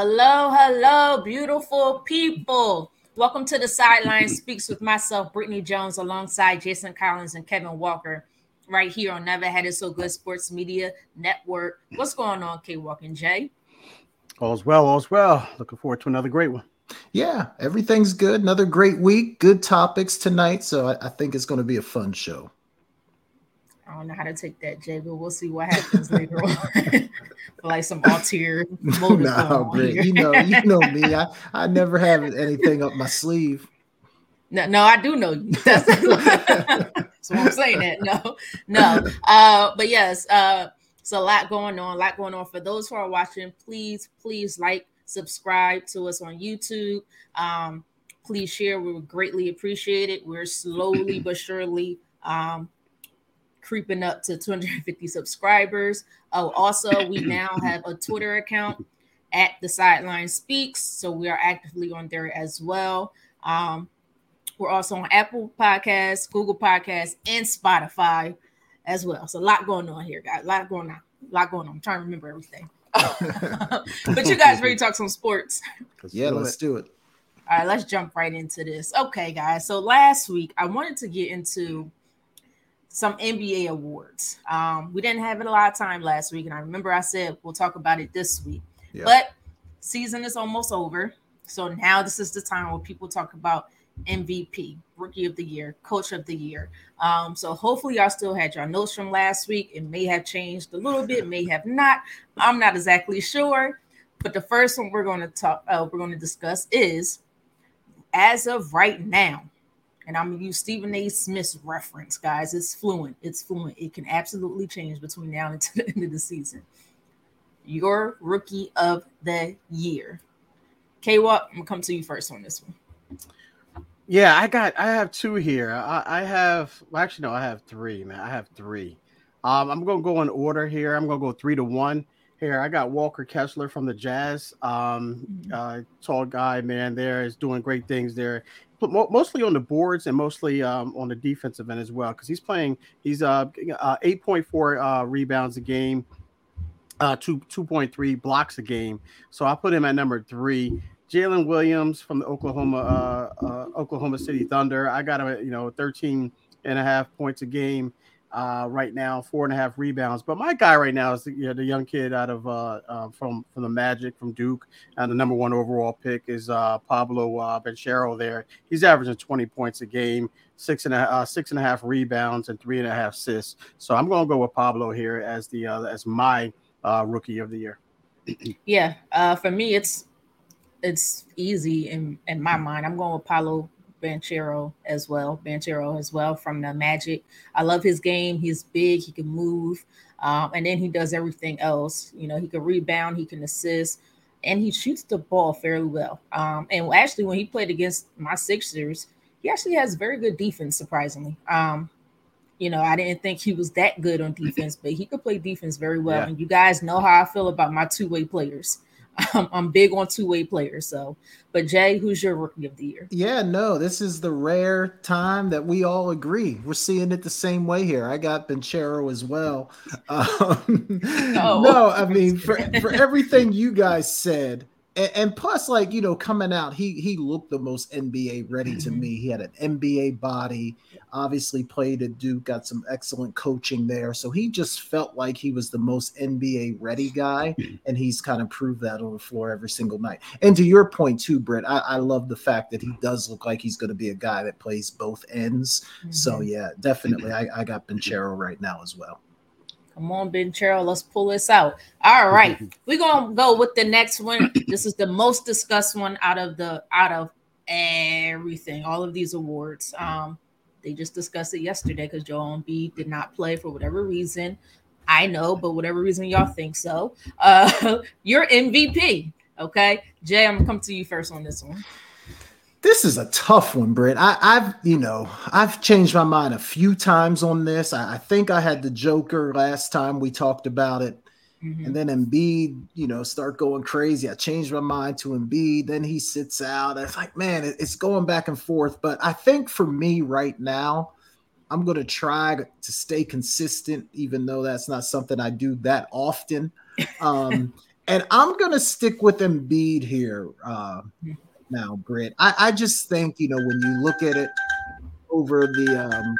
Hello, hello, beautiful people. Welcome to the Sideline Speaks with myself, Britne' Jones, alongside Jason Collins and Kevin Walker, right here on Never Had It So Good Sports Media Network. What's going on, K Walk and Jay? All's well, all's well. Looking forward to another great one. Yeah, everything's good. Another great week. Good topics tonight. So I, I think it's going to be a fun show. I don't know how to take that, Jay, but we'll see what happens later on. like some ulterior motive. no, you know, you know me. I, I never have anything up my sleeve. No, no, I do know you. That's, that's what I'm saying. That no, no. Uh, but yes, uh, it's a lot going on. A lot going on. For those who are watching, please, please like, subscribe to us on YouTube. Um, please share. We would greatly appreciate it. We're slowly but surely um, creeping up to 250 subscribers. Oh, also, we now have a Twitter account at the Sideline Speaks, so we are actively on there as well. Um, we're also on Apple Podcasts, Google Podcasts, and Spotify as well. So a lot going on here, guys. A lot going on. A lot going on. I'm trying to remember everything. but you guys ready to talk some sports? Let's yeah, do let's it. do it. All right, let's jump right into this. Okay, guys. So last week I wanted to get into some NBA awards. Um, we didn't have it a lot of time last week, and I remember I said we'll talk about it this week. Yeah. But season is almost over, so now this is the time where people talk about MVP, Rookie of the Year, Coach of the Year. Um, so hopefully y'all still had your notes from last week. It may have changed a little bit, may have not. I'm not exactly sure. But the first one we're going to talk, uh, we're going to discuss is as of right now, and I'm gonna use Stephen A. Smith's reference, guys. It's fluent. It's fluent. It can absolutely change between now and to the end of the season. Your rookie of the year. K Walk, I'm gonna come to you first on this one. Yeah, I got I have two here. I, I have well, actually no, I have three, man. I have three. Um, I'm gonna go in order here. I'm gonna go three to one here. I got Walker Kessler from the Jazz. Um, mm-hmm. uh, tall guy, man, there is doing great things there. Mostly on the boards and mostly um, on the defensive end as well, because he's playing. He's uh, uh 8.4 uh, rebounds a game, uh, two 2.3 blocks a game. So I put him at number three. Jalen Williams from the Oklahoma uh, uh, Oklahoma City Thunder. I got him at you know 13 and a half points a game uh, right now, four and a half rebounds. But my guy right now is the, you know, the young kid out of uh, uh, from from the Magic from Duke, and the number one overall pick is uh, Pablo uh, Banchero. There, he's averaging 20 points a game, six and a uh, six and a half rebounds, and three and a half assists. So I'm going to go with Pablo here as the uh, as my uh, rookie of the year. yeah, uh, for me, it's it's easy in in my mind. I'm going with Paolo Banchero as well. Banchero as well from the Magic. I love his game. He's big. He can move, um, and then he does everything else. You know, he can rebound. He can assist, and he shoots the ball fairly well. Um, and actually, when he played against my Sixers, he actually has very good defense. Surprisingly, um, you know, I didn't think he was that good on defense, but he could play defense very well. Yeah. And you guys know how I feel about my two way players. I'm, I'm big on two way players. So, but Jay, who's your rookie of the year? Yeah, no, this is the rare time that we all agree. We're seeing it the same way here. I got Banchero as well. Um, oh. No, I mean, for, for everything you guys said, and, and, plus, like you know, coming out, he he looked the most NBA ready to mm-hmm. me. He had an NBA body. Obviously, played at Duke, got some excellent coaching there. So he just felt like he was the most NBA ready guy, mm-hmm. and he's kind of proved that on the floor every single night. And to your point too, Britt, I, I love the fact that he does look like he's going to be a guy that plays both ends. Mm-hmm. So yeah, definitely, I, I got Banchero right now as well. Come on, Banchero, let's pull this out. All right, we're gonna go with the next one. This is the most discussed one out of the out of everything, all of these awards. Um, they just discussed it yesterday because Joel Embiid did not play for whatever reason. I know, but whatever reason y'all think so. Uh, you're MVP. Okay, Jay, I'm gonna come to you first on this one. This is a tough one, Britt. I, have you know, I've changed my mind a few times on this. I, I think I had the Joker last time we talked about it. Mm-hmm. And then Embiid, you know, start going crazy. I changed my mind to Embiid. Then he sits out. It's like, man, it's going back and forth. But I think for me right now, I'm going to try to stay consistent, even though that's not something I do that often. Um, And I'm gonna stick with Embiid here uh, now, Britt. I, I just think you know when you look at it over the um,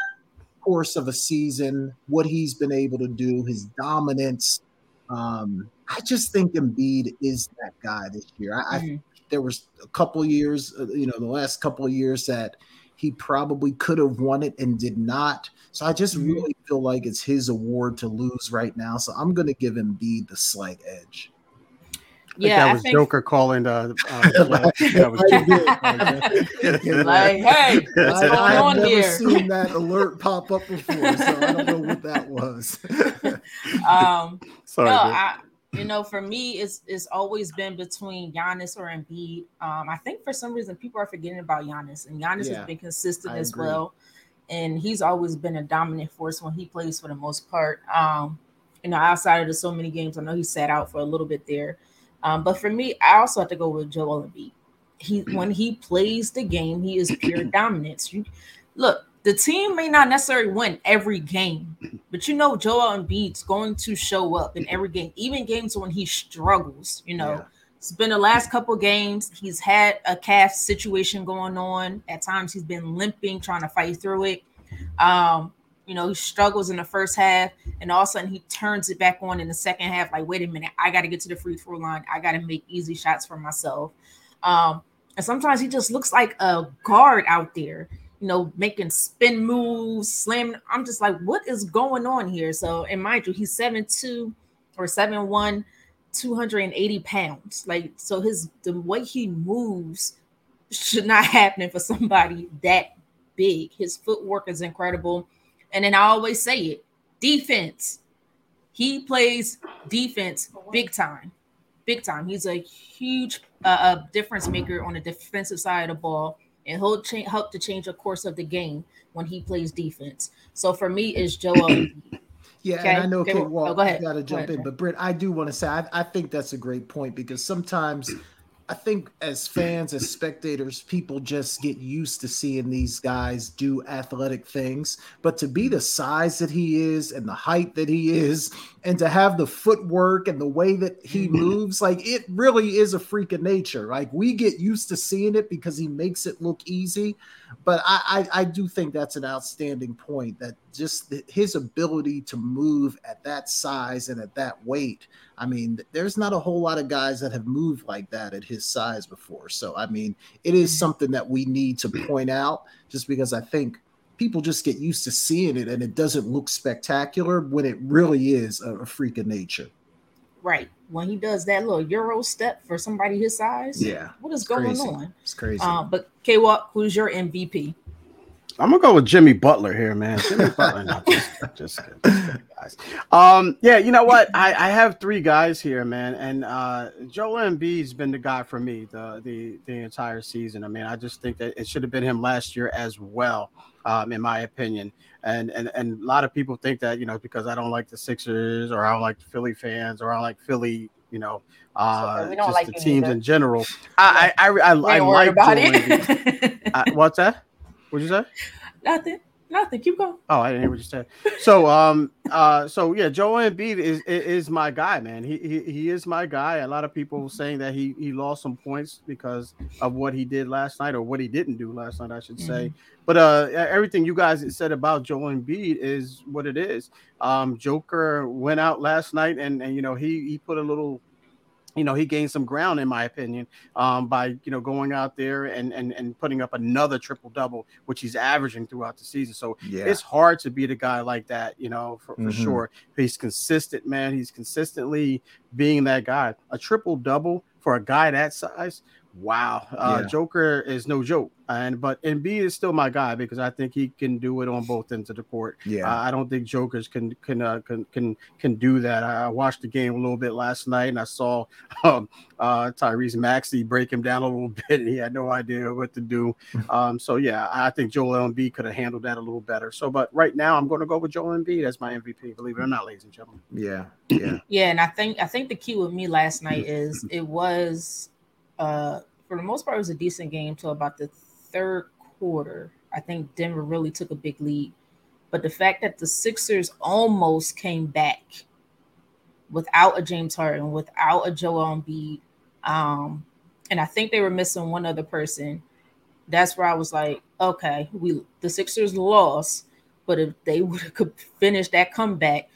course of a season, what he's been able to do, his dominance. Um, I just think Embiid is that guy this year. I, mm-hmm. I there was a couple years, uh, you know, the last couple of years that he probably could have won it and did not. So I just mm-hmm. really feel like it's his award to lose right now. So I'm going to give Embiid the slight edge yeah, that was think... Joker calling the. Uh, like, hey, what's I, going I on never here? Seen that alert pop up before, so I don't know what that was. um, Sorry, no, I, you know, for me, it's it's always been between Giannis or Embiid. Um, I think for some reason people are forgetting about Giannis, and Giannis yeah, has been consistent I as agree. well, and he's always been a dominant force when he plays for the most part. Um, you know, outside of the so many games, I know he sat out for a little bit there. Um, but for me, I also have to go with Joel Embiid. He when he plays the game, he is pure dominance. You, look, the team may not necessarily win every game, but you know Joel Embiid's going to show up in every game, even games when he struggles. You know, yeah. it's been the last couple games. He's had a calf situation going on. At times, he's been limping, trying to fight through it. Um, you know, he struggles in the first half, and all of a sudden he turns it back on in the second half. Like, wait a minute, I got to get to the free throw line. I got to make easy shots for myself. Um, and sometimes he just looks like a guard out there, you know, making spin moves, slam. I'm just like, what is going on here? So, and mind you, he's seven two or seven one, 280 pounds. Like, so his the way he moves should not happen for somebody that big. His footwork is incredible and then I always say it defense. He plays defense big time, big time. He's a huge uh, difference maker on the defensive side of the ball, and he'll cha- help to change the course of the game when he plays defense. So for me, it's Joel. Yeah, okay. and I know okay, Walt, oh, go ahead. got to jump in, but Britt, I do want to say I, I think that's a great point because sometimes I think as fans, as spectators, people just get used to seeing these guys do athletic things. But to be the size that he is and the height that he is, and to have the footwork and the way that he mm-hmm. moves, like it really is a freak of nature. Like we get used to seeing it because he makes it look easy. But I, I, I do think that's an outstanding point that just his ability to move at that size and at that weight. I mean, there's not a whole lot of guys that have moved like that at his size before. So, I mean, it is mm-hmm. something that we need to point out just because I think people just get used to seeing it and it doesn't look spectacular when it really is a, a freak of nature. Right. When he does that little Euro step for somebody his size. Yeah. What is going crazy. on? It's crazy. Um, but K Walk, who's your MVP? I'm gonna go with Jimmy Butler here, man. Jimmy Butler, not just, just kidding, guys. Um, yeah, you know what? I, I have three guys here, man, and uh, Joel Embiid's been the guy for me the the the entire season. I mean, I just think that it should have been him last year as well, um, in my opinion. And and and a lot of people think that you know because I don't like the Sixers or I don't like the Philly fans or I don't like Philly you know, uh, so just like the teams either. in general. I I I, I, I like Joel Embiid. I, what's that? What'd you say? Nothing. Nothing. Keep going. Oh, I didn't hear what you said. So, um, uh, so yeah, Joel Embiid is is my guy, man. He, he he is my guy. A lot of people saying that he he lost some points because of what he did last night or what he didn't do last night, I should say. Mm-hmm. But uh, everything you guys said about Joel Embiid is what it is. Um, Joker went out last night and and you know he he put a little you know, he gained some ground, in my opinion, um, by you know going out there and and and putting up another triple double, which he's averaging throughout the season. So yeah. it's hard to beat a guy like that, you know, for, for mm-hmm. sure. He's consistent, man. He's consistently being that guy. A triple double for a guy that size, wow. Uh, yeah. Joker is no joke. And but Embiid is still my guy because I think he can do it on both ends of the court. Yeah, uh, I don't think Jokers can can uh, can can can do that. I watched the game a little bit last night and I saw um, uh, Tyrese Maxey break him down a little bit. And he had no idea what to do. Um, so yeah, I think Joel Embiid could have handled that a little better. So, but right now I'm going to go with Joel Embiid as my MVP. Believe it or not, ladies and gentlemen. Yeah, yeah, yeah. And I think I think the key with me last night is it was uh for the most part it was a decent game till about the third quarter, I think Denver really took a big lead. But the fact that the Sixers almost came back without a James Harden, without a Joel Embiid, um, and I think they were missing one other person. That's where I was like, okay, we the Sixers lost, but if they would have could finish that comeback,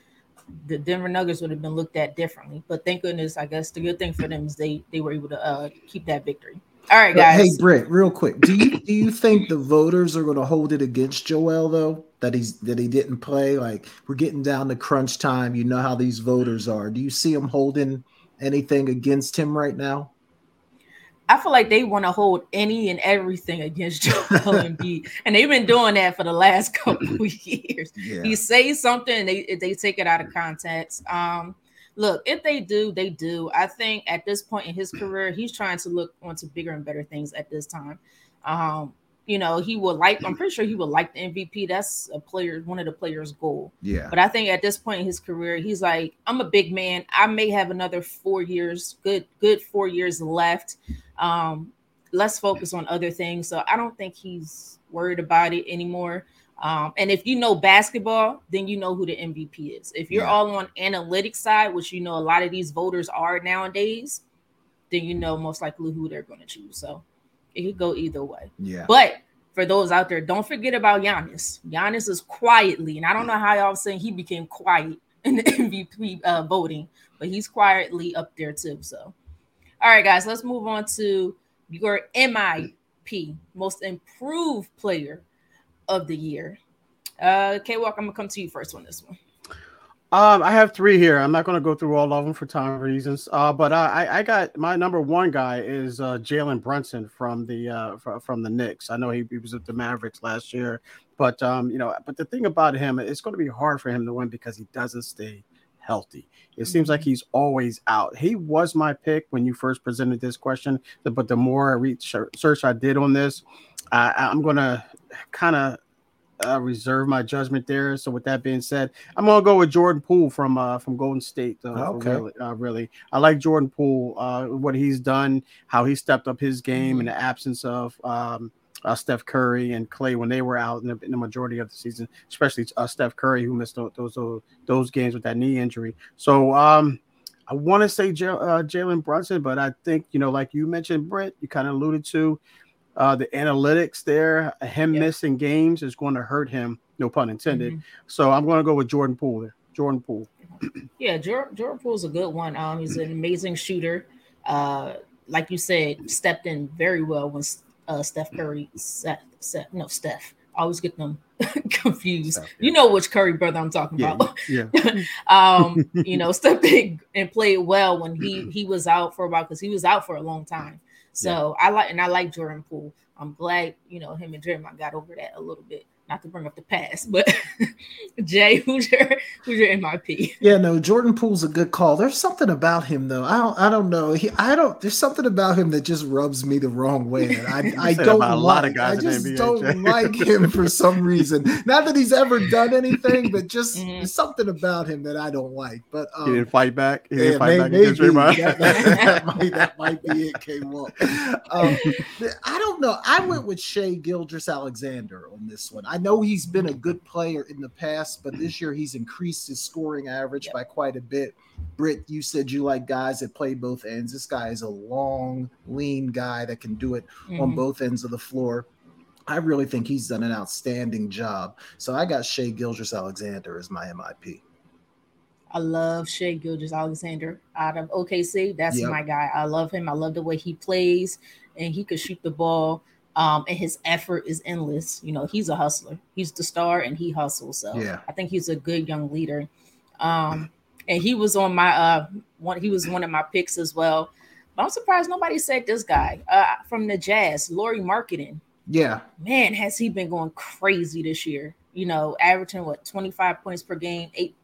the Denver Nuggets would have been looked at differently. But thank goodness, I guess the good thing for them is they they were able to uh, keep that victory. All right, guys. Hey, Britt, real quick, do you do you think the voters are going to hold it against Joel though that he's that he didn't play? Like we're getting down to crunch time. You know how these voters are. Do you see them holding anything against him right now? I feel like they want to hold any and everything against Joel Embiid, and they've been doing that for the last couple of years. Yeah. He says something, they they take it out of context. Um, look, if they do, they do. I think at this point in his career, he's trying to look onto bigger and better things at this time. Um, you know, he would like, I'm pretty sure he would like the MVP. That's a player, one of the players' goal. Yeah. But I think at this point in his career, he's like, I'm a big man. I may have another four years, good, good four years left. Um, let's focus on other things. So I don't think he's worried about it anymore. Um, and if you know basketball, then you know who the MVP is. If you're yeah. all on analytics side, which you know a lot of these voters are nowadays, then you know most likely who they're going to choose. So it could go either way. Yeah. But for those out there, don't forget about Giannis. Giannis is quietly, and I don't know how y'all saying he became quiet in the MVP uh, voting, but he's quietly up there too. So, all right, guys, let's move on to your MIP, most improved player of the year. Uh, K Walk, I'm gonna come to you first on this one. Um, I have three here. I'm not going to go through all of them for time reasons. Uh, but I, I got my number one guy is uh, Jalen Brunson from the uh, from the Knicks. I know he, he was at the Mavericks last year, but um, you know, but the thing about him, it's going to be hard for him to win because he doesn't stay healthy. It seems like mm-hmm. he's always out. He was my pick when you first presented this question, but the more I research I did on this, I, I'm going to kind of uh, reserve my judgment there. So with that being said, I'm gonna go with Jordan Poole from uh, from Golden State. Uh, okay, really, uh, really, I like Jordan Poole. Uh, what he's done, how he stepped up his game in the absence of um, uh, Steph Curry and Clay when they were out in the, in the majority of the season, especially uh, Steph Curry who missed those those, those games with that knee injury. So um, I want to say J- uh, Jalen Brunson, but I think you know, like you mentioned, Brett, you kind of alluded to uh, the analytics there, him missing games is going to hurt him, no pun intended. Mm-hmm. So I'm going to go with Jordan Poole there. Jordan Poole. yeah, Jordan, Jordan Poole's a good one. Um, he's an amazing shooter. Uh, like you said, stepped in very well when uh, Steph Curry set, set no Steph. I always get them confused. Steph, yeah. You know which Curry brother I'm talking yeah, about. Yeah. um, you know, stepped in and played well when he he was out for a while because he was out for a long time. So yeah. I like and I like Jordan Poole. I'm glad you know him and Draymond got over that a little bit not to bring up the past, but Jay, who's your who's your MIP? Yeah, no, Jordan Poole's a good call. There's something about him though. I don't I don't know. He I don't there's something about him that just rubs me the wrong way. I I don't like, a lot of guys I just NBA, don't Jay. like him for some reason. Not that he's ever done anything, but just mm-hmm. something about him that I don't like. But um, he didn't fight back. He didn't yeah, fight maybe, back maybe that, that, that, might, that might be it, K Walk. Um, I don't know. I went with Shai Gilgeous-Alexander on this one. I know he's been a good player in the past, but this year he's increased his scoring average yep. by quite a bit. Britt, you said you like guys that play both ends. This guy is a long, lean guy that can do it mm-hmm. on both ends of the floor. I really think he's done an outstanding job. So I got Shai Gilgeous-Alexander as my MIP. I love Shai Gilgeous-Alexander out of OKC. That's yep. my guy. I love him. I love the way he plays, and he could shoot the ball um, and his effort is endless. You know, he's a hustler. He's the star, and he hustles. So yeah. I think he's a good young leader. Um, and he was on my uh one. He was one of my picks as well. But I'm surprised nobody said this guy uh, from the Jazz, Lauri Markkanen. Yeah, man, has he been going crazy this year? You know, averaging what 25 points per game, eight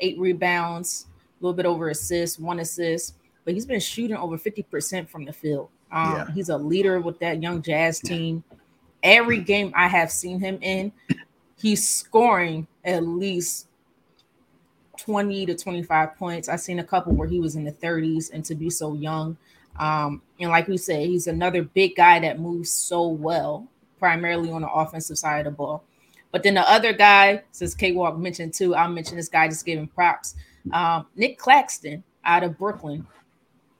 eight rebounds, a little bit over assists, one assist. But he's been shooting over 50% from the field. Um, yeah. He's a leader with that young Jazz team. Every game I have seen him in, he's scoring at least 20 to 25 points. I've seen a couple where he was in the 30s, and to be so young. Um, and like we said, he's another big guy that moves so well, primarily on the offensive side of the ball. But then the other guy, since K Walk mentioned too, I'll mention this guy, just giving props. Um, Nic Claxton out of Brooklyn.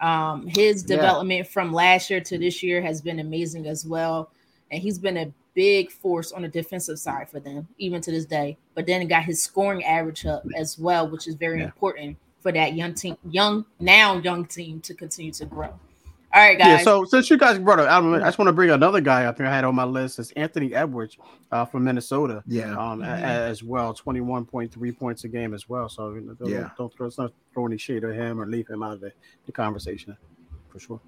Um, his development yeah. from last year to this year has been amazing as well, and he's been a big force on the defensive side for them, even to this day. But then got his scoring average up as well, which is very yeah. important for that young team, young now young team to continue to grow. All right, guys. Yeah, so since you guys brought up, I, just want to bring another guy up here. I had on my list is Anthony Edwards uh, from Minnesota. Yeah, um, mm-hmm. as well, twenty one point three points a game as well. So don't, yeah, don't, throw, don't throw, throw any shade at him or leave him out of the, the conversation for sure.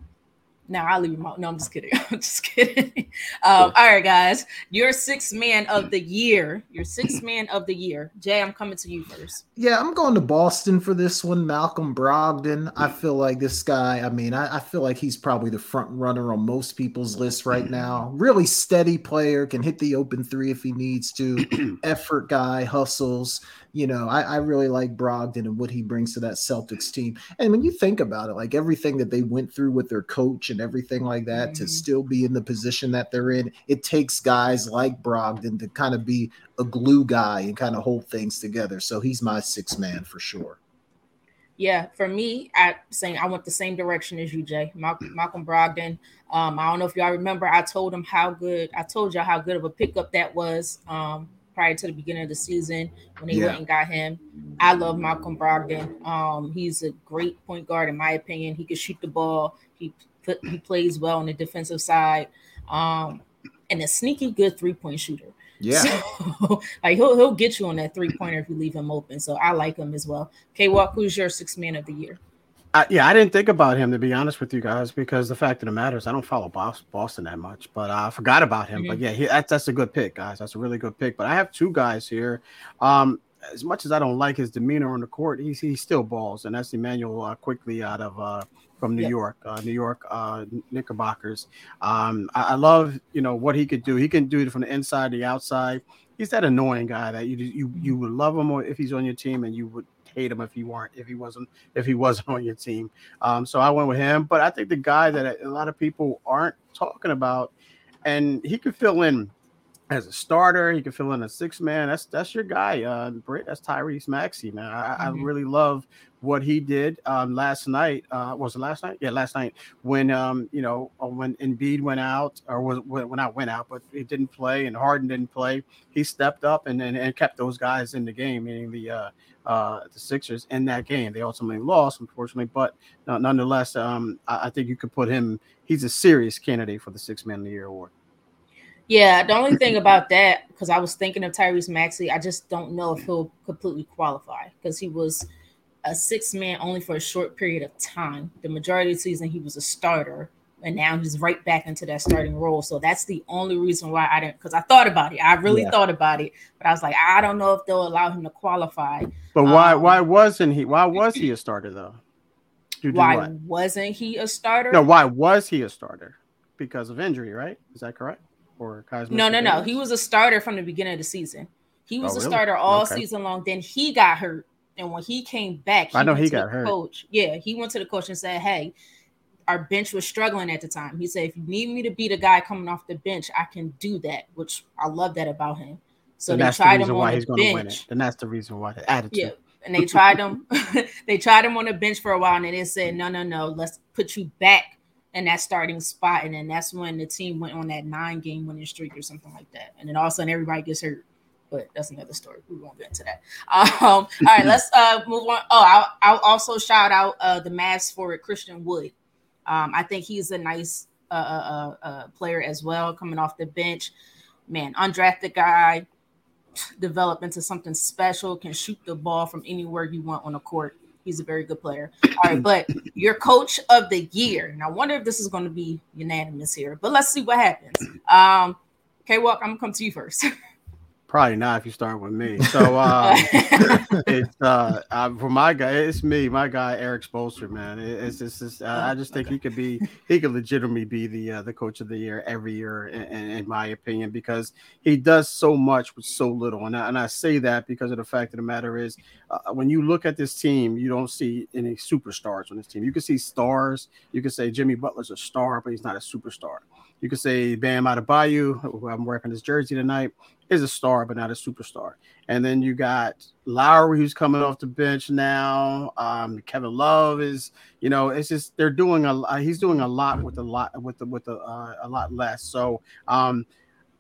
Now I'll leave him out. No, I'm just kidding. I'm just kidding. Um, all right, guys. Your sixth man of the year. Your sixth man of the year. Jay, I'm coming to you first. Yeah, I'm going to Boston for this one. Malcolm Brogdon. I feel like this guy, I mean, I, I feel like he's probably the front runner on most people's list right now. Really steady player, can hit the open three if he needs to. Effort guy, hustles you know, I, I, really like Brogdon and what he brings to that Celtics team. And when you think about it, like everything that they went through with their coach and everything like that mm-hmm. to still be in the position that they're in, it takes guys like Brogdon to kind of be a glue guy and kind of hold things together. So he's my six man for sure. Yeah, for me, I saying I went the same direction as you, Jay. Malcolm, Malcolm Brogdon. Um, I don't know if y'all remember. I told him how good. I told y'all how good of a pickup that was. Um, prior to the beginning of the season when they yeah. went and got him. I love Malcolm Brogdon. Um, he's a great point guard in my opinion. He can shoot the ball. He put, he plays well on the defensive side. Um, and a sneaky good three point shooter. Yeah. So, like he'll he'll get you on that three pointer if you leave him open. So I like him as well. K Walk, who's your six man of the year? I, yeah, I didn't think about him to be honest with you guys because the fact of the matter is I don't follow Boston that much, but I forgot about him. Mm-hmm. But yeah, he, that's that's a good pick, guys. That's a really good pick. But I have two guys here. Um, as much as I don't like his demeanor on the court, he's he still balls, and that's Immanuel uh, Quickley out of uh, from New yep. York, uh, New York uh, Knickerbockers. Um, I, I, love you know what he could do. He can do it from the inside, the outside. He's that annoying guy that you you you would love him if he's on your team, and you would hate him if he weren't if he wasn't if he wasn't on your team. Um, so I went with him. But I think the guy that a lot of people aren't talking about, and he could fill in as a starter. He can fill in a six man. That's that's your guy, uh, Britt. That's Tyrese Maxey, man. I, mm-hmm. I really love what he did um, last night. Uh, was it last night? Yeah, last night when um, you know uh, when Embiid went out, or was when I went out, but he didn't play and Harden didn't play. He stepped up and and, and kept those guys in the game, meaning the uh, uh, the Sixers in that game. They ultimately lost, unfortunately, but nonetheless, um, I, I think you could put him. He's a serious candidate for the Six Man of the Year award. Yeah, the only thing about that, because I was thinking of Tyrese Maxey, I just don't know if he'll completely qualify because he was a six man only for a short period of time. The majority of the season, he was a starter and now he's right back into that starting role. So that's the only reason why I didn't because I thought about it. I really yeah. thought about it, but I was like, I don't know if they'll allow him to qualify. But why um, why wasn't he why was he a starter though? Why what? wasn't he a starter? No, why was he a starter? Because of injury, right? Is that correct? Or Cosmic No, no, no. He was a starter from the beginning of the season. He was oh, a really? starter all okay. season long. Then he got hurt. And when he came back, he I know he got hurt. Coach, yeah, he went to the coach and said, "Hey, our bench was struggling at the time. He said, if you need me to be the guy coming off the bench, I can do that, which I love that about him. So and they tried the him on the bench. And that's the reason why the attitude. Yeah. And they tried him, they tried him on the bench for a while, and then they said, No, no, no, let's put you back in that starting spot. And then that's when the team went on that nine game winning streak or something like that. And then all of a sudden everybody gets hurt. But that's another story. We won't get into that. Um, all right, let's uh, move on. Oh, I'll, I'll also shout out uh, the Mavs for Christian Wood. Um, I think he's a nice uh, uh, uh, uh, player as well, coming off the bench. Man, undrafted guy, develop into something special, can shoot the ball from anywhere you want on the court. He's a very good player. All right, but your coach of the year. And I wonder if this is going to be unanimous here, but let's see what happens. Um, K Walk, I'm gonna come to you first. Probably not if you start with me. So um, it's uh, for my guy, it's me, my guy Erik Spoelstra, man. It, it's just, it's, uh, I just think okay. he could be, he could legitimately be the uh, the coach of the year every year, in, in, my opinion, because he does so much with so little. And I, and I say that because of the fact of the matter is, uh, when you look at this team, you don't see any superstars on this team. You can see stars. You can say Jimmy Butler's a star, but he's not a superstar. You could say Bam out Adebayo, who I'm wearing his jersey tonight is a star, but not a superstar. And then you got Lowry, who's coming off the bench now. Um, Kevin Love is, you know, it's just they're doing a he's doing a lot with a lot with the, with a, uh, a lot less. So um,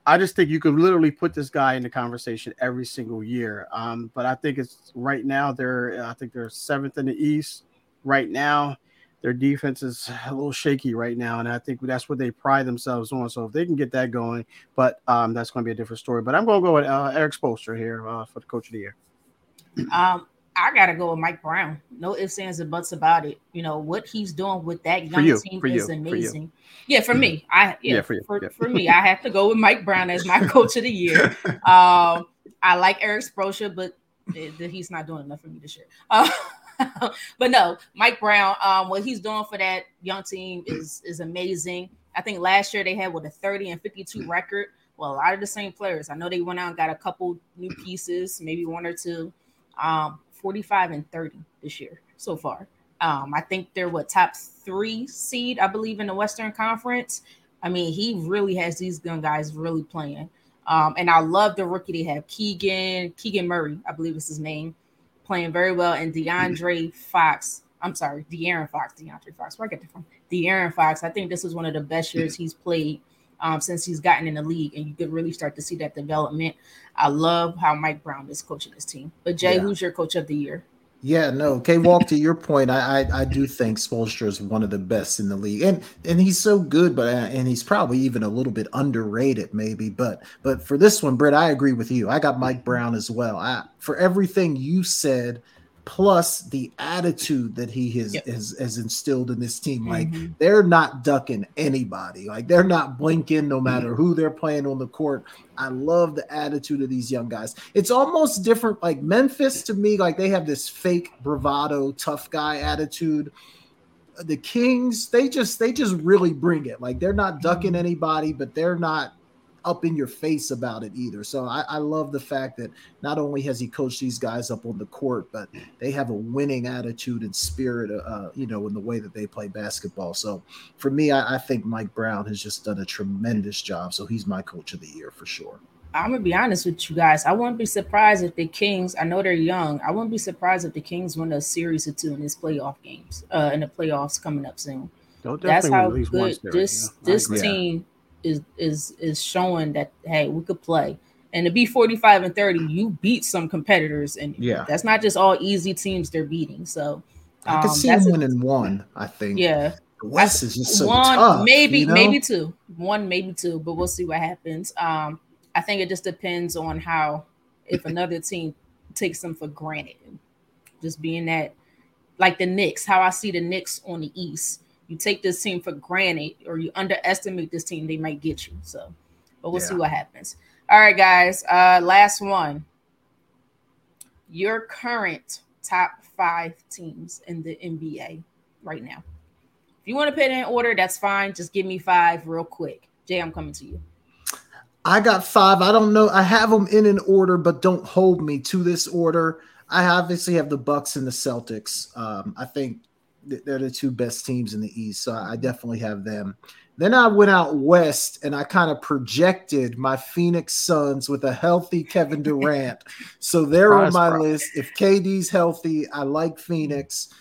I just think you could literally put this guy in the conversation every single year. Um, but I think it's right now they're I think they're seventh in the East right now their defense is a little shaky right now, and I think that's what they pride themselves on. So if they can get that going, but um, that's going to be a different story. But I'm going to go with uh, Erik Spoelstra here uh, for the coach of the year. Um, I got to go with Mike Brown. No ifs, ands, and buts about it. You know what he's doing with that young you, team is you, amazing. For yeah, for me, I yeah, yeah for, you, for, yeah. for me, I have to go with Mike Brown as my coach of the year. Um, I like Erik Spoelstra, but he's not doing enough for me this year. Uh, but no, Mike Brown, um, what he's doing for that young team is is amazing. I think last year they had with a 30 and 52 record. Well, a lot of the same players. I know they went out and got a couple new pieces, maybe one or two. Um, 45 and 30 this year so far. Um, I think they're what top three seed, I believe, in the Western Conference. I mean, he really has these young guys really playing. Um, and I love the rookie they have, Keegan, Keegan Murray, I believe is his name playing very well, and DeAndre Fox. I'm sorry, De'Aaron Fox, DeAndre Fox. Where I get that from? De'Aaron Fox. I think this is one of the best years he's played um, since he's gotten in the league, and you could really start to see that development. I love how Mike Brown is coaching his team. But Jay, yeah. who's your coach of the year? Yeah, no. K Walk to your point, I, I, I do think Spoelstra is one of the best in the league, and and he's so good, but uh, and he's probably even a little bit underrated, maybe. But but for this one, Britt, I agree with you. I got Mike Brown as well. I, for everything you said plus the attitude that he has yep. has, has, instilled in this team. Like mm-hmm. they're not ducking anybody. Like they're not blinking no matter mm-hmm. who they're playing on the court. I love the attitude of these young guys. It's almost different. Like Memphis to me, like they have this fake bravado, tough guy attitude. The Kings, they just they just really bring it. Like they're not ducking mm-hmm. anybody, but they're not up in your face about it either. So I, I, love the fact that not only has he coached these guys up on the court, but they have a winning attitude and spirit, uh, you know, in the way that they play basketball. So for me, I, I, think Mike Brown has just done a tremendous job. So he's my coach of the year for sure. I'm gonna be honest with you guys. I wouldn't be surprised if the Kings. I know they're young. I wouldn't be surprised if the Kings win a series or two in these playoff games, uh, in the playoffs coming up soon. That's how good this yeah, this team is is is showing that hey, we could play. And to be 45 and 30, you beat some competitors, and yeah, that's not just all easy teams they're beating. So um, I can see them winning one. I think. Yeah, the West is just so one, tough, maybe you know? maybe two, one maybe two, but we'll see what happens. Um, I think it just depends on how if another team takes them for granted, just being that like the Knicks, how I see the Knicks on the East you take this team for granted or you underestimate this team, they might get you. So, but we'll yeah. see what happens. All right, guys. Uh, last one. Your current top five teams in the NBA right now. If you want to put it in order, that's fine. Just give me five real quick. Jay, I'm coming to you. I got five. I don't know. I have them in an order, but don't hold me to this order. I obviously have the Bucks and the Celtics. Um, I think they're the two best teams in the East, so I definitely have them. Then I went out west and I kind of projected my Phoenix Suns with a healthy Kevin Durant. so they're on my list. If KD's healthy, I like Phoenix.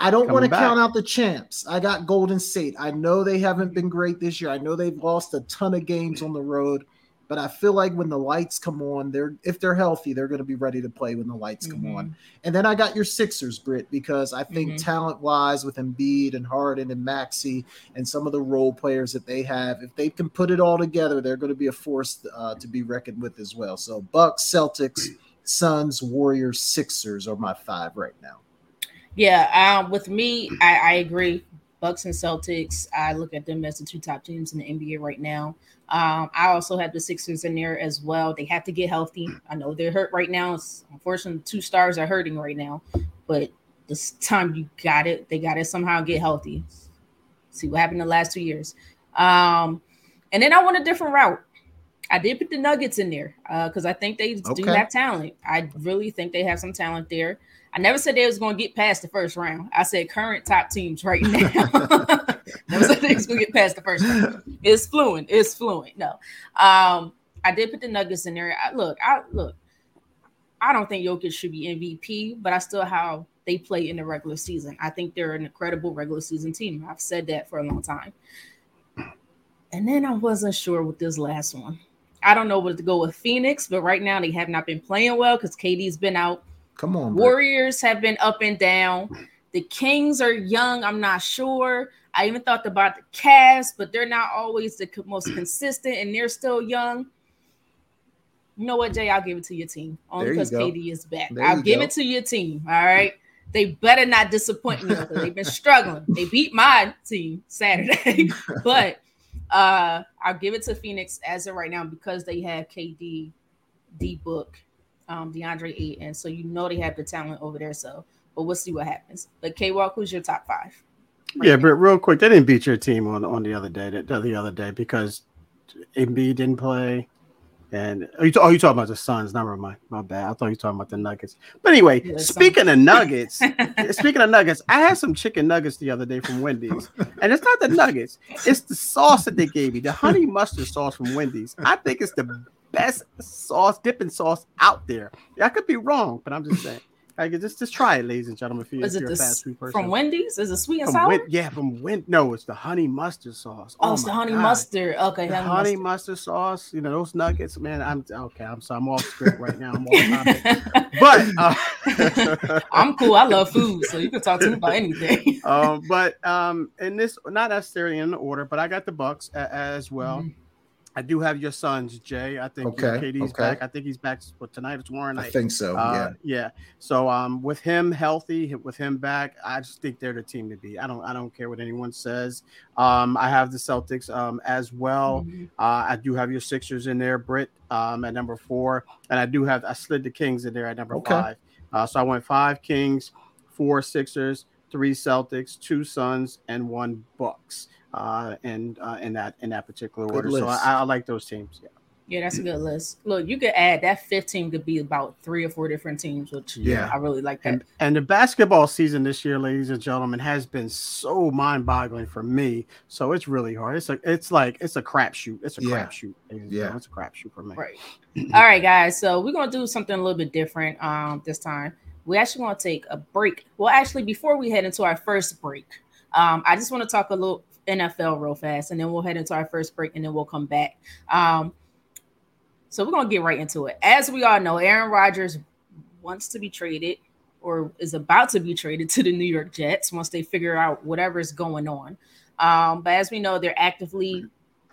I don't want to count out the champs. I got Golden State. I know they haven't been great this year. I know they've lost a ton of games on the road. But I feel like when the lights come on, they're if they're healthy, they're going to be ready to play when the lights mm-hmm. come on. Mm-hmm. And then I got your Sixers, Britt, because I think mm-hmm. talent wise with Embiid and Harden and Maxey and some of the role players that they have, if they can put it all together, they're going to be a force uh, to be reckoned with as well. So Bucks, Celtics, Suns, Warriors, Sixers are my five right now. Yeah, um, with me, I, I agree. Bucks and Celtics, I look at them as the two top teams in the NBA right now. Um, I also have the Sixers in there as well. They have to get healthy. I know they're hurt right now. It's, unfortunately, two stars are hurting right now, but this time you got it. They got to somehow get healthy. See what happened the last two years. Um, and then I went a different route. I did put the Nuggets in there because uh, I think they okay. do have talent. I really think they have some talent there. I never said they was going to get past the first round. I said current top teams right now. never said they was going to get past the first round. It's fluent. It's fluent. No. Um, I did put the Nuggets in there. I, look, I look. I don't think Jokic should be MVP, but I still how they play in the regular season. I think they're an incredible regular season team. I've said that for a long time. And then I wasn't sure with this last one. I don't know what to go with Phoenix, but right now they have not been playing well because KD's been out. Come on, Warriors bro. have been up and down. The Kings are young. I'm not sure. I even thought about the Cavs, but they're not always the most consistent, and they're still young. You know what, Jay? I'll give it to your team only because KD is back. There I'll give go. it to your team. All right. They better not disappoint me because they've been struggling. They beat my team Saturday, but uh I'll give it to Phoenix as of right now because they have KD, D Book, um, DeAndre Ayton, so you know they have the talent over there. So but we'll see what happens. But K Walk, who's your top five? Yeah, but real quick, they didn't beat your team on on the other day. The, the other day because Embiid didn't play. And are you, oh, you talking about the Suns? Never mind. My bad. I thought you were talking about the Nuggets. But anyway, yeah, speaking of Nuggets, speaking of Nuggets, I had some chicken nuggets the other day from Wendy's, and it's not the Nuggets; it's the sauce that they gave me, the honey mustard sauce from Wendy's. I think it's the best sauce, dipping sauce out there. I could be wrong, but I'm just saying. I could just just try it, ladies and gentlemen. If, you, if you're a fast food person from Wendy's, is it sweet and from sour? Win- yeah, from Win. No, it's the honey mustard sauce. Oh, oh it's the honey God. mustard. Okay, the honey, honey mustard. mustard. sauce. You know those nuggets, man. I'm okay. I'm sorry. I'm off script right now. I'm off but uh, I'm cool. I love food, so you can talk to me about anything. um, but um, in this, not necessarily in the order, but I got the Bucks a- as well. Mm-hmm. I do have your Suns, Jay. I think okay, KD's okay. back. I think he's back for tonight It's tomorrow night. I think so. Uh, yeah, yeah. So um, with him healthy, with him back, I just think they're the team to be. I don't, I don't care what anyone says. Um, I have the Celtics um as well. Mm-hmm. Uh, I do have your Sixers in there, Britt, um, at number four, and I do have I slid the Kings in there at number okay. five. Uh, so I went five Kings, four Sixers, three Celtics, two Suns, and one Bucks uh, and uh, in that in that particular good order. List. So I, I, like those teams. Yeah. Yeah, that's a good list. Look, you could add that 15 could be about three or four different teams, which yeah, I really like that. And, and the basketball season this year, ladies and gentlemen, has been so mind-boggling for me. So it's really hard. It's like it's like it's a crapshoot. It's a yeah. crapshoot. Yeah, it's a crapshoot for me. Right. All right, guys. So we're gonna do something a little bit different um this time. We actually want to take a break. Well, actually, before we head into our first break, um, I just want to talk a little NFL real fast, and then we'll head into our first break, and then we'll come back. Um, so we're gonna get right into it. As we all know, Aaron Rodgers wants to be traded or is about to be traded to the New York Jets once they figure out whatever is going on. Um, but as we know, they're actively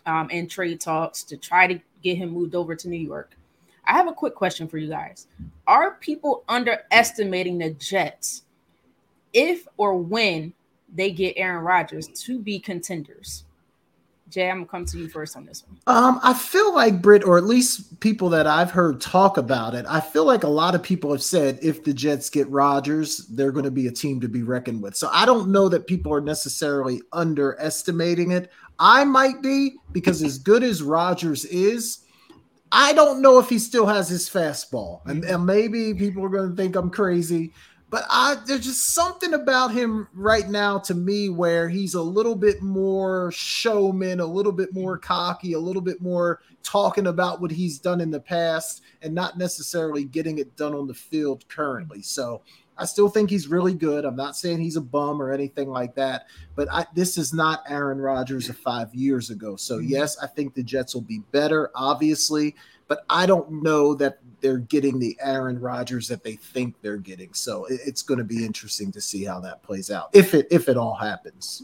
um, in trade talks to try to get him moved over to New York. I have a quick question for you guys. Are people underestimating the Jets if or when they get Aaron Rodgers to be contenders? Jay, I'm gonna come to you first on this one. Um, I feel like Britt, or at least people that I've heard talk about it, I feel like a lot of people have said if the Jets get Rodgers, they're going to be a team to be reckoned with. So I don't know that people are necessarily underestimating it. I might be because as good as Rodgers is, I don't know if he still has his fastball, and, and maybe people are going to think I'm crazy but I there's just something about him right now to me where he's a little bit more showman, a little bit more cocky, a little bit more talking about what he's done in the past and not necessarily getting it done on the field currently. So I still think he's really good. I'm not saying he's a bum or anything like that, but I, this is not Aaron Rodgers of five years ago. So, mm-hmm. yes, I think the Jets will be better, obviously, but I don't know that they're getting the Aaron Rodgers that they think they're getting. So it's going to be interesting to see how that plays out if it if it all happens.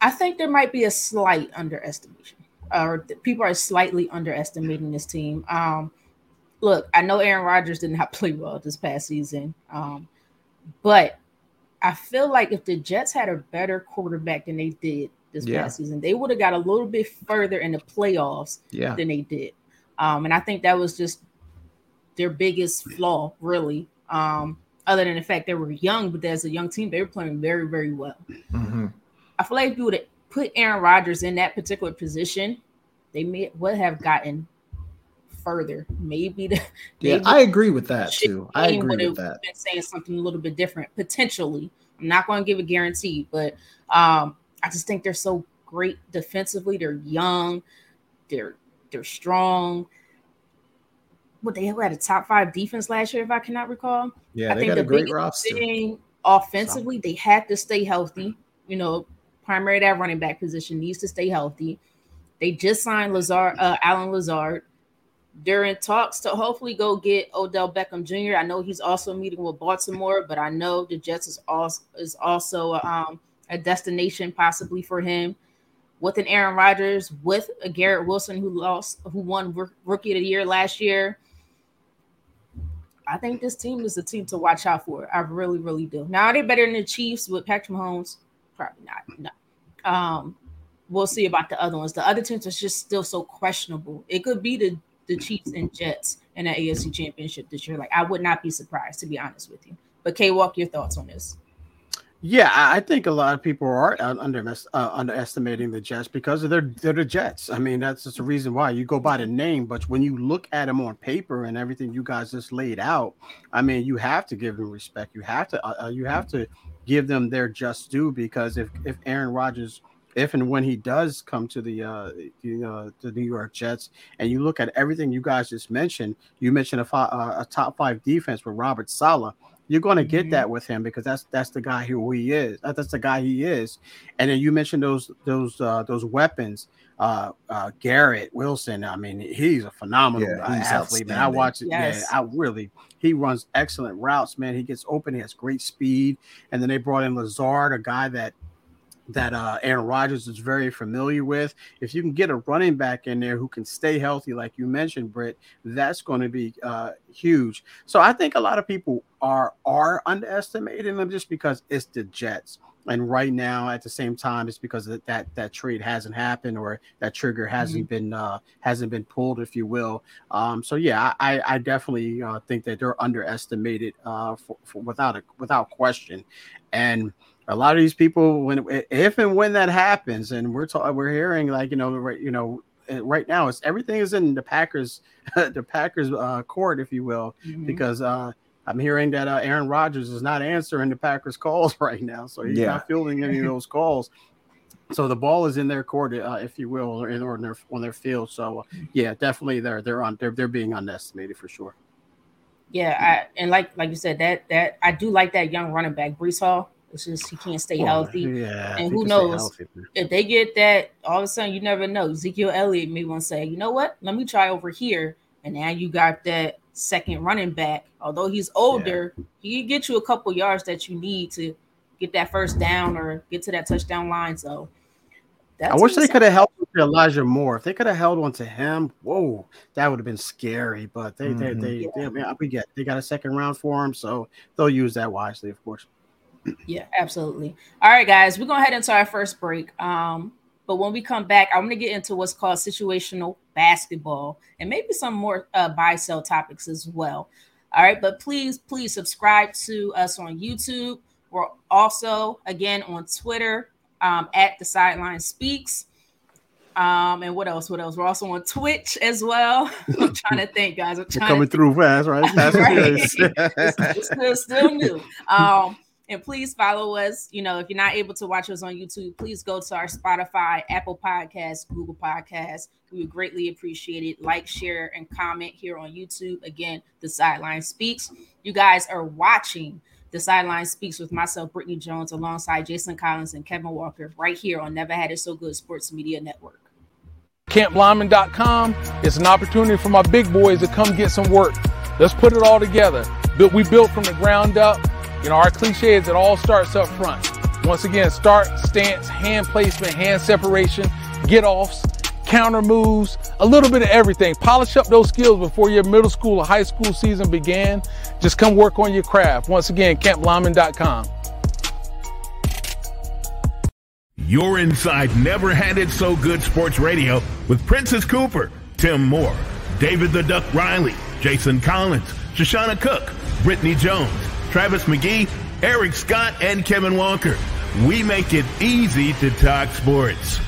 I think there might be a slight underestimation, or people are slightly underestimating this team. Um, look, I know Aaron Rodgers did not play well this past season, um, but I feel like if the Jets had a better quarterback than they did this yeah. past season, they would have got a little bit further in the playoffs yeah. than they did. Um, and I think that was just their biggest flaw, really. Um, other than the fact they were young, but as a young team, they were playing very, very well. Mm-hmm. I feel like if you would put Aaron Rodgers in that particular position, they may would have gotten further. Maybe the yeah, maybe I agree with that too. I agree with that. Been saying something a little bit different potentially. I'm not going to give a guarantee, but um, I just think they're so great defensively. They're young. They're They're strong. What they had a top five defense last year, if I cannot recall. Yeah, I they think got the a great roster. Thing, offensively, they had to stay healthy. You know, primary that running back position needs to stay healthy. They just signed Lazard, uh, Allen Lazard during talks to hopefully go get Odell Beckham Jr. I know he's also meeting with Baltimore, but I know the Jets is also is also um, a destination possibly for him. With an Aaron Rodgers, with a Garrett Wilson who lost, who won Rookie of the Year last year. I think this team is a team to watch out for. I really, really do. Now, are they better than the Chiefs with Patrick Mahomes? Probably not. No. Um, we'll see about the other ones. The other teams are just still so questionable. It could be the the Chiefs and Jets in the AFC Championship this year. Like I would not be surprised to be honest with you. But K, walk your thoughts on this. Yeah, I think a lot of people are under, uh, underestimating the Jets because they're they're the Jets. I mean, that's just the reason why you go by the name, but when you look at them on paper and everything you guys just laid out, I mean, you have to give them respect. You have to uh, uh you have to give them their just due because if if Aaron Rodgers if and when he does come to the uh, know the New York Jets, and you look at everything you guys just mentioned, you mentioned a, fi- uh, a top five defense with Robert Saleh. You're going to get mm-hmm. that with him because that's that's the guy who he is. That's the guy he is. And then you mentioned those those uh, those weapons. Uh, uh, Garrett Wilson. I mean, he's a phenomenal yeah, he's athlete. Man, I watch it. Yes. Yeah, I really. He runs excellent routes. Man, he gets open. He has great speed. And then they brought in Lazard, a guy that that uh, Aaron Rodgers is very familiar with. If you can get a running back in there who can stay healthy, like you mentioned, Britt, that's going to be uh, huge. So I think a lot of people are are underestimating them just because it's the Jets. And right now, at the same time, it's because that that, that trade hasn't happened or that trigger hasn't mm-hmm. been uh, hasn't been pulled, if you will. Um, so yeah, I, I definitely uh, think that they're underestimated uh, for, for without a without question. And a lot of these people when if and when that happens and we're talking we're hearing like you know right you know eh, right now it's everything is in the packers the packers uh, court if you will mm-hmm. because uh i'm hearing that uh, aaron rodgers is not answering the packers calls right now so he's yeah. not fielding any of those calls so the ball is in their court uh, if you will or in, or in their on their field so uh, yeah definitely they're they're on they're, they're being underestimated for sure yeah I, and like like you said that that i do like that young running back breece hall it's just he can't stay healthy. Yeah, and who knows healthy, if they get that, all of a sudden you never know. Ezekiel Elliott may want to say, you know what? Let me try over here. And now you got that second running back. Although he's older, yeah. he can get you a couple yards that you need to get that first down or get to that touchdown line. So I wish they could have helped with Elijah Moore. If they could have held on to him, whoa, that would have been scary. But they, mm-hmm. they, they, yeah. they, we get they got a second round for him, so they'll use that wisely, of course. Yeah, absolutely. All right, guys, we're gonna head into our first break. Um, but when we come back, I'm gonna get into what's called situational basketball and maybe some more uh, buy sell topics as well. All right, but please, please subscribe to us on YouTube. We're also again on Twitter um, at the Sideline Speaks. Um, and what else? What else? We're also on Twitch as well. I'm trying to think, guys. I'm coming through fast, right? Fast right. it's, it's still, still new. Um, and please follow us. You know, if you're not able to watch us on YouTube, please go to our Spotify, Apple Podcasts, Google Podcasts. We would greatly appreciate it. Like, share, and comment here on YouTube. Again, the Sideline Speaks. You guys are watching the Sideline Speaks with myself, Britne' Jones, alongside Jason Collins and Kevin Walker, right here on Never Had It So Good Sports Media Network. CampLyman.com is an opportunity for my big boys to come get some work. Let's put it all together. We built from the ground up you know, our cliche is it all starts up front. Once again, start, stance, hand placement, hand separation, get offs, counter moves, a little bit of everything. Polish up those skills before your middle school or high school season began. Just come work on your craft. Once again, camplyman.com. You're inside Never Had It So Good Sports Radio with Princess Cooper, Tim Moore, David the Duck Riley, Jason Collins, Shoshana Cook, Britne' Jones, Travis McGee, Eric Scott, and Kevin Walker. We make it easy to talk sports.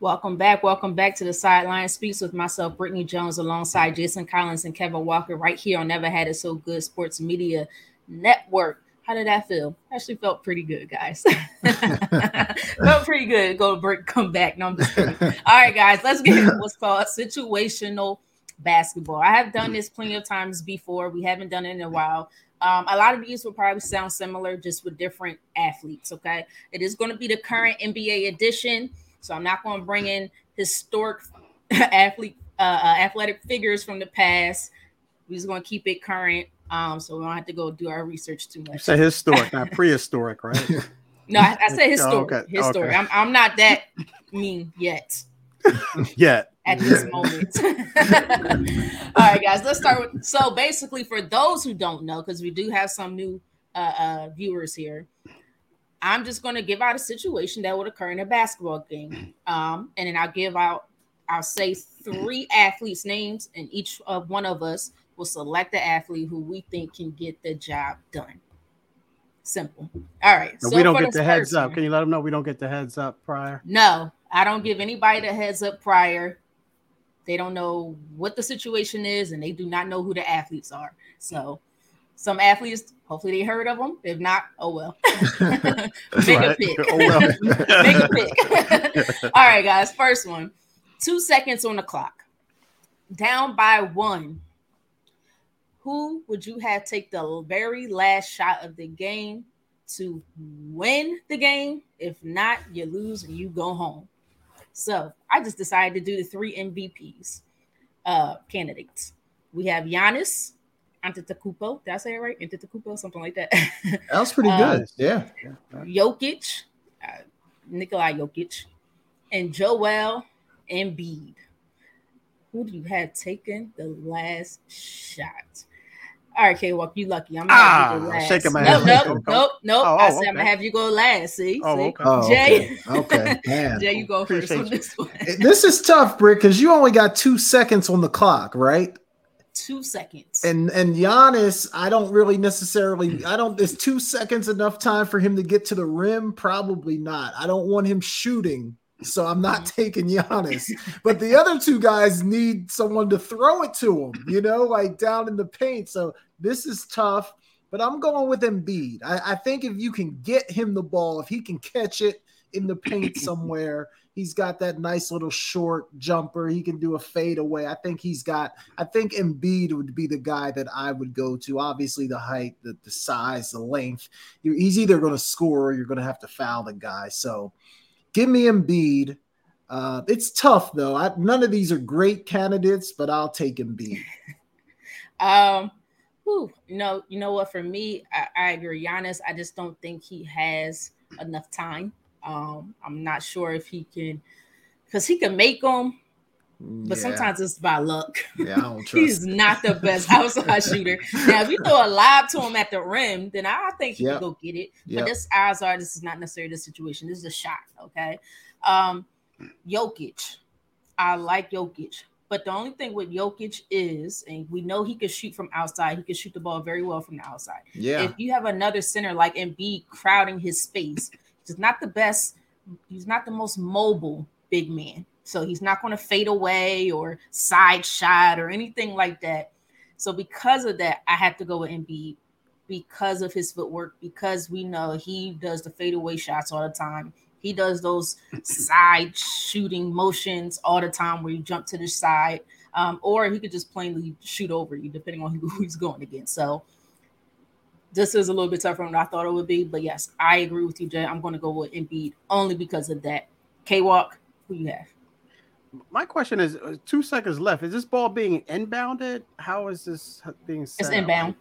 Welcome back. Welcome back to the Sideline Speaks with myself, Britne' Jones, alongside Jason Collins and Kevin Walker, right here on Never Had It So Good Sports Media Network. how did that feel? Actually felt pretty good, guys. felt pretty good. Go break, come back. No, I'm just kidding. All right, guys, let's get what's called situational basketball. I have done this plenty of times before. We haven't done it in a while. Um, a lot of these will probably sound similar, just with different athletes. Okay, it is going to be the current NBA edition, so I'm not going to bring in historic athlete uh, uh, athletic figures from the past. We're just going to keep it current. Um, so we don't have to go do our research too much. You say historic, not prehistoric, right? no, I, I said historic. Oh, okay. Historic. Okay. I'm, I'm not that mean yet. yet. At this moment. All right, guys, let's start with. So basically, for those who don't know, because we do have some new uh, uh, viewers here, I'm just going to give out a situation that would occur in a basketball game, um, and then I'll give out. I'll say three athletes' names, and each of one of us will select the athlete who we think can get the job done. Simple. All right. So we don't get the heads up. Can you let them know we don't get the heads up prior? No, I don't give anybody the heads up prior. They don't know what the situation is, and they do not know who the athletes are. So, some athletes, hopefully, they heard of them. If not, oh well. Make right. a pick. Oh well. Make a pick. All right, guys. First one. Two seconds on the clock. Down by one who would you have take the very last shot of the game to win the game? If not, you lose and you go home. So I just decided to do the three MVPs uh, candidates. We have Giannis Antetokounmpo. Did I say it right? Antetokounmpo, something like that. that was pretty good. Yeah. Jokic, uh, Nikolai Jokic, and Joel Embiid. Who do you have taken the last shot? All right, K Walk, you lucky. I'm gonna ah, have you go last. Shaking my nope, head. Nope, nope, nope. Oh, I said okay. I'm gonna have you go last. See, oh, see? Okay. Oh, Jay. Okay, okay. Jay, you go first on this one. this is tough, Brick, because you only got two seconds on the clock, right? Two seconds. And and Giannis, I don't really necessarily. I don't. Is two seconds enough time for him to get to the rim? Probably not. I don't want him shooting so I'm not mm-hmm. taking Giannis. But the other two guys need someone to throw it to them, you know, like down in the paint. So this is tough, but I'm going with Embiid. I, I think if you can get him the ball, if he can catch it in the paint somewhere, he's got that nice little short jumper. He can do a fade away. I think he's got, I think Embiid would be the guy that I would go to. Obviously, the height, the, the size, the length. You're, he's either going to score or you're going to have to foul the guy. So, Give me Embiid. Uh, it's tough though. I, none of these are great candidates, but I'll take Embiid. um, whew, know, you know what? For me, I, I agree. Giannis, I just don't think he has enough time. Um, I'm not sure if he can, because he can make them, but yeah. sometimes it's by luck. Yeah, I don't trust. He's not the best outside shooter. Now, if you throw a lob to him at the rim, then I think he yep. can go get it. Yep. But this odds are this is not necessarily the situation. This is a shot. Okay. Um, Jokic. I like Jokic. But the only thing with Jokic is, and we know he can shoot from outside, he can shoot the ball very well from the outside. Yeah. If you have another center like Embiid crowding his space, he's not the best, he's not the most mobile big man. So he's not going to fade away or side shot or anything like that. So because of that, I have to go with Embiid because of his footwork, because we know he does the fadeaway shots all the time. He does those side shooting motions all the time where you jump to the side, um, or he could just plainly shoot over you, depending on who he's going against. So this is a little bit tougher than I thought it would be. But yes, I agree with you, Jay. I'm going to go with Embiid only because of that. K Walk, who you have? My question is uh, two seconds left. Is this ball being inbounded? How is this being set It's inbound.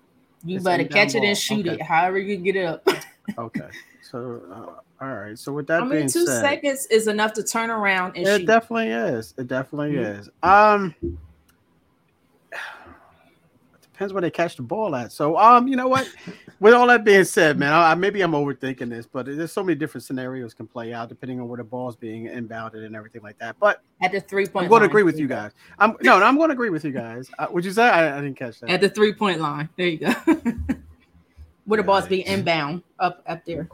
You it's better catch it and shoot okay. it, however you get it up. okay. So, uh, all right. So, with that I mean, being two said, seconds is enough to turn around and it shoot. definitely is. It definitely mm-hmm. is. Um, depends where they catch the ball at. So, um, you know what? With all that being said, man, I, maybe I'm overthinking this, but there's so many different scenarios can play out depending on where the ball's being inbounded and everything like that. But at the three point, I'm going to agree with you guys. I'm no, no I'm going to agree with you guys. Uh, would you say I, I, didn't catch that? At the three point line, there you go. where the ball's being inbound up up there.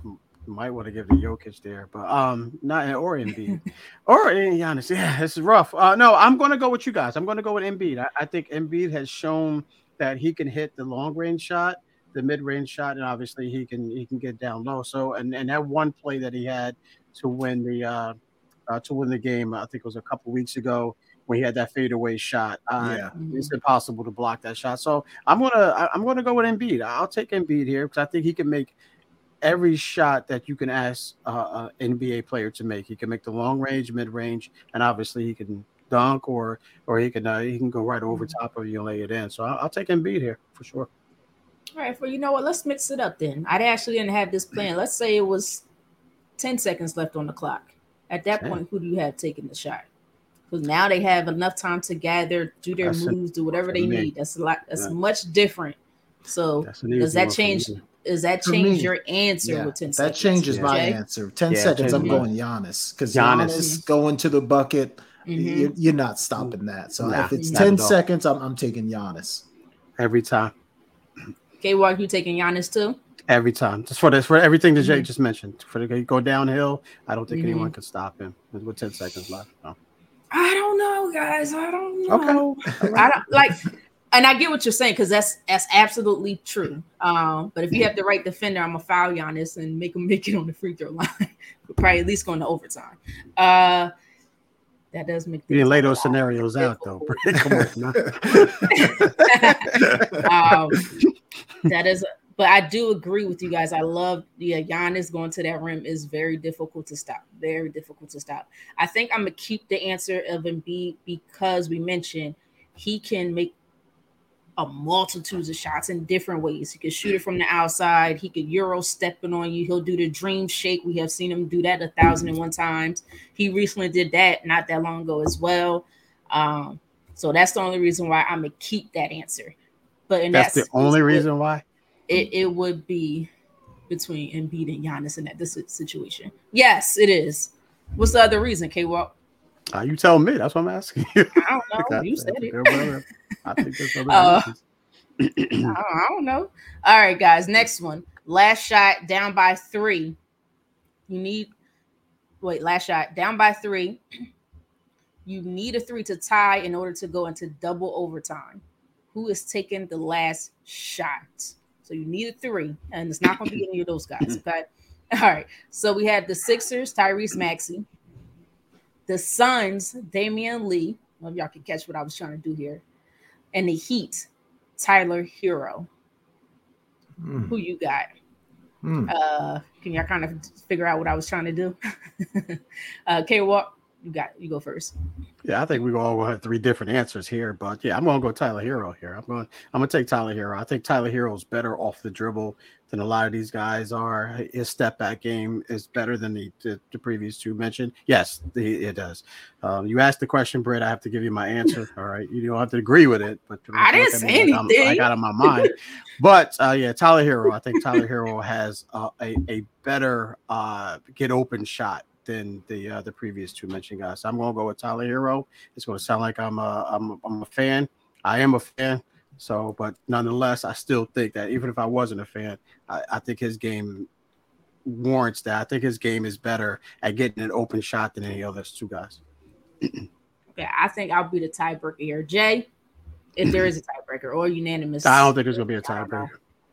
Might want to give the Jokic there, but um, not in or Embiid or in Giannis. Yeah, this is rough. Uh, no, I'm going to go with you guys. I'm going to go with Embiid. I, I think Embiid has shown that he can hit the long range shot the mid range shot, and obviously he can he can get down low. So and and that one play that he had to win the uh, uh to win the game, I think it was a couple weeks ago when he had that fadeaway shot. Uh, yeah, it's impossible to block that shot. So I'm gonna I'm gonna go with Embiid. I'll take Embiid here because I think he can make every shot that you can ask uh, an NBA player to make. He can make the long range, mid range, and obviously he can dunk or or he can uh, he can go right over mm-hmm. top of you and lay it in. So I'll, I'll take Embiid here for sure. All right, well, you know what? Let's mix it up then. I actually didn't have this plan. Let's say it was 10 seconds left on the clock. At that point, who do you have taking the shot? Because now they have enough time to gather, do their that's moves, do whatever they need. That's a lot, that's yeah. much different. So does that change? Does that change your answer yeah, with 10 that seconds? That changes my Jay? answer. 10 seconds, I'm going Giannis. Because Giannis. Giannis going to the bucket, mm-hmm. you're, not stopping that. So nah, if it's 10 seconds, I'm, I'm taking Giannis. Every time. K Walk, you taking Giannis too? Every time, just for this, for everything that Jay mm-hmm. just mentioned, for the go downhill, I don't think mm-hmm. anyone can stop him with ten seconds left. No. I don't know, guys. I don't know. Okay. I don't like, and I get what you're saying because that's that's absolutely true. Um, but if you have the right defender, I'm gonna foul Giannis and make him make it on the free throw line. Probably at least going to overtime. Uh, that does make you didn't lay those scenarios out though. Um, that is, but I do agree with you guys. I love yeah, Giannis going to that rim is very difficult to stop. Very difficult to stop. I think I'm gonna keep the answer of Embiid because we mentioned he can make a multitudes of shots in different ways. He could shoot it from the outside. He could euro stepping on you. He'll do the dream shake. We have seen him do that a thousand and one times. He recently did that not that long ago as well. Um, so that's the only reason why I'm gonna keep that answer. But that's the only reason why it, it would be between Embiid and Giannis in that this situation. Yes, it is. What's the other reason, K Walk? Uh, you tell me. That's what I'm asking you. I don't know. you said it. I think there's other uh, I don't know. All right, guys. Next one. Last shot down by three. You need wait, last shot down by three. You need a three to tie in order to go into double overtime. Who is taking the last shot? So you need a three, and it's not going to be any of those guys. Okay. All right. So we had the Sixers, Tyrese Maxey, the Suns, Damion Lee. I y'all can catch what I was trying to do here. And the Heat, Tyler Herro. Mm. Who you got? Mm. Uh, can y'all kind of figure out what I was trying to do? uh, K Walk, you got you go first. Yeah, I think we all have three different answers here, but yeah, I'm gonna go Tyler Herro here. I'm going I'm gonna take Tyler Herro. I think Tyler Herro is better off the dribble than a lot of these guys are. His step back game is better than the the, the previous two mentioned. Yes, the, it does. Um, you asked the question, Brett. I have to give you my answer. All right, you don't have to agree with it, but I didn't say anything. I got on my mind. but uh, yeah, Tyler Herro. I think Tyler Herro has uh, a a better uh, get open shot than the uh, the previous two mentioned guys. So I'm going to go with Tyler Herro. It's going to sound like I'm a, I'm, I'm a fan. I am a fan. So, but nonetheless, I still think that even if I wasn't a fan, I, I think his game warrants that. I think his game is better at getting an open shot than any other two guys. yeah, I think I'll be the tiebreaker here. Jay, if there is a tiebreaker or unanimous. I don't think there's gonna be a tiebreaker.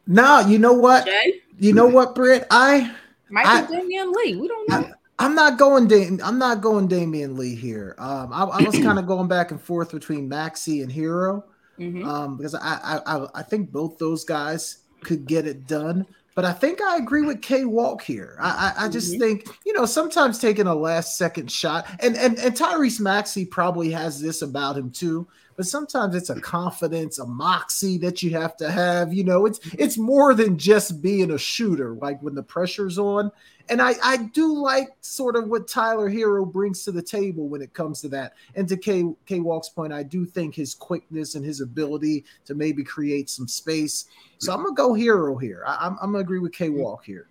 No, you know what? Jay? You know what, Britt? I might be Damion Lee. We don't know. I, am not going. Da- I'm not going Damion Lee here. Um, I, I was kind of going back and forth between Maxey and Herro, mm-hmm. um, because I, I I think both those guys could get it done. But I think I agree with K Walk here. I, I, I just mm-hmm. think, you know, sometimes taking a last second shot, and, and, and Tyrese Maxey probably has this about him too, but sometimes it's a confidence, a moxie that you have to have. You know, it's it's more than just being a shooter, like when the pressure's on and I, I do like sort of what Tyler Herro brings to the table when it comes to that. And to K K Walk's point, I do think his quickness and his ability to maybe create some space. So I'm gonna go Herro here. I, am I'm, I'm gonna agree with K Walk here.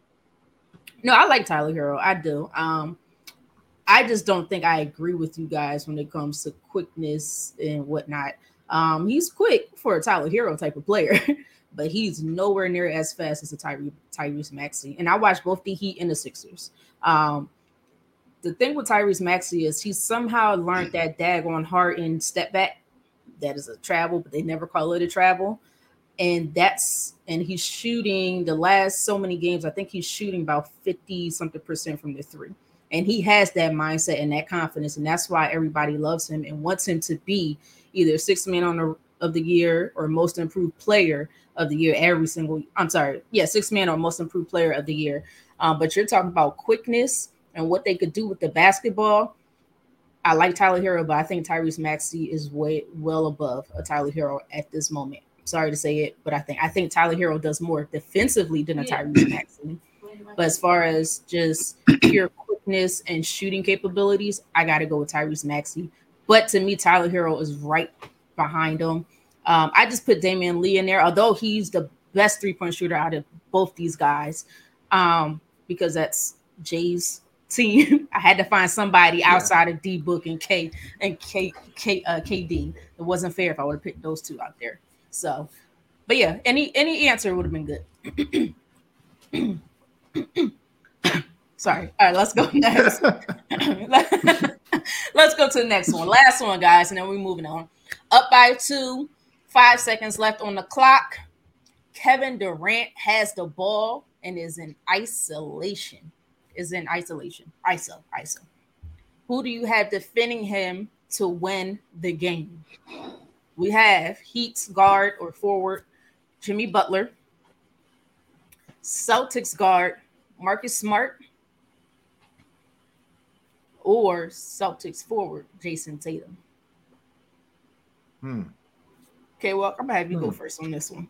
No, I like Tyler Herro. I do. Um, I just don't think I agree with you guys when it comes to quickness and whatnot. Um, he's quick for a Tyler Herro type of player. but he's nowhere near as fast as a Tyre- Tyrese Maxey. And I watched both the Heat and the Sixers. Um, the thing with Tyrese Maxey is he somehow learned that daggone heart and step back. That is a travel, but they never call it a travel. and that's and he's shooting the last so many games. I think he's shooting about 50 something percent from the three. And he has that mindset and that confidence, and that's why everybody loves him and wants him to be either sixth man on the of the year or most improved player of the year every single. I'm sorry, yeah, six man or most improved player of the year. Um, but you're talking about quickness and what they could do with the basketball. I like Tyler Herro but I think Tyrese Maxey is way well above a Tyler Herro at this moment. Sorry to say it, but I think I think Tyler Herro does more defensively than a Tyrese Maxey. But as far as just pure quickness and shooting capabilities, I got to go with Tyrese Maxey. But to me, Tyler Herro is right behind him. Um, I just put Damion Lee in there, although he's the best three point shooter out of both these guys, um, because that's Jay's team. I had to find somebody yeah. outside of D Book and K and K K uh, KD. It wasn't fair if I would have picked those two out there. So, but yeah, any any answer would have been good. Sorry. All right, let's go next. let's go to the next one. Last one, guys, and then we're moving on. Up by two, five seconds left on the clock. Kevin Durant has the ball and is in isolation. Is in isolation. ISO, ISO. Who do you have defending him to win the game? We have Heat's guard or forward Jimmy Butler, Celtics guard Marcus Smart, or Celtics forward Jayson Tatum. Hmm. Okay, well, I'm gonna have you hmm. go first on this one.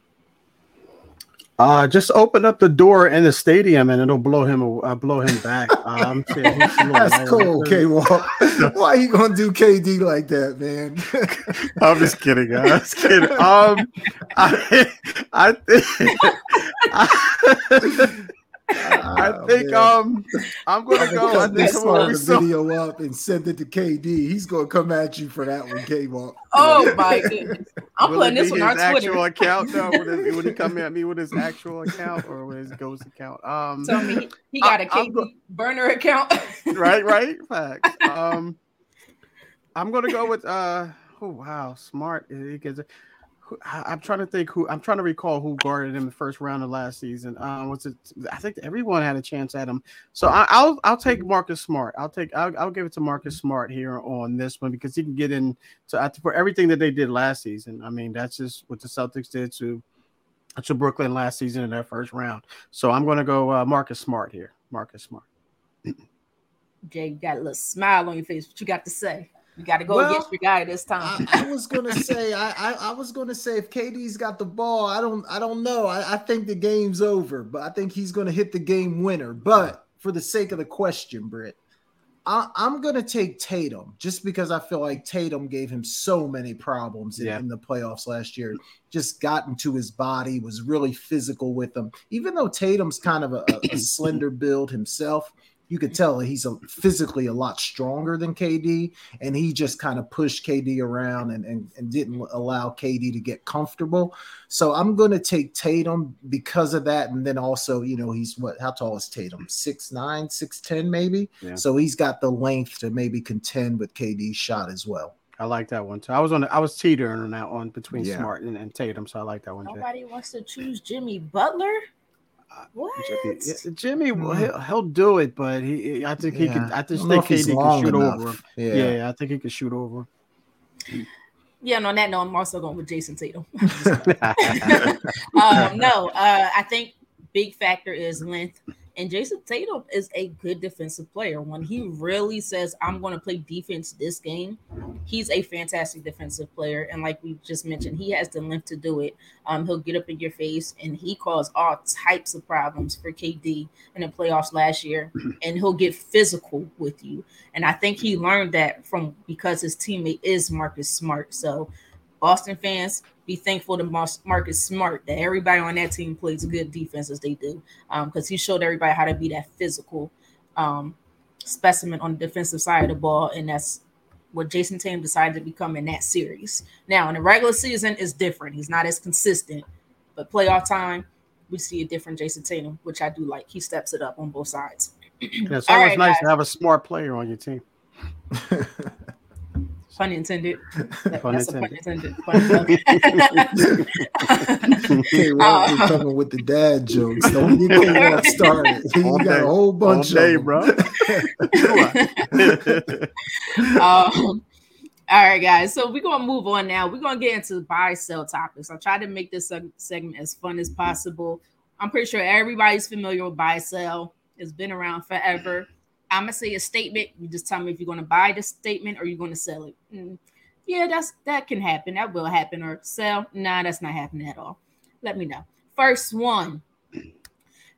Uh, just open up the door in the stadium and it'll blow him uh, blow him back. Um, That's cool, K Walk. Why are you gonna do KD like that, man? I'm just kidding. I'm just kidding. Um, I, I think. I, I oh, think um I'm gonna go. I think start the video up and send it to KD. He's gonna come at you for that one, K Walk. Oh my goodness. I'm will putting this one on Twitter. actual account though? Would, it, would he come at me with his actual account or with his ghost account? Um tell me he, he got I, a KD go- burner account. right, right. Facts. Um I'm gonna go with uh oh wow, smart. Because I'm trying to think who I'm trying to recall who guarded him the first round of last season. Um, was it? I think everyone had a chance at him. So I, will I'll take Marcus Smart. I'll take I'll, I'll give it to Marcus Smart here on this one because he can get in to for everything that they did last season. I mean that's just what the Celtics did to to Brooklyn last season in their first round. So I'm going to go uh, Marcus Smart here. Marcus Smart. Jay, you got a little smile on your face. What you got to say? You got to go well, against your guy this time. I, I was gonna say, I, I, I, was gonna say, if KD's got the ball, I don't, I don't know. I, I think the game's over, but I think he's gonna hit the game winner. But for the sake of the question, Britt, I, am gonna take Tatum just because I feel like Tatum gave him so many problems in, yeah. in the playoffs last year. Just got into his body, was really physical with him. Even though Tatum's kind of a, a slender build himself, you could tell he's a, physically a lot stronger than KD, and he just kind of pushed KD around and, and, and didn't allow KD to get comfortable. So I'm going to take Tatum because of that, and then also, you know, he's what? How tall is Tatum? Six nine, six ten, maybe. Yeah. So he's got the length to maybe contend with KD's shot as well. I like that one too. I was on. I was teetering on that one between yeah. Smart and, and, Tatum, so I like that one. Nobody Jay. wants to choose Jimmy Butler. What? Jimmy, mm. he'll, he'll do it, but he, I think he yeah. can. I just I think KD can shoot enough. over him. Yeah. yeah, I think he can shoot over. him. Yeah, and on that note, I'm also going with Jayson Tatum. um, no, uh, I think big factor is length. And Jayson Tatum is a good defensive player. When he really says, I'm going to play defense this game, he's a fantastic defensive player. And like we just mentioned, he has the length to do it. Um, he'll get up in your face and he caused all types of problems for KD in the playoffs last year. And he'll get physical with you. And I think he learned that from because his teammate is Marcus Smart. So, Boston fans, be thankful to Marcus Smart that everybody on that team plays good defense as they do, because um, he showed everybody how to be that physical um, specimen on the defensive side of the ball, and that's what Jayson Tatum decided to become in that series. Now, in the regular season, is different. He's not as consistent, but playoff time, we see a different Jayson Tatum, which I do like. He steps it up on both sides. it's always right, nice guys. to have a smart player on your team. Pun intended. Pun That's intended. a pun intended. K Rock uh, coming with the dad jokes. Don't get K Rock started. He got day. a whole bunch All day, of them. bro. um, all right, guys. So we're gonna move on now. We're gonna get into the buy sell topics. I'll try to make this segment as fun as possible. I'm pretty sure everybody's familiar with buy sell. It's been around forever. I'm gonna say a statement. You just tell me if you're gonna buy the statement or you're gonna sell it. Mm, yeah, that's that can happen. That will happen. Or sell. Nah, that's not happening at all. Let me know. First one.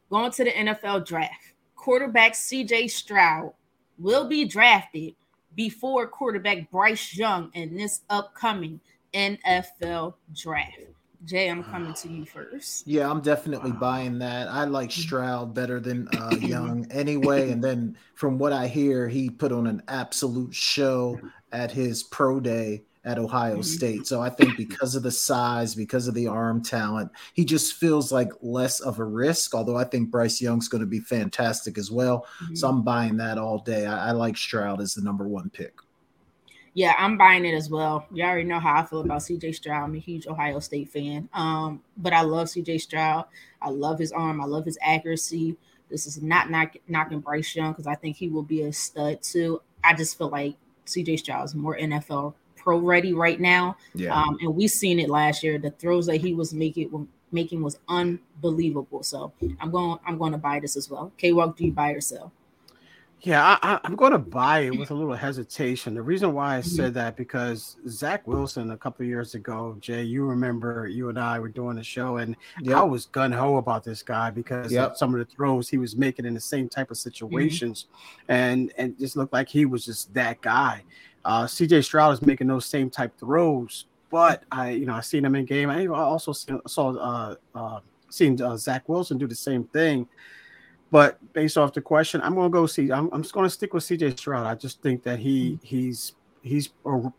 Going to the NFL draft. Quarterback CJ Stroud will be drafted before quarterback Bryce Young in this upcoming NFL draft. Jay, I'm coming to you first. Yeah, I'm definitely buying that. I like Stroud better than uh, Young anyway. And then from what I hear, he put on an absolute show at his pro day at Ohio mm-hmm. State. So I think because of the size, because of the arm talent, he just feels like less of a risk. Although I think Bryce Young's going to be fantastic as well. Mm-hmm. So I'm buying that all day. I, I, like Stroud as the number one pick. Yeah, I'm buying it as well. You already know how I feel about CJ Stroud. I'm a huge Ohio State fan. Um, but I love CJ Stroud. I love his arm. I love his accuracy. This is not knock, knocking Bryce Young because I think he will be a stud too. I just feel like CJ Stroud is more NFL pro ready right now. Yeah. Um, and we've seen it last year. The throws that he was making making was unbelievable. So I'm going I'm going to buy this as well. K Walk, do you buy or sell? Yeah, I, am going to buy it with a little hesitation. The reason why I said that because Zach Wilson a couple years ago, Jay, you remember you and I were doing a show, and yep. I was gun ho about this guy because yep. some of the throws he was making in the same type of situations, mm-hmm. and and just looked like he was just that guy. Uh, CJ Stroud is making those same type throws, but I, you know, I seen him in game. I also saw uh, uh, seen uh, Zach Wilson do the same thing. But based off the question, I'm going to go see. I'm, I'm just going to stick with CJ Stroud. I just think that he he's he's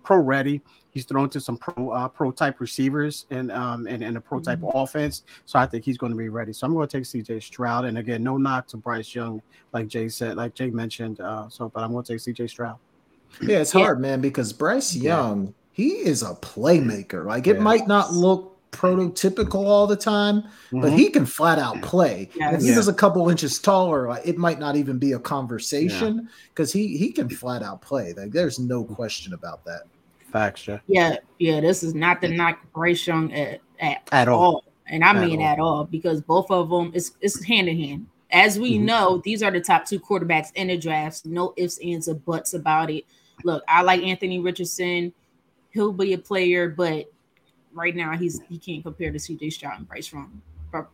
pro ready. He's thrown to some pro uh, pro type receivers and um and, and a pro type mm-hmm. offense. So I think he's going to be ready. So I'm going to take CJ Stroud. And again, no knock to Bryce Young, like Jay said, like Jay mentioned. Uh, so, but I'm going to take CJ Stroud. Yeah, it's hard, man, because Bryce Young, yeah. he is a playmaker. Like it might not look prototypical all the time, mm-hmm. but he can flat out play. Yes. If he yeah. was a couple inches taller, it might not even be a conversation because yeah. he he can flat out play. Like there's no question about that. Facts, yeah. Yeah, yeah. This is not the knock Bryce Young at, at, at all. all. and I at mean all. at all because both of them it's it's hand in hand. As we mm-hmm. know, these are the top two quarterbacks in the drafts. No ifs, ands, or buts about it look, I like Anthony Richardson. He'll be a player, but right now he's he can't compare to CJ Stroud and Bryce Young.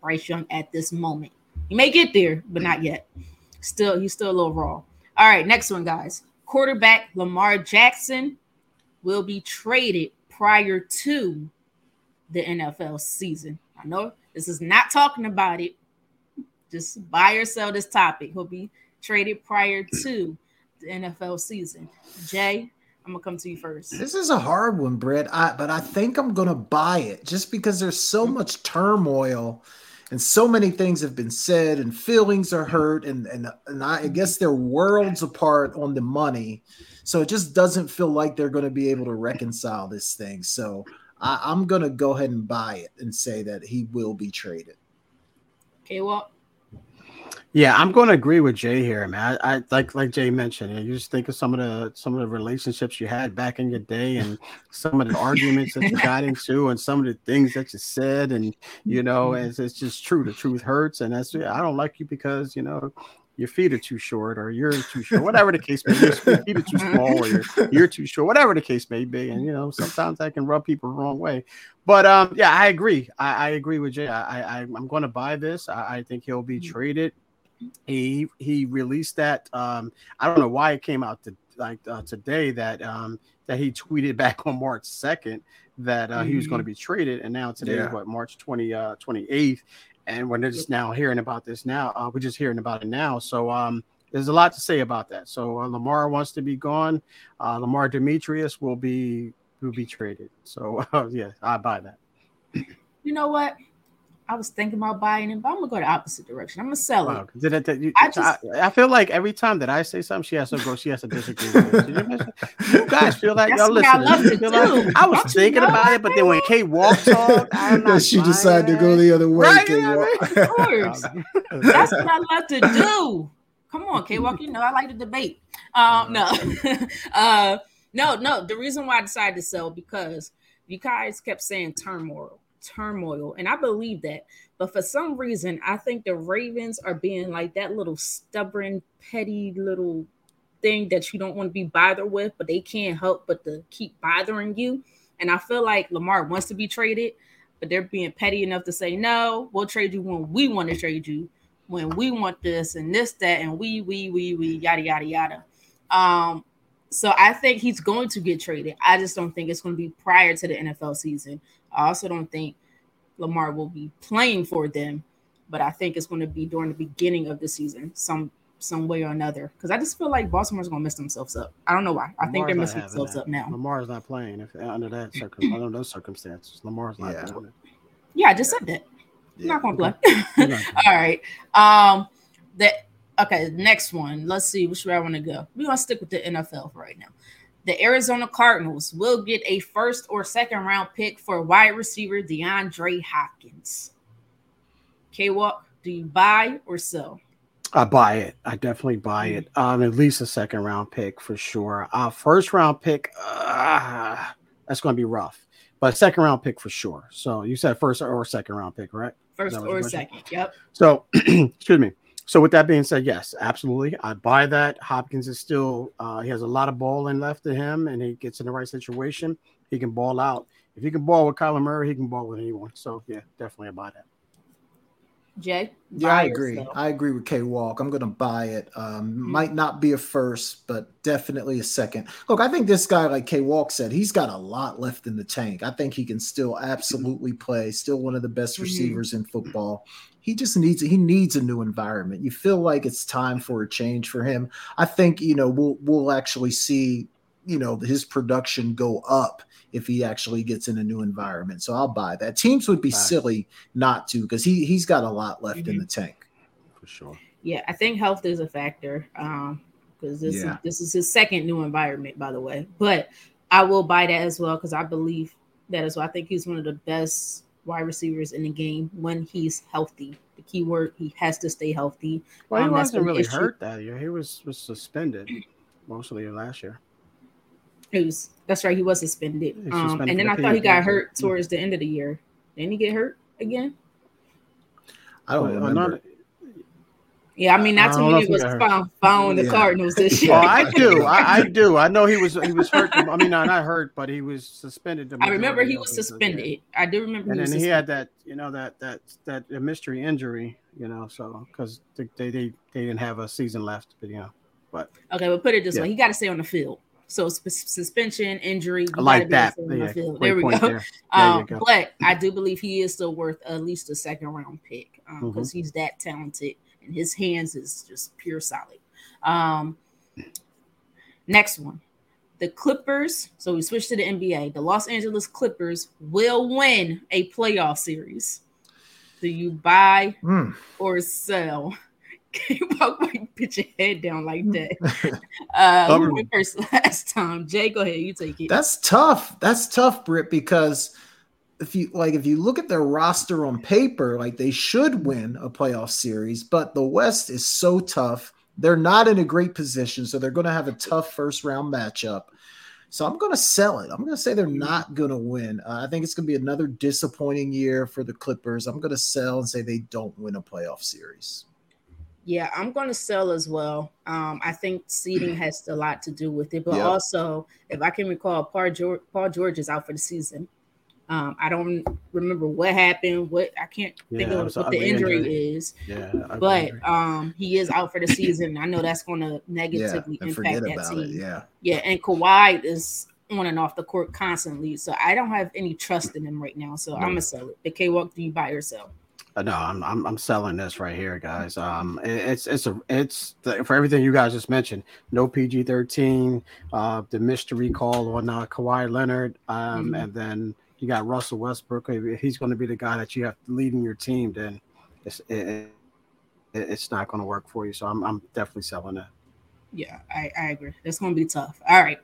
Bryce Young at this moment. He may get there, but not yet. Still, he's still a little raw. All right, next one, guys. Quarterback Lamar Jackson will be traded prior to the NFL season. I know this is not talking about it. Just buy or sell this topic. He'll be traded prior to the NFL season. Jay, I'm gonna come to you first. This is a hard one, Brett. I, but I think I'm gonna buy it just because there's so mm-hmm. much turmoil and so many things have been said and feelings are hurt and and, and I guess they're worlds apart on the money. So it just doesn't feel like they're going to be able to reconcile this thing. So I, I'm going to go ahead and buy it and say that he will be traded. Okay, well, yeah, I'm going to agree with Jay here, man. I, I like like Jay mentioned. You just think of some of the some of the relationships you had back in your day, and some of the arguments that you got into, and some of the things that you said, and you know, mm-hmm. it's, it's just true. The truth hurts, and that's I don't like you because you know your feet are too short, or you're too short, whatever the case may be. Your feet are too small, or you're, you're too short, whatever the case may be. And you know, sometimes I can rub people the wrong way. But um, yeah, I agree. I, I agree with Jay. I, I I'm going to buy this. I, I think he'll be mm. traded he he released that. Um, I don't know why it came out to, like uh, today that um, that he tweeted back on March second that uh, mm-hmm. he was going to mm-hmm. be traded, and now today yeah. is what March 20, uh, 28th, and we're just now hearing about this now. Uh, we're just hearing about it now. So um, there's a lot to say about that. So uh, Lamar wants to be gone. Uh, Lamar Demetrius will be will be traded. So uh, yeah, I buy that. You know what? I was thinking about buying it, but I'm gonna go the opposite direction. I'm gonna sell wow. it. Did it, did you, I, just, I, I, feel like every time that I say something, she has to go. She has to disagree. you, you, guys feel like y'all listen. I, love to do. Like, I was Don't thinking about it, but then when Kate walked off, she decided to go the other way. Right, of course, that's what I love to do. Come on, K Walk. You know I like to debate. Um, no, uh, no, no. The reason why I decided to sell because you guys kept saying turmoil turmoil. And I believe that. But for some reason, I think the Ravens are being like that little stubborn, petty little thing that you don't want to be bothered with, but they can't help but to keep bothering you. And I feel like Lamar wants to be traded, but they're being petty enough to say, no, we'll trade you when we want to trade you, when we want this and this, that, and we, we, we, we, yada, yada, yada. Um, so I think he's going to get traded. I just don't think it's going to be prior to the NFL season. I also don't think Lamar will be playing for them, but I think it's going to be during the beginning of the season, some some way or another. Because I just feel like Baltimore's going to mess themselves up. I don't know why. I Lamar's think they're messing themselves that. up now. Lamar's not playing if under that circum under those circumstances. Lamar's not yeah. playing. Yeah, I just said that. Yeah. not going to play. All right. Um, that okay. Next one. Let's see which way I want to go. We're gonna stick with the NFL for right now the Arizona Cardinals will get a first or second round pick for wide receiver DeAndre Hopkins. K Walk, do you buy or sell? I buy it. I definitely buy it. Um, at least a second round pick for sure. Uh, first round pick, uh, that's going to be rough, but second round pick for sure. So you said first or second round pick, right? First or second. Yep. So, excuse me. So with that being said, yes, absolutely, I buy that. Hopkins is still uh, he has a lot of balling left to him, and he gets in the right situation, he can ball out. If he can ball with Kyler Murray, he can ball with anyone. So yeah, definitely I buy that. Jay? Yeah, I agree. I agree with K Walk. I'm going to buy it. Um, mm-hmm. Might not be a first, but definitely a second. Look, I think this guy, like K Walk said, he's got a lot left in the tank. I think he can still absolutely play. Still one of the best mm-hmm. receivers in football. He just needs he needs a new environment. You feel like it's time for a change for him. I think you know we'll we'll actually see you know his production go up if he actually gets in a new environment. So I'll buy that. Teams would be silly not to because he he's got a lot left mm-hmm. in the tank for sure. Yeah, I think health is a factor um because this yeah. is, this is his second new environment, by the way. But I will buy that as well because I believe that as well. I think he's one of the best wide receivers in the game when he's healthy. The key word he has to stay healthy. Well, he um, wasn't really issue. hurt that year. He was was suspended mostly last year. He was that's right. He was suspended. Um, suspended and then I thought he got hurt towards the end of the year. Didn't he get hurt again? I don't well, remember. Not, yeah, I mean, not too many was found found the. Cardinals this year. Well, I do, I, I, do. I know he was he was hurt. I mean, not not hurt, but he was suspended. I remember he was suspended. I do remember. And he then he had that, you know, that that that mystery injury, you know, so because they, they they didn't have a season left, but you know, but okay, but put it this yeah. way, he got to stay on the field. So suspension, injury, I like that. Yeah, there we go. There. Um, go. But I do believe he is still worth at least a second round pick because um, mm-hmm. he's that talented and his hands is just pure solid. Um, next one, the Clippers. So we switched to the NBA. The Los Angeles Clippers will win a playoff series. Do you buy mm. or sell? Why you put your head down like that? Uh, we went first last time. Jay, go ahead. You take it. That's tough. That's tough, Britt, because if you like, if you look at their roster on paper, like they should win a playoff series, but the West is so tough. They're not in a great position, so they're going to have a tough first round matchup. So I'm going to sell it. I'm going to say they're not going to win. Uh, I think it's going to be another disappointing year for the Clippers. I'm going to sell and say they don't win a playoff series. Yeah, I'm going to sell as well. Um, I think seeding has a lot to do with it, but yep. also, if I can recall, Paul George, Paul George is out for the season. Um, I don't remember what happened. What I can't think yeah, of what the injury, injury, is. Yeah, but um, he is out for the season. I know that's going to negatively yeah, impact that team. It, yeah, yeah, and Kawhi is on and off the court constantly, so I don't have any trust in him right now. So no. I'm gonna sell it. The K Walk, do you buy or sell? Uh, no, I'm, I'm I'm selling this right here, guys. Um, it, it's it's a it's the, for everything you guys just mentioned. No PG-13, uh, the mystery call on uh, Kawhi Leonard, um, mm-hmm. and then you got Russell Westbrook, if he's going to be the guy that you have leading your team, then it's it, it's not going to work for you. So I'm I'm definitely selling that. Yeah, I, I agree. It's going to be tough. All right,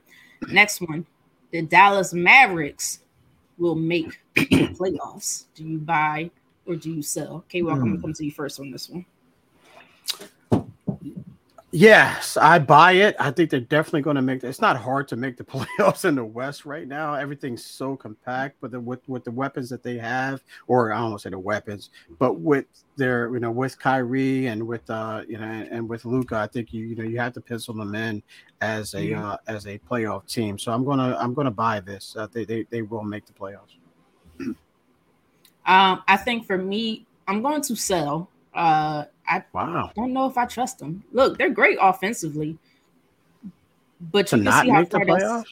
next one, the Dallas Mavericks will make playoffs. Do you buy or do you sell? Okay, welcome. Mm. I'm going to come to you first on this one. Yes, I buy it. I think they're definitely going to make. It. It's not hard to make the playoffs in the West right now. Everything's so compact, but the, with with the weapons that they have, or I don't want to say the weapons, but with their you know with Kyrie and with uh you know and, and with Luka, I think you you know you have to pencil them in as a mm-hmm. uh, as a playoff team. So I'm gonna I'm gonna buy this. Uh, they, they they will make the playoffs. Um, I think for me, I'm going to sell. Uh, I wow. don't know if I trust them. Look, they're great offensively, but to you not make the playoffs.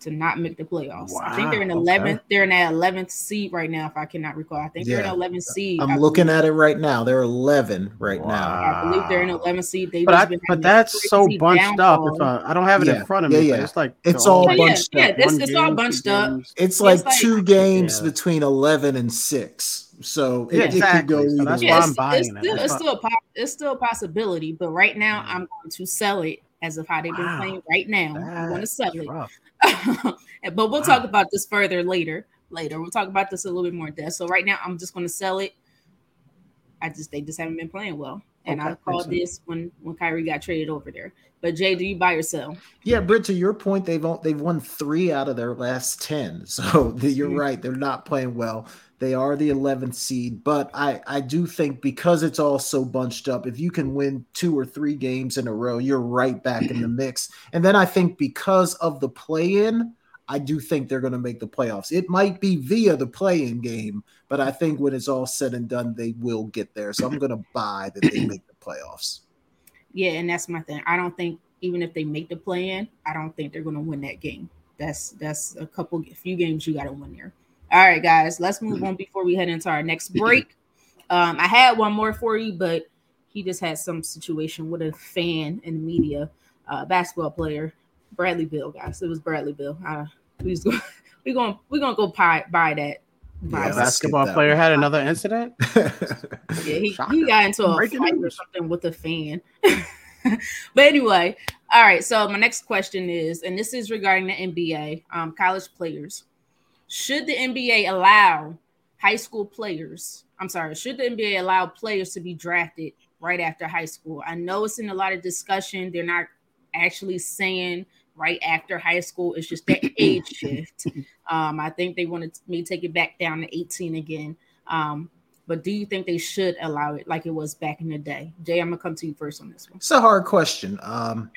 To not make the playoffs. Wow, I think they're in 11th. Okay. They're in that 11th seed right now, if I cannot recall. I think yeah. they're in 11th seed. I'm I looking believe. at it right now. They're 11 right wow. now. I believe they're in 11th seed. They but, I, but that's so bunched up. If I, I, don't have it yeah. in front of me, yeah, yeah. it's like it's all bunched yeah, up. Yeah, it's, it's all bunched up. It's like, it's like two games between 11 and six. So yeah, it, exactly. it could go. So that's why I'm buying it's, still, it's still, a, it's still a possibility, but right now mm-hmm. I'm going to sell it as of how they've been wow. playing right now. I'm going to sell it. but we'll talk about this further later. Later, we'll talk about this a little bit more in depth. So right now, I'm just going to sell it. I just they just haven't been playing well, and okay, I called this when when Kyrie got traded over there. But Jay, do you buy or sell? Yeah, Britt. To your point, they've they've won three out of their last ten. So you're mm-hmm. right; they're not playing well. They are the 11th seed, but I, I do think because it's all so bunched up, if you can win two or three games in a row, you're right back in the mix. And then I think because of the play in, I do think they're going to make the playoffs. It might be via the play in game, but I think when it's all said and done, they will get there. So I'm going to buy that they make the playoffs. Yeah, and that's my thing. I don't think even if they make the play in, I don't think they're going to win that game. That's that's a couple, a few games you got to win there. All right, guys, let's move on before we head into our next break. Um, I had one more for you, but he just had some situation with a fan in the media, uh, basketball player, Bradley Beal, guys. It was Bradley Beal. Uh, we just go, we going we gonna go buy buy that. Buy yeah, basketball that player one. had another incident. yeah, he, he got into a fight or something with a fan. but anyway, all right. So my next question is, and this is regarding the NBA, um, college players should the NBA allow high school players? I'm sorry, should the NBA allow players to be drafted right after high school? I know it's in a lot of discussion. They're not actually saying right after high school. It's just that age shift. Um, I think they wanted me to take it back down to 18 again. Um, but do you think they should allow it like it was back in the day? Jay, I'm gonna come to you first on this one. It's a hard question. Um,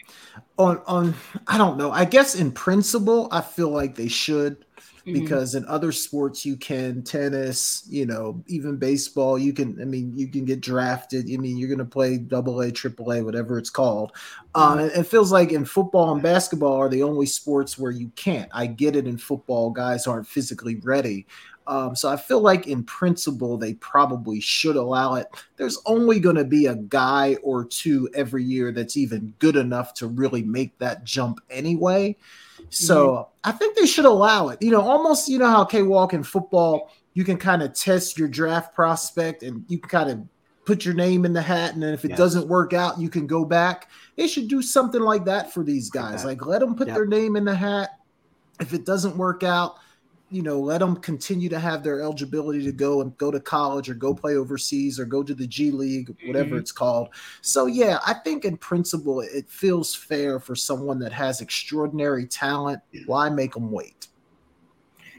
on on I don't know. I guess in principle, I feel like they should. Mm-hmm. because in other sports you can tennis you know even baseball you can i mean you can get drafted i mean you're going to play double a triple a whatever it's called um, mm-hmm. it feels like in football and basketball are the only sports where you can't i get it in football guys aren't physically ready um, so I feel like in principle they probably should allow it. There's only going to be a guy or two every year that's even good enough to really make that jump anyway. So mm-hmm. I think they should allow it. You know, almost you know how K Walk in football, you can kind of test your draft prospect and you can kind of put your name in the hat, and then if it yes. doesn't work out, you can go back. They should do something like that for these guys. Okay. Like let them put yep. their name in the hat. If it doesn't work out, you know, let them continue to have their eligibility to go and go to college or go play overseas or go to the G League, whatever mm-hmm. it's called. So, yeah, I think in principle, it feels fair for someone that has extraordinary talent. Why make them wait?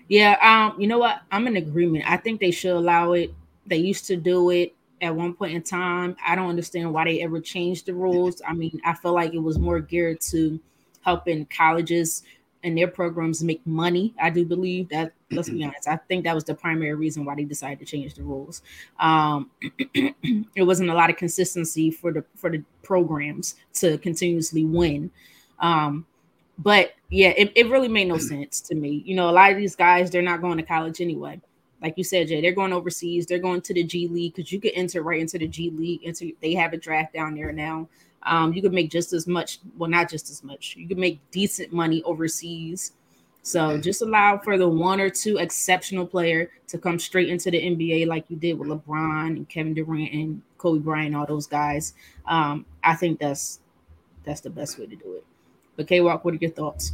Yeah, um, you know what? I'm in agreement. I think they should allow it. They used to do it at one point in time. I don't understand why they ever changed the rules. I mean, I feel like it was more geared to helping colleges and their programs make money. I do believe that. Let's be honest. I think that was the primary reason why they decided to change the rules. Um, it wasn't a lot of consistency for the for the programs to continuously win. Um, but yeah, it, it really made no sense to me. You know, a lot of these guys they're not going to college anyway. Like you said, Jay, they're going overseas. They're going to the G League because you could enter right into the G League. Into they have a draft down there now. Um, you could make just as much, well, not just as much. You could make decent money overseas. So just allow for the one or two exceptional player to come straight into the NBA like you did with LeBron and Kevin Durant and Kobe Bryant, all those guys. Um, I think that's that's the best way to do it. But K Walk, what are your thoughts?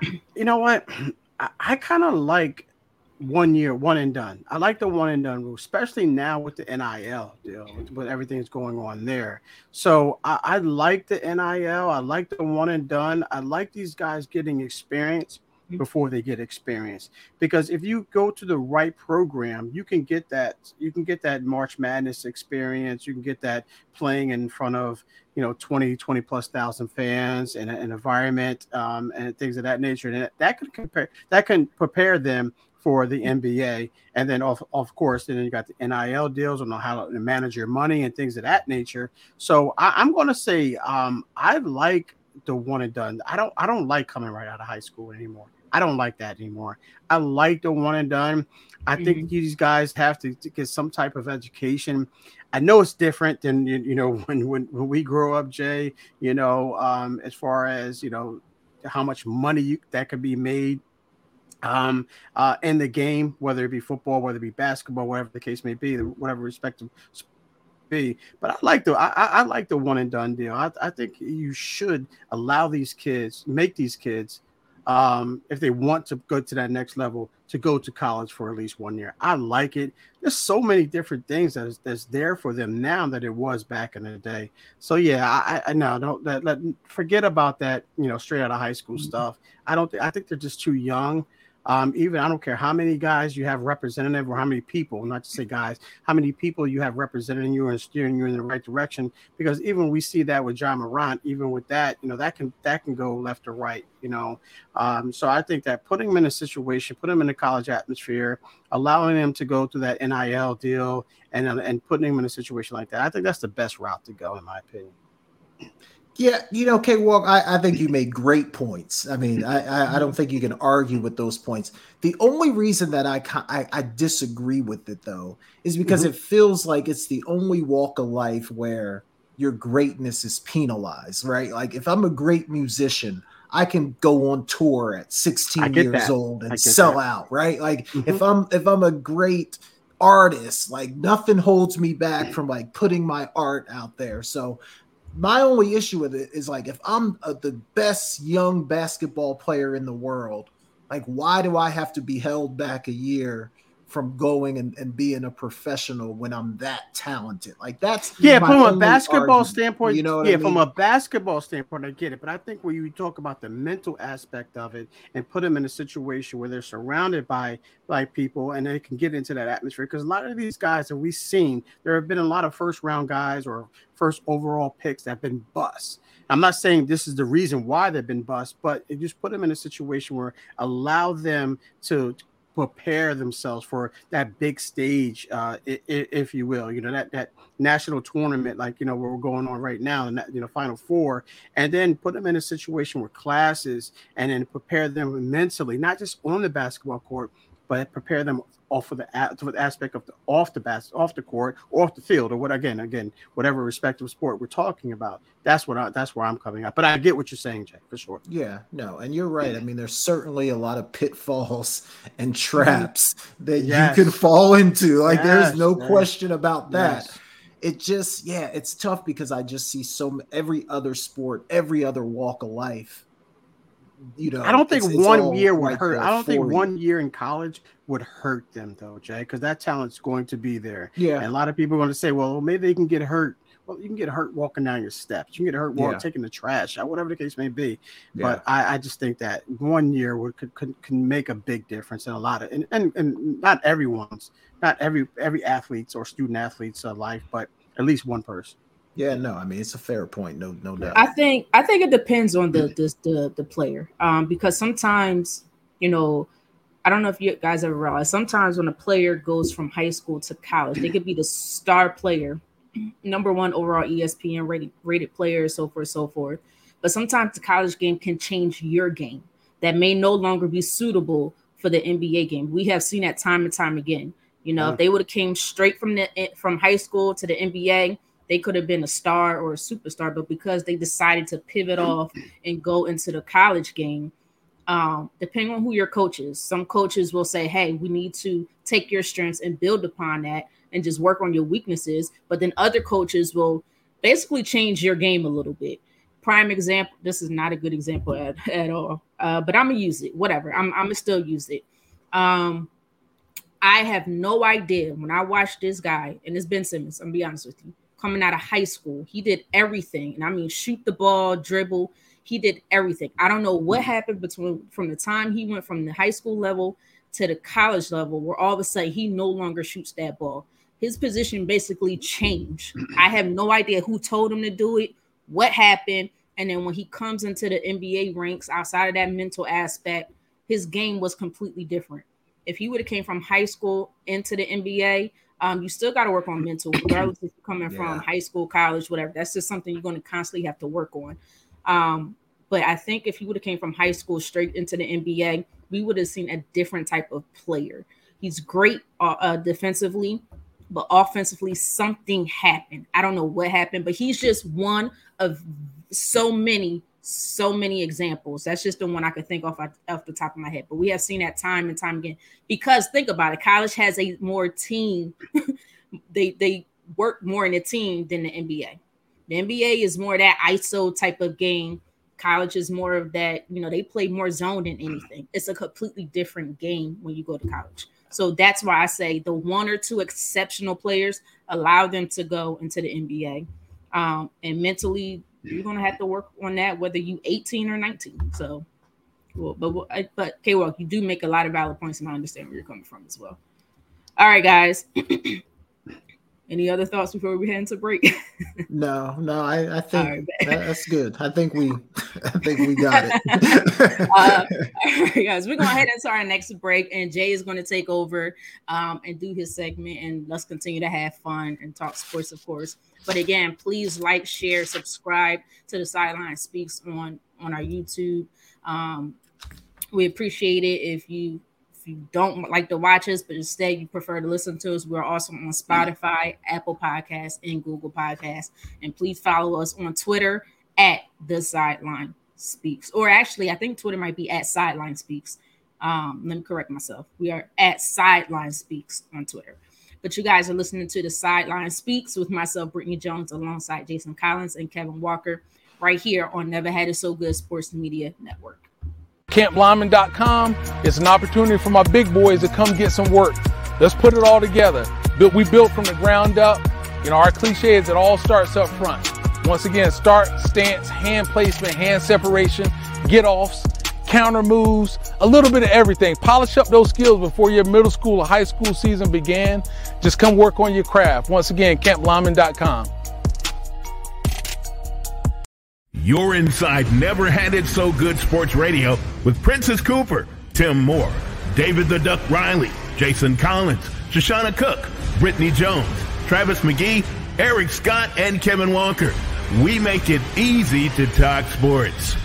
You know what? I, I kind of like one year, one and done. I like the one and done rule, especially now with the NIL deal, with everything's going on there. So I, I like the NIL. I like the one and done. I like these guys getting experience before they get experience because if you go to the right program you can get that you can get that march madness experience you can get that playing in front of you know 20 20 plus thousand fans and an environment um, and things of that nature and that can compare that can prepare them for the NBA. And then, of, of course, then you got the NIL deals on how to manage your money and things of that nature. So I, am going to say um, I like the one and done. I don't I don't like coming right out of high school anymore. I don't like that anymore. I like the one and done. I mm-hmm. think these guys have to, to, get some type of education. I know it's different than you, know when, when when we grow up, Jay. You know, um, as far as you know, how much money you, that could be made um, uh, in the game, whether it be football, whether it be basketball, whatever the case may be, whatever respective be. But I like the I, I like the one and done deal. I, I think you should allow these kids, make these kids um, if they want to go to that next level, to go to college for at least one year. I like it. There's so many different things that is, that's there for them now that it was back in the day. So yeah, I, I no, don't let, let forget about that. You know, straight out of high school mm-hmm. stuff. I don't. Th- I think they're just too young um, even I don't care how many guys you have representative or how many people, not to say guys, how many people you have representing you and steering you in the right direction. Because even we see that with Ja Morant, even with that, you know, that can that can go left or right, you know. Um, so I think that putting them in a situation, putting them in a college atmosphere, allowing them to go through that NIL deal, and and putting them in a situation like that, I think that's the best route to go, in my opinion. Yeah, you know, K Walk, I, I think you made great points. I mean, I, I, I don't think you can argue with those points. The only reason that I I, I disagree with it though is because mm-hmm. it feels like it's the only walk of life where your greatness is penalized, right? Like if I'm a great musician, I can go on tour at 16 years that. old and sell that. out, right? Like mm-hmm. if I'm if I'm a great artist, like nothing holds me back from like putting my art out there. So my only issue with it is like if I'm a, the best young basketball player in the world, like why do I have to be held back a year from going and, and being a professional when I'm that talented. Like that's yeah, from a basketball argument, standpoint, you know, yeah, I mean? from a basketball standpoint, I get it. But I think when you talk about the mental aspect of it and put them in a situation where they're surrounded by like people and they can get into that atmosphere, because a lot of these guys that we've seen, there have been a lot of first round guys or first overall picks that have been bust. I'm not saying this is the reason why they've been bust, but it just put them in a situation where allow them to prepare themselves for that big stage, uh, if you will. You know that that national tournament, like you know where we're going on right now, and you know Final Four, and then put them in a situation where classes, and then prepare them mentally, not just on the basketball court, but prepare them off of the, for the aspect of the off the bas- off the court, or off the field, or what again, again, whatever respective sport we're talking about. That's what I, that's where I'm coming up. But I get what you're saying, Jay, for sure. Yeah, no, and you're right. I mean, there's certainly a lot of pitfalls and mm-hmm. traps that yes. you can fall into. Like, yes, there's no yes. question about that. It just, yeah, it's tough because I just see so every other sport, every other walk of life you know, I don't think it's, one it's year would hurt. I don't think one year in college would hurt them though, Jay, because that talent's going to be there. Yeah, and a lot of people are going to say, well, maybe they can get hurt. Well, you can get hurt walking down your steps. You can get hurt walking, yeah. taking the trash out, whatever the case may be. Yeah. But I, I, just think that one year would could, could, can make a big difference in a lot of and, and, and not everyone's, not every every athlete's or student athlete's uh, life, but at least one person. Yeah, no, I mean it's a fair point, no, no doubt. I think I think it depends on the the the, the player, um, because sometimes you know, I don't know if you guys ever realize sometimes when a player goes from high school to college, they could be the star player, number one overall ESPN rated rated player, so forth, so forth. But sometimes the college game can change your game that may no longer be suitable for the NBA game. We have seen that time and time again. You know, yeah. if they would have came straight from the from high school to the NBA, they could have been a star or a superstar, but because they decided to pivot off and go into the college game, um, depending on who your coach is. Some coaches will say, "Hey, we need to take your strengths and build upon that, and just work on your weaknesses." But then other coaches will basically change your game a little bit. Prime example. This is not a good example at, at all, uh, but I'm gonna use it. Whatever. I'm, I'm gonna still use it. Um, I have no idea when I watched this guy, and it's Ben Simmons. I'm gonna be honest with you. Coming out of high school, he did everything, and I mean, shoot the ball, dribble he did everything. I don't know what mm-hmm. happened between from the time he went from the high school level to the college level, where all of a sudden he no longer shoots that ball. His position basically changed. I have no idea who told him to do it, what happened, and then when he comes into the NBA ranks, outside of that mental aspect, his game was completely different. If he would have came from high school into the NBA, um, you still got to work on mental, regardless if you're coming yeah. from high school, college, whatever. That's just something you're going to constantly have to work on. Um, but I think if he would have came from high school straight into the NBA, we would have seen a different type of player. He's great uh, uh, defensively, but offensively, something happened. I don't know what happened, but he's just one of so many, so many examples. That's just the one I could think off off the top of my head. But we have seen that time and time again. Because think about it, college has a more team. they they work more in a team than the NBA. The NBA is more that ISO type of game. College is more of that, you know, they play more zone than anything. It's a completely different game when you go to college. So that's why I say the one or two exceptional players allow them to go into the NBA. Um, and mentally, you're gonna have to work on that, whether you 18 or 19. So, well, but but K Walk, you do make a lot of valid points, and I understand where you're coming from as well. All right, guys. Any other thoughts before we head into break? no, no, I, I think right, that's good. I think we, I think we got it. uh, all right, guys, we're gonna head into our next break, and Jay is going to take over um, and do his segment, and let's continue to have fun and talk sports, of course. But again, please like, share, subscribe to the Sideline Speaks on on our YouTube. Um, we appreciate it if you if you don't like to watch us, but instead you prefer to listen to us, we're also on Spotify, Apple Podcasts, and Google Podcasts. And please follow us on Twitter at the Sideline Speaks. Or actually, I think Twitter might be at Sideline Speaks. Um, let me correct myself. We are at Sideline Speaks on Twitter. But you guys are listening to the Sideline Speaks with myself, Britne' Jones, alongside Jason Collins and Kevin Walker, right here on Never Had It So Good Sports Media Network. CampLyman.com is an opportunity for my big boys to come get some work. Let's put it all together. But we built from the ground up. You know, our cliche is it all starts up front. Once again, start, stance, hand placement, hand separation, get offs, counter moves, a little bit of everything. Polish up those skills before your middle school or high school season began. Just come work on your craft. Once again, CampLyman.com. You're inside Never Had It So Good Sports Radio with Princess Cooper, Tim Moore, David the Duck Riley, Jason Collins, Shoshana Cook, Britne' Jones, Travis McGee, Eric Scott, and Kevin Walker. We make it easy to talk sports.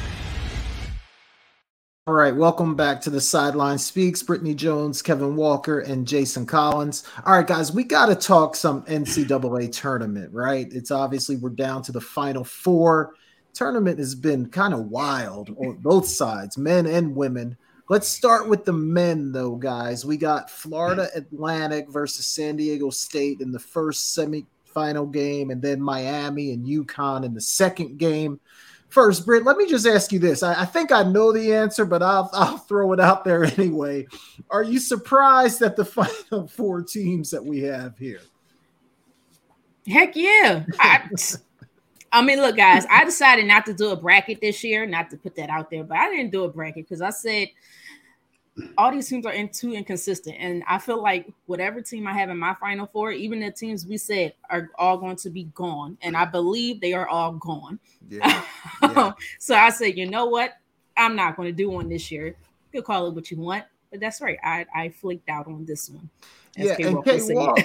All right, welcome back to the Sideline Speaks. Britne' Jones, Kevin Walker, and Jason Collins. All right, guys, we got to talk some NCAA tournament, right? It's obviously we're down to the final four tournament has been kind of wild on both sides, men and women. Let's start with the men, though, guys. We got Florida Atlantic versus San Diego State in the first semifinal game, and then Miami and UConn in the second game. First, Britt, let me just ask you this. I, I think I know the answer, but I'll, I'll throw it out there anyway. Are you surprised at the final four teams that we have here? Heck yeah. I, I mean, look, guys, I decided not to do a bracket this year, not to put that out there, but I didn't do a bracket because I said all these teams are in too inconsistent. And I feel like whatever team I have in my final four, even the teams we said are all going to be gone. And I believe they are all gone. Yeah. yeah. so I said, you know what? I'm not going to do one this year. You can call it what you want, but that's right. I, I flaked out on this one. Yeah, and K Walk,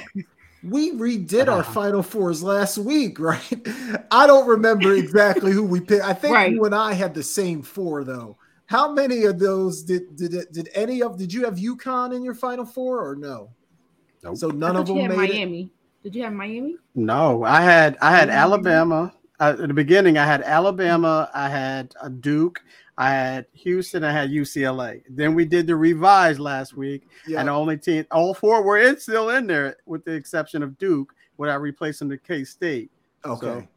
we redid our uh-huh. final fours last week, right? I don't remember exactly who we picked. I think right. you and I had the same four though. How many of those did did did any of did you have UConn in your final four or no? Nope. So none of them made Miami. It? Did you have Miami? No, I had I had Alabama. Uh, at the beginning, I had Alabama, I had uh, Duke, I had Houston, I had UCLA. Then we did the revised last week, yeah. and the only team, all four were in, still in there, with the exception of Duke, without replacing the K State. Okay. So,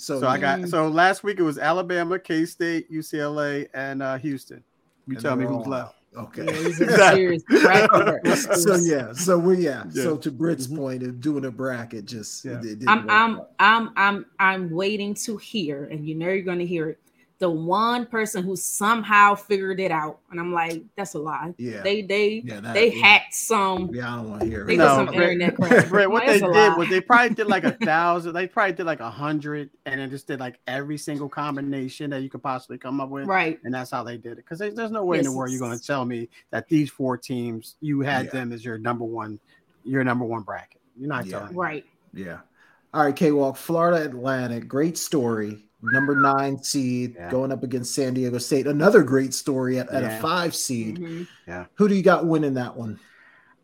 so, so I got so last week it was Alabama, K State, UCLA, and uh, Houston. You tell me who's left. Okay. Yeah, so yeah, so we yeah. yeah. So to Britt's mm-hmm. point of doing a bracket, just yeah. I'm I'm, I'm I'm I'm waiting to hear, and you know you're going to hear it the one person who somehow figured it out. And I'm like, that's a lie. Yeah. They they yeah, that, they yeah. hacked some. Yeah, I don't want to hear it. They no, some Brett, internet Brett, what they did lie. was they probably did like a thousand, they probably did like a hundred and then just did like every single combination that you could possibly come up with. Right. And that's how they did it. Because there's no way yes. in the world you're gonna tell me that these four teams you had yeah. them as your number one, your number one bracket. You're not telling me. Right. Yeah. All right, K Walk, Florida Atlantic, great story number nine seed yeah. going up against San Diego State. Another great story at, at yeah. a five seed. Mm-hmm. Yeah. Who do you got winning that one?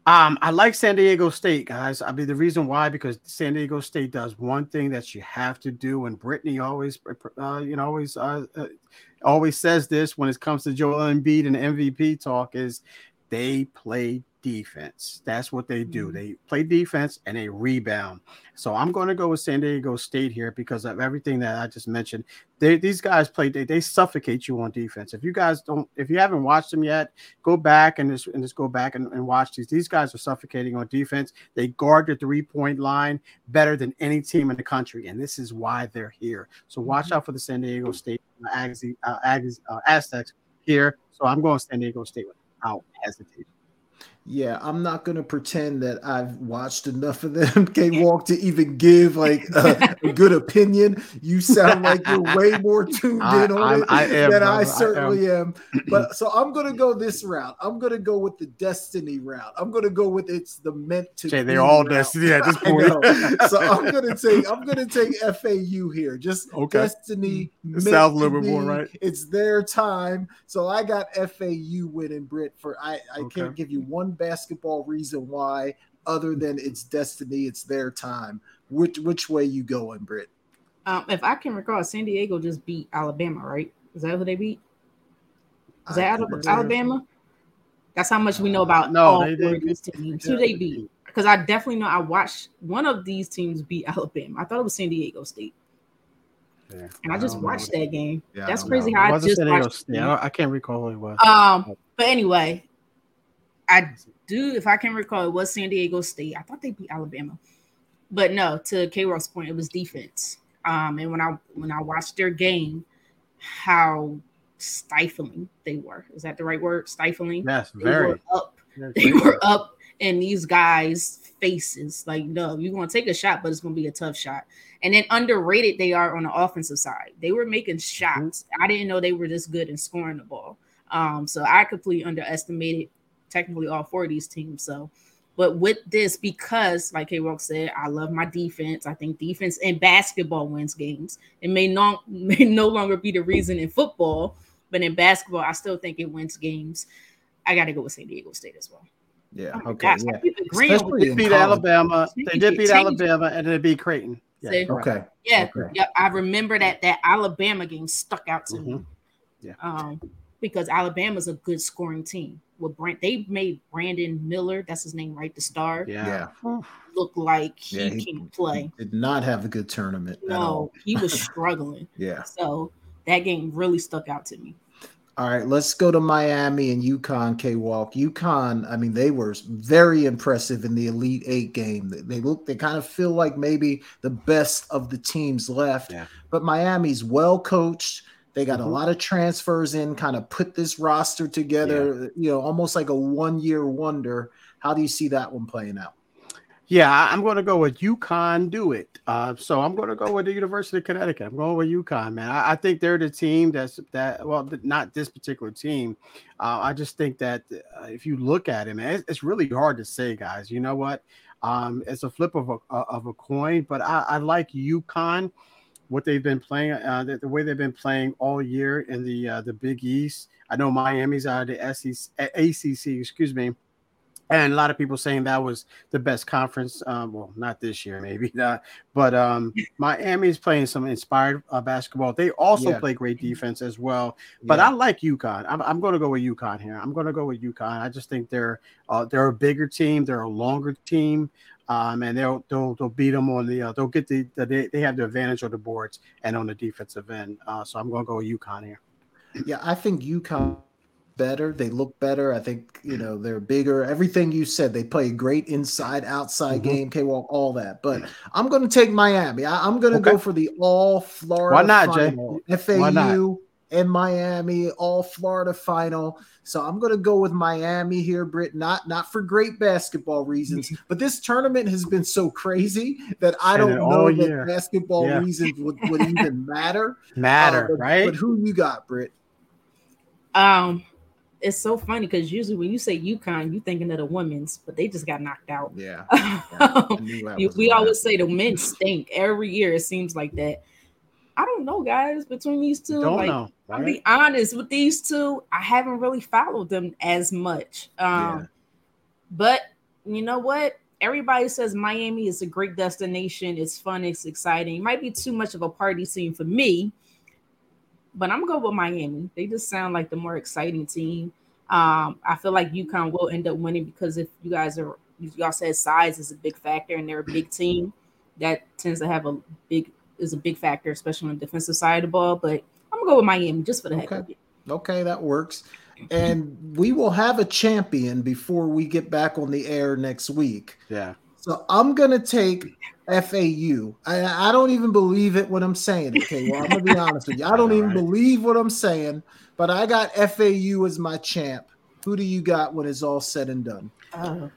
Um, I like San Diego State, guys. I mean, the reason why because San Diego State does one thing that you have to do, and Brittany always, uh, you know, always, uh, uh, always says this when it comes to Joel Embiid and MVP talk is they play defense. That's what they do. Mm-hmm. They play defense and they rebound. So I'm going to go with San Diego State here because of everything that I just mentioned. They, these guys play. They, they suffocate you on defense. If you guys don't, if you haven't watched them yet, go back and just and just go back and, and watch these. These guys are suffocating on defense. They guard the three point line better than any team in the country, and this is why they're here. So watch mm-hmm. out for the San Diego State uh, Aggies, uh, Aggies, uh, Aztecs here. So I'm going San Diego State without hesitation. Yeah, I'm not gonna pretend that I've watched enough of them K Walk to even give like a, a, good opinion. You sound like you're way more tuned I, in on I, it I am, than I certainly I am. am. But so I'm gonna go this route. I'm gonna go with the destiny route. I'm gonna go with it's the meant to. Okay, they're all route. destiny at this point. so I'm gonna take I'm gonna take FAU here. Just okay. destiny. It sounds a little bit more right. It's their time. So I got FAU winning Brit for I I okay. can't give you one basketball reason why, other than it's destiny, it's their time. Which which way you going, Britt? Um, if I can recall, San Diego just beat Alabama, right? Is that who they beat? Is that Alabama? That's how much we know about no, all they, four of these teams. Who they beat? Because I definitely know I watched one of these teams beat Alabama. I thought it was San Diego State. Yeah, and I just I watched know. that game. Yeah, That's crazy know. how I just watched. Yeah, I can't recall who it was. Um, but anyway, I do, if I can recall, it was San Diego State. I thought they beat Alabama, but no. To K Rock's point, it was defense. Um, and when I when I watched their game, how stifling they were. Is that the right word? Stifling. Yes, very. They were up. they were up in these guys' faces. Like, no, you're gonna take a shot, but it's gonna be a tough shot. And then underrated they are on the offensive side. They were making shots. Mm-hmm. I didn't know they were this good in scoring the ball. Um, so I completely underestimated technically all four of these teams. So, but with this, because like K Rock said, I love my defense. I think defense in basketball wins games. It may not may no longer be the reason in football, but in basketball, I still think it wins games. I got to go with San Diego State as well. Yeah. Oh okay. Gosh, yeah. Especially they beat Alabama. They did beat Alabama, and they beat Creighton. Yeah. Okay. Yeah. Okay. Yeah. I remember that that Alabama game stuck out to mm-hmm. me. Yeah. Um, because Alabama's a good scoring team. With Brand, they made Brandon Miller, that's his name, right? The star. Yeah. Look like he, yeah, he can play. Did not have a good tournament. No, he was struggling. yeah. So that game really stuck out to me. All right, let's go to Miami and UConn K Walk. UConn, I mean, they were very impressive in the Elite Eight game. They look, they kind of feel like maybe the best of the teams left. Yeah. But Miami's well coached. They got mm-hmm. a lot of transfers in, kind of put this roster together, yeah. you know, almost like a one year wonder. How do you see that one playing out? Yeah, I'm going to go with UConn. Do it. Uh, so I'm going to go with the University of Connecticut. I'm going with UConn, man. I, I think they're the team that's that. Well, not this particular team. Uh, I just think that uh, if you look at it, man, it's, it's, really hard to say, guys. You know what? Um, it's a flip of a of a coin, but I, I like UConn what they've been playing, uh, the, the, way they've been playing all year in the uh, the Big East. I know Miami's out of the SEC, ACC, excuse me, and a lot of people saying that was the best conference. Um, well, not this year, maybe not, but um, Miami is playing some inspired uh, basketball. They also yeah. play great defense as well. But yeah. I like UConn. I'm, I'm going to go with UConn here. I'm going to go with UConn. I just think they're uh, they're a bigger team. They're a longer team. Um, and they'll they'll they'll beat them on the uh, they'll get the, the they, they have the advantage on the boards and on the defensive end. Uh, so I'm going to go with UConn here. Yeah, I think UConn better. They look better. I think you know they're bigger. Everything you said, they play a great inside outside mm-hmm. game. K walk all that. But I'm going to take Miami. I, am going to okay. go for the all Florida. Why not, final. Jay? FAU not? and Miami all Florida final. So I'm going to go with Miami here, Britt. Not not for great basketball reasons, but this tournament has been so crazy that I don't know that basketball yeah. reasons would, would even matter. Matter, uh, but, right? But who you got, Britt? Um, it's so funny because usually when you say UConn, you're thinking of the women's, but they just got knocked out. Yeah. yeah we always say the men stink every year. It seems like that. I don't know, guys. Between these 2 don't like, know. Right? I'll be honest with these two. I haven't really followed them as much. Um, yeah. but you know what? Everybody says Miami is a great destination. It's fun. It's exciting. It might be too much of a party scene for me but I'm gonna go with Miami. They just sound like the more exciting team. Um, I feel like UConn will end up winning because if you guys are y'all said size is a big factor and they're a big team, that tends to have a big is a big factor, especially on the defensive side of the ball. But I'm gonna go with Miami just for the heck okay. of it. Okay, that works. And we will have a champion before we get back on the air next week. Yeah. So I'm gonna take FAU. I, I don't even believe it what I'm saying. Okay, well, I'm gonna be honest with you. I don't even right. believe what I'm saying, but I got FAU as my champ. Who do you got when it's all said and done? Uh,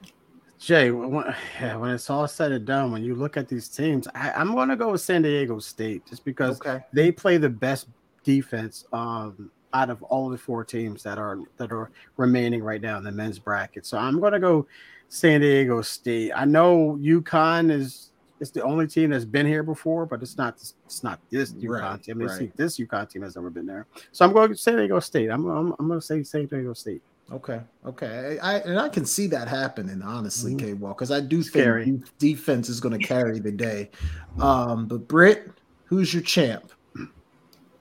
Jay, when, when it's all said and done, when you look at these teams, I, am going to go with San Diego State just because okay. they play the best defense um, out of all the four teams that are that are remaining right now in the men's bracket. So I'm going to go San Diego State. I know UConn is it's the only team that's been here before, but it's not it's not this UConn right, team. I mean, right. this UConn team has never been there. So I'm going to San Diego State. I'm I'm, I'm going to say San Diego State. Okay, okay, I, and I can see that happening honestly, mm-hmm. K Wall, because I do Scary. think defense is going to carry the day. Um, but Britt, who's your champ?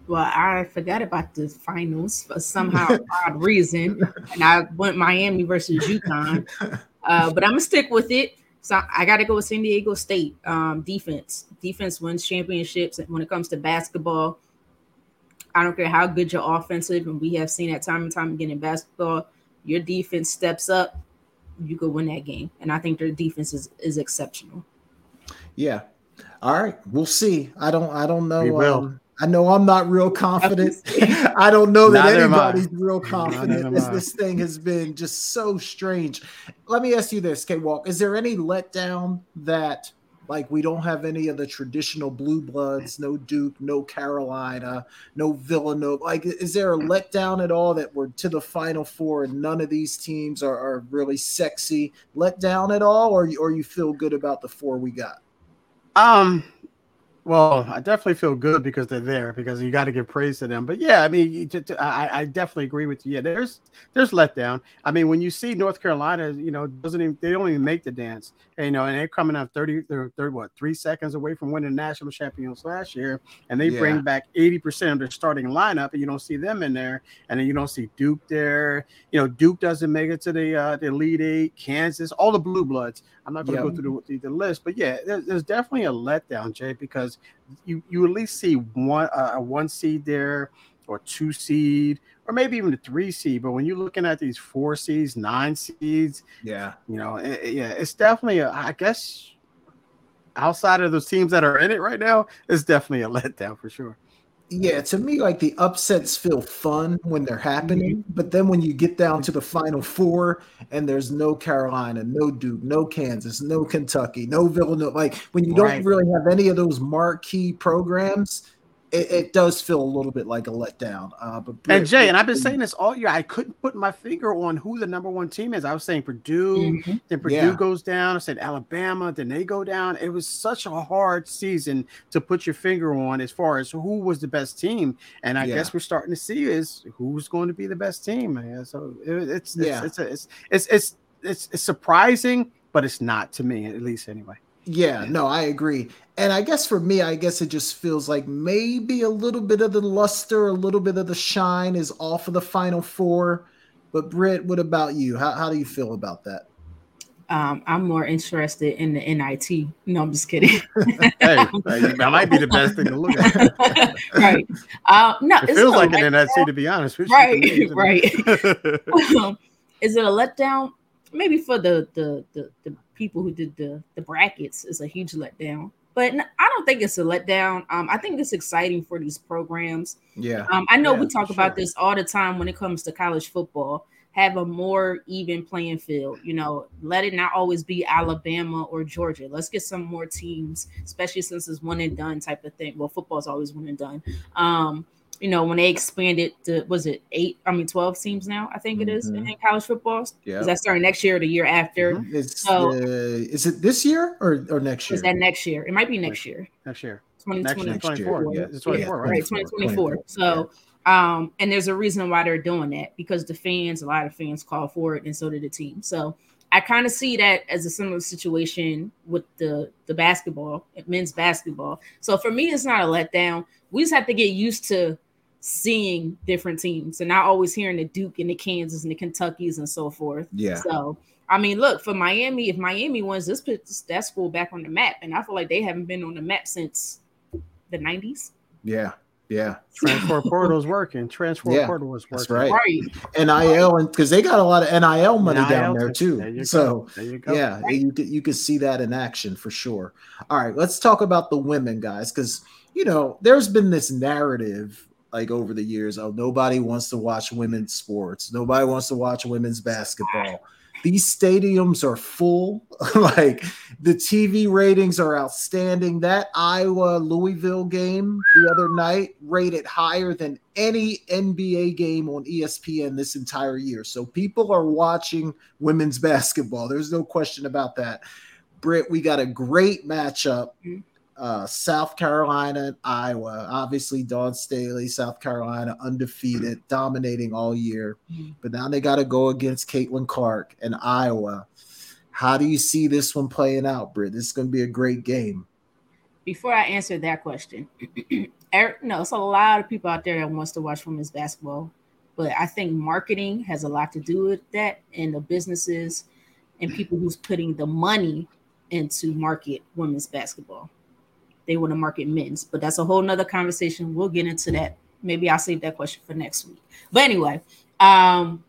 Well, I forgot about the finals for somehow odd reason, and I went Miami versus UConn. Uh, but I'm gonna stick with it. So I got to go with San Diego State um, defense. Defense wins championships when it comes to basketball. I don't care how good your offensive, and we have seen that time and time again in basketball. Your defense steps up, you could win that game, and I think their defense is, is exceptional. Yeah. All right, we'll see. I don't. I don't know. We will. Um, I know I'm not real confident. I don't know that Neither anybody's real confident. This, this thing has been just so strange. Let me ask you this, K Walk. Is there any letdown that like we don't have any of the traditional blue bloods, no Duke, no Carolina, no Villanova. Like, is there a letdown at all that we're to the final four and none of these teams are, are really sexy? Letdown at all, or or you feel good about the four we got? Um, well, I definitely feel good because they're there because you got to give praise to them. But yeah, I mean, I, I definitely agree with you. Yeah, there's there's letdown. I mean, when you see North Carolina, you know, doesn't even they don't even make the dance, you know, and they're coming up 30, they're, they're what three seconds away from winning national champions last year, and they yeah. bring back eighty percent of their starting lineup, and you don't see them in there, and then you don't see Duke there. You know, Duke doesn't make it to the uh, the Elite Eight. Kansas, all the blue bloods. I'm not going to yep. go through the, the, list, but yeah, there's, there's, definitely a letdown, Jay, because you you at least see one uh, a one seed there or two seed or maybe even a three seed. But when you're looking at these four seeds, nine seeds, yeah, you know, it, yeah, it's definitely a, I guess outside of those teams that are in it right now, it's definitely a letdown for sure yeah, to me, like the upsets feel fun when they're happening, mm-hmm. but then when you get down to the final four and there's no Carolina, no Duke, no Kansas, no Kentucky, no Villanova, like when you don't really have any of those marquee programs, it, it, does feel a little bit like a letdown. Uh, but and Jay, and I've been saying this all year. I couldn't put my finger on who the number one team is. I was saying Purdue, mm-hmm. then Purdue yeah. goes down. I said Alabama, then they go down. It was such a hard season to put your finger on as far as who was the best team. And I yeah. guess we're starting to see is who's going to be the best team. Man. So it, it's, it's, yeah. it's, it's, it's, it's it's, it's surprising, but it's not to me, at least anyway. Yeah, no, I agree. And I guess for me, I guess it just feels like maybe a little bit of the luster, a little bit of the shine is off of the final four. But Britt, what about you? How, how do you feel about that? Um, I'm more interested in the NIT. No, I'm just kidding. hey, that might be the best thing to look at. right. Uh, no, it feels like an NIT to be honest. Right, right. um, is it a letdown? Maybe for the the the, the people who did the the brackets is a huge letdown. But I don't think it's a letdown. Um, I think it's exciting for these programs. Yeah. Um, I know yeah, we talk about this all the time when it comes to college football. Have a more even playing field. You know, let it not always be Alabama or Georgia. Let's get some more teams, especially since it's one and done type of thing. Well, football's always one and done. Um, you know, when they expanded to was it eight? I mean, twelve teams now. I think it is mm-hmm. in college football. Yeah, is that starting next year or the year after? Mm-hmm. It's, so, uh, is it this year or, or next year? Is that next year? It might be next year. Next year. 2024. Yeah, it's 24, yeah, right? 2024. So, um, and there's a reason why they're doing that because the fans, a lot of fans call for it, and so did the team. So, I kind of see that as a similar situation with the the basketball, men's basketball. So for me, it's not a letdown. We just have to get used to seeing different teams and not always hearing the Duke and the Kansas and the Kentuckies and so forth. Yeah. So I mean, look for Miami. If Miami wins, this puts that school back on the map, and I feel like they haven't been on the map since the '90s. Yeah, yeah. Transfer portal's working. Transfer yeah, portal was working. That's right. right. NIL and because they got a lot of NIL money NIL down there too. There so yeah, right. you could you could see that in action for sure. All right, let's talk about the women, guys, because you know there's been this narrative like over the years oh nobody wants to watch women's sports. Nobody wants to watch women's basketball. These stadiums are full. Like the tv ratings are outstanding. That iowa louisville game the other night rated higher than any nba game on espn this entire year. So people are watching women's basketball. There's no question about that. Britt, we got a great matchup. Mm-hmm uh, South Carolina and Iowa. Obviously, Dawn Staley, South Carolina, undefeated, dominating all year. Mm-hmm. But now they got to go against Caitlin Clark and Iowa. How do you see this one playing out, Britt? This is going to be a great game. Before I answer that question, Eric, no, it's a lot of people out there that wants to watch women's basketball, but I think marketing has a lot to do with that, and the businesses and people who's putting the money into market women's basketball they want to market men's, but that's a whole nother conversation. We'll get into that. Maybe I'll save that question for next week. But anyway, um,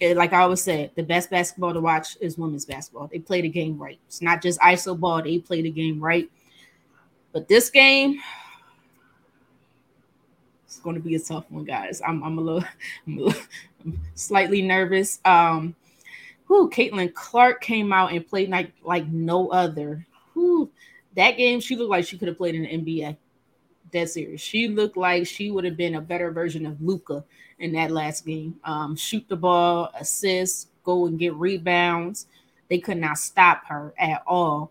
like I always say, the best basketball to watch is women's basketball. They play the game right. It's not just iso ball; they play the game right. But this game, it's going to be a tough one, guys. I'm, I'm a little, I'm a little I'm slightly nervous. Um, who Caitlin Clark came out and played like like no other. Who that game, she looked like she could have played in the NBA. That series, she looked like she would have been a better version of Luka in that last game. Um, shoot the ball, assist, go and get rebounds. They could not stop her at all.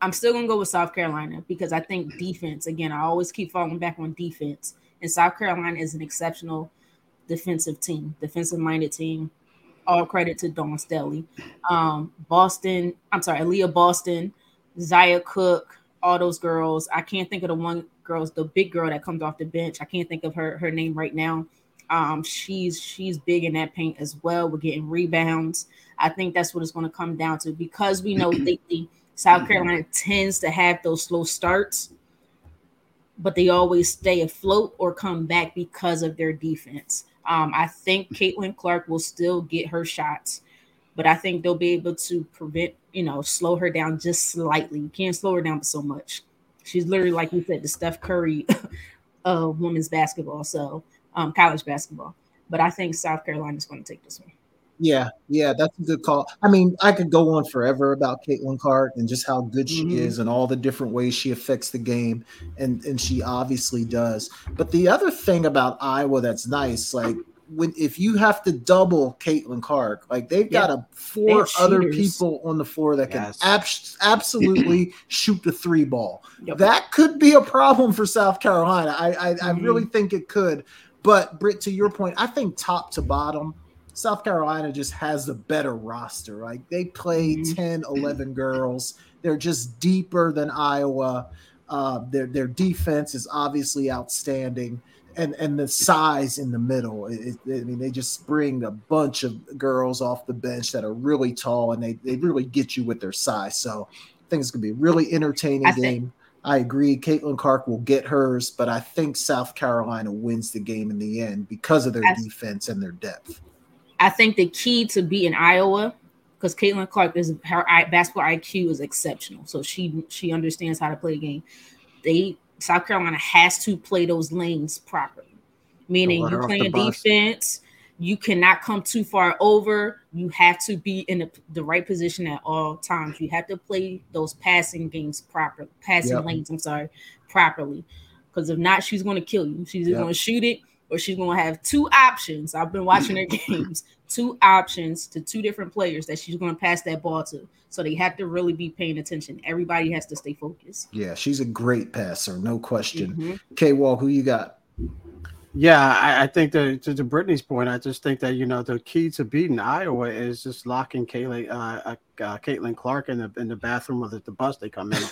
I'm still gonna go with South Carolina because I think defense. Again, I always keep falling back on defense, and South Carolina is an exceptional defensive team, defensive minded team. All credit to Dawn Staley. Um, Boston, I'm sorry, Aliyah Boston Zia Cooke, all those girls. I can't think of the one girls, the big girl that comes off the bench. I can't think of her her name right now. Um, she's she's big in that paint as well. We're getting rebounds. I think that's what it's going to come down to because we know lately South Carolina tends to have those slow starts, but they always stay afloat or come back because of their defense. Um, I think Caitlin Clark will still get her shots but I think they'll be able to prevent, you know, slow her down just slightly. You can't slow her down so much. She's literally, like we said, the Steph Curry of women's basketball, so um, college basketball. But I think South Carolina is going to take this one. Yeah, yeah, that's a good call. I mean, I could go on forever about Caitlin Clark and just how good she mm-hmm. is and all the different ways she affects the game, and and she obviously does. But the other thing about Iowa that's nice, like when if you have to double Caitlin Clark, like they've got a four other people on the floor that can yes. ab- absolutely shoot the three ball. Yep. That could be a problem for South Carolina. I I, mm-hmm. I really think it could. But Britt, to your point, I think top to bottom, South Carolina just has a better roster. Like they play mm-hmm. 10, 11 girls. They're just deeper than Iowa. Uh, their their defense is obviously outstanding, and and the size in the middle. It, it, I mean, they just bring a bunch of girls off the bench that are really tall, and they they really get you with their size. So I think it's gonna be a really entertaining I game. Think- I agree. Caitlin Clark will get hers, but I think South Carolina wins the game in the end because of their defense and their depth. I think the key to beating Iowa, because Caitlin Clark is her basketball IQ is exceptional, so she she understands how to play a game. They South Carolina has to play those lanes properly, meaning you're playing defense. You cannot come too far over. You have to be in the, the right position at all times. You have to play those passing games properly, passing yep. lanes. I'm sorry, properly, because if not, she's going to kill you. She's yep. going to shoot it or she's going to have two options. I've been watching her games, two options to two different players that she's going to pass that ball to. So they have to really be paying attention. Everybody has to stay focused. Yeah, she's a great passer, no question. mm hmm K Wall, who you got? Yeah, I, I, think that to, to Brittany's point, I just think that you know the key to beating Iowa is just locking Kaylee, uh, uh, uh, Caitlin Clark in the in the bathroom or the, the bus they come in.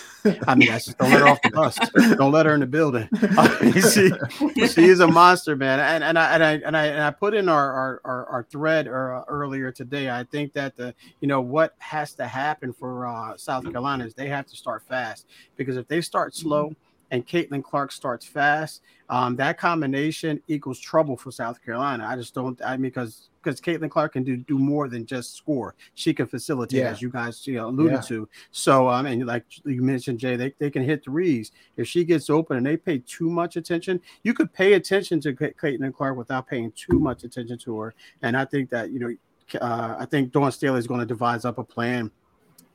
I mean, that's just don't let her off the bus. Don't let her in the building. I mean, she, she is a monster, man. And and I and I and I, and I put in our our, our, our thread or, uh, earlier today. I think that the you know what has to happen for uh, South Carolina is they have to start fast because if they start slow and Caitlin Clark starts fast, um, that combination equals trouble for South Carolina. I just don't. I mean, because because Caitlin Clark can do do more than just score. She can facilitate, yeah. as you guys you know, alluded yeah. to. So, um, and like you mentioned, Jay, they, they can hit threes. If she gets open and they pay too much attention, you could pay attention to Caitlin Clark without paying too much attention to her. And I think that you know, uh, I think Dawn Staley is going to devise up a plan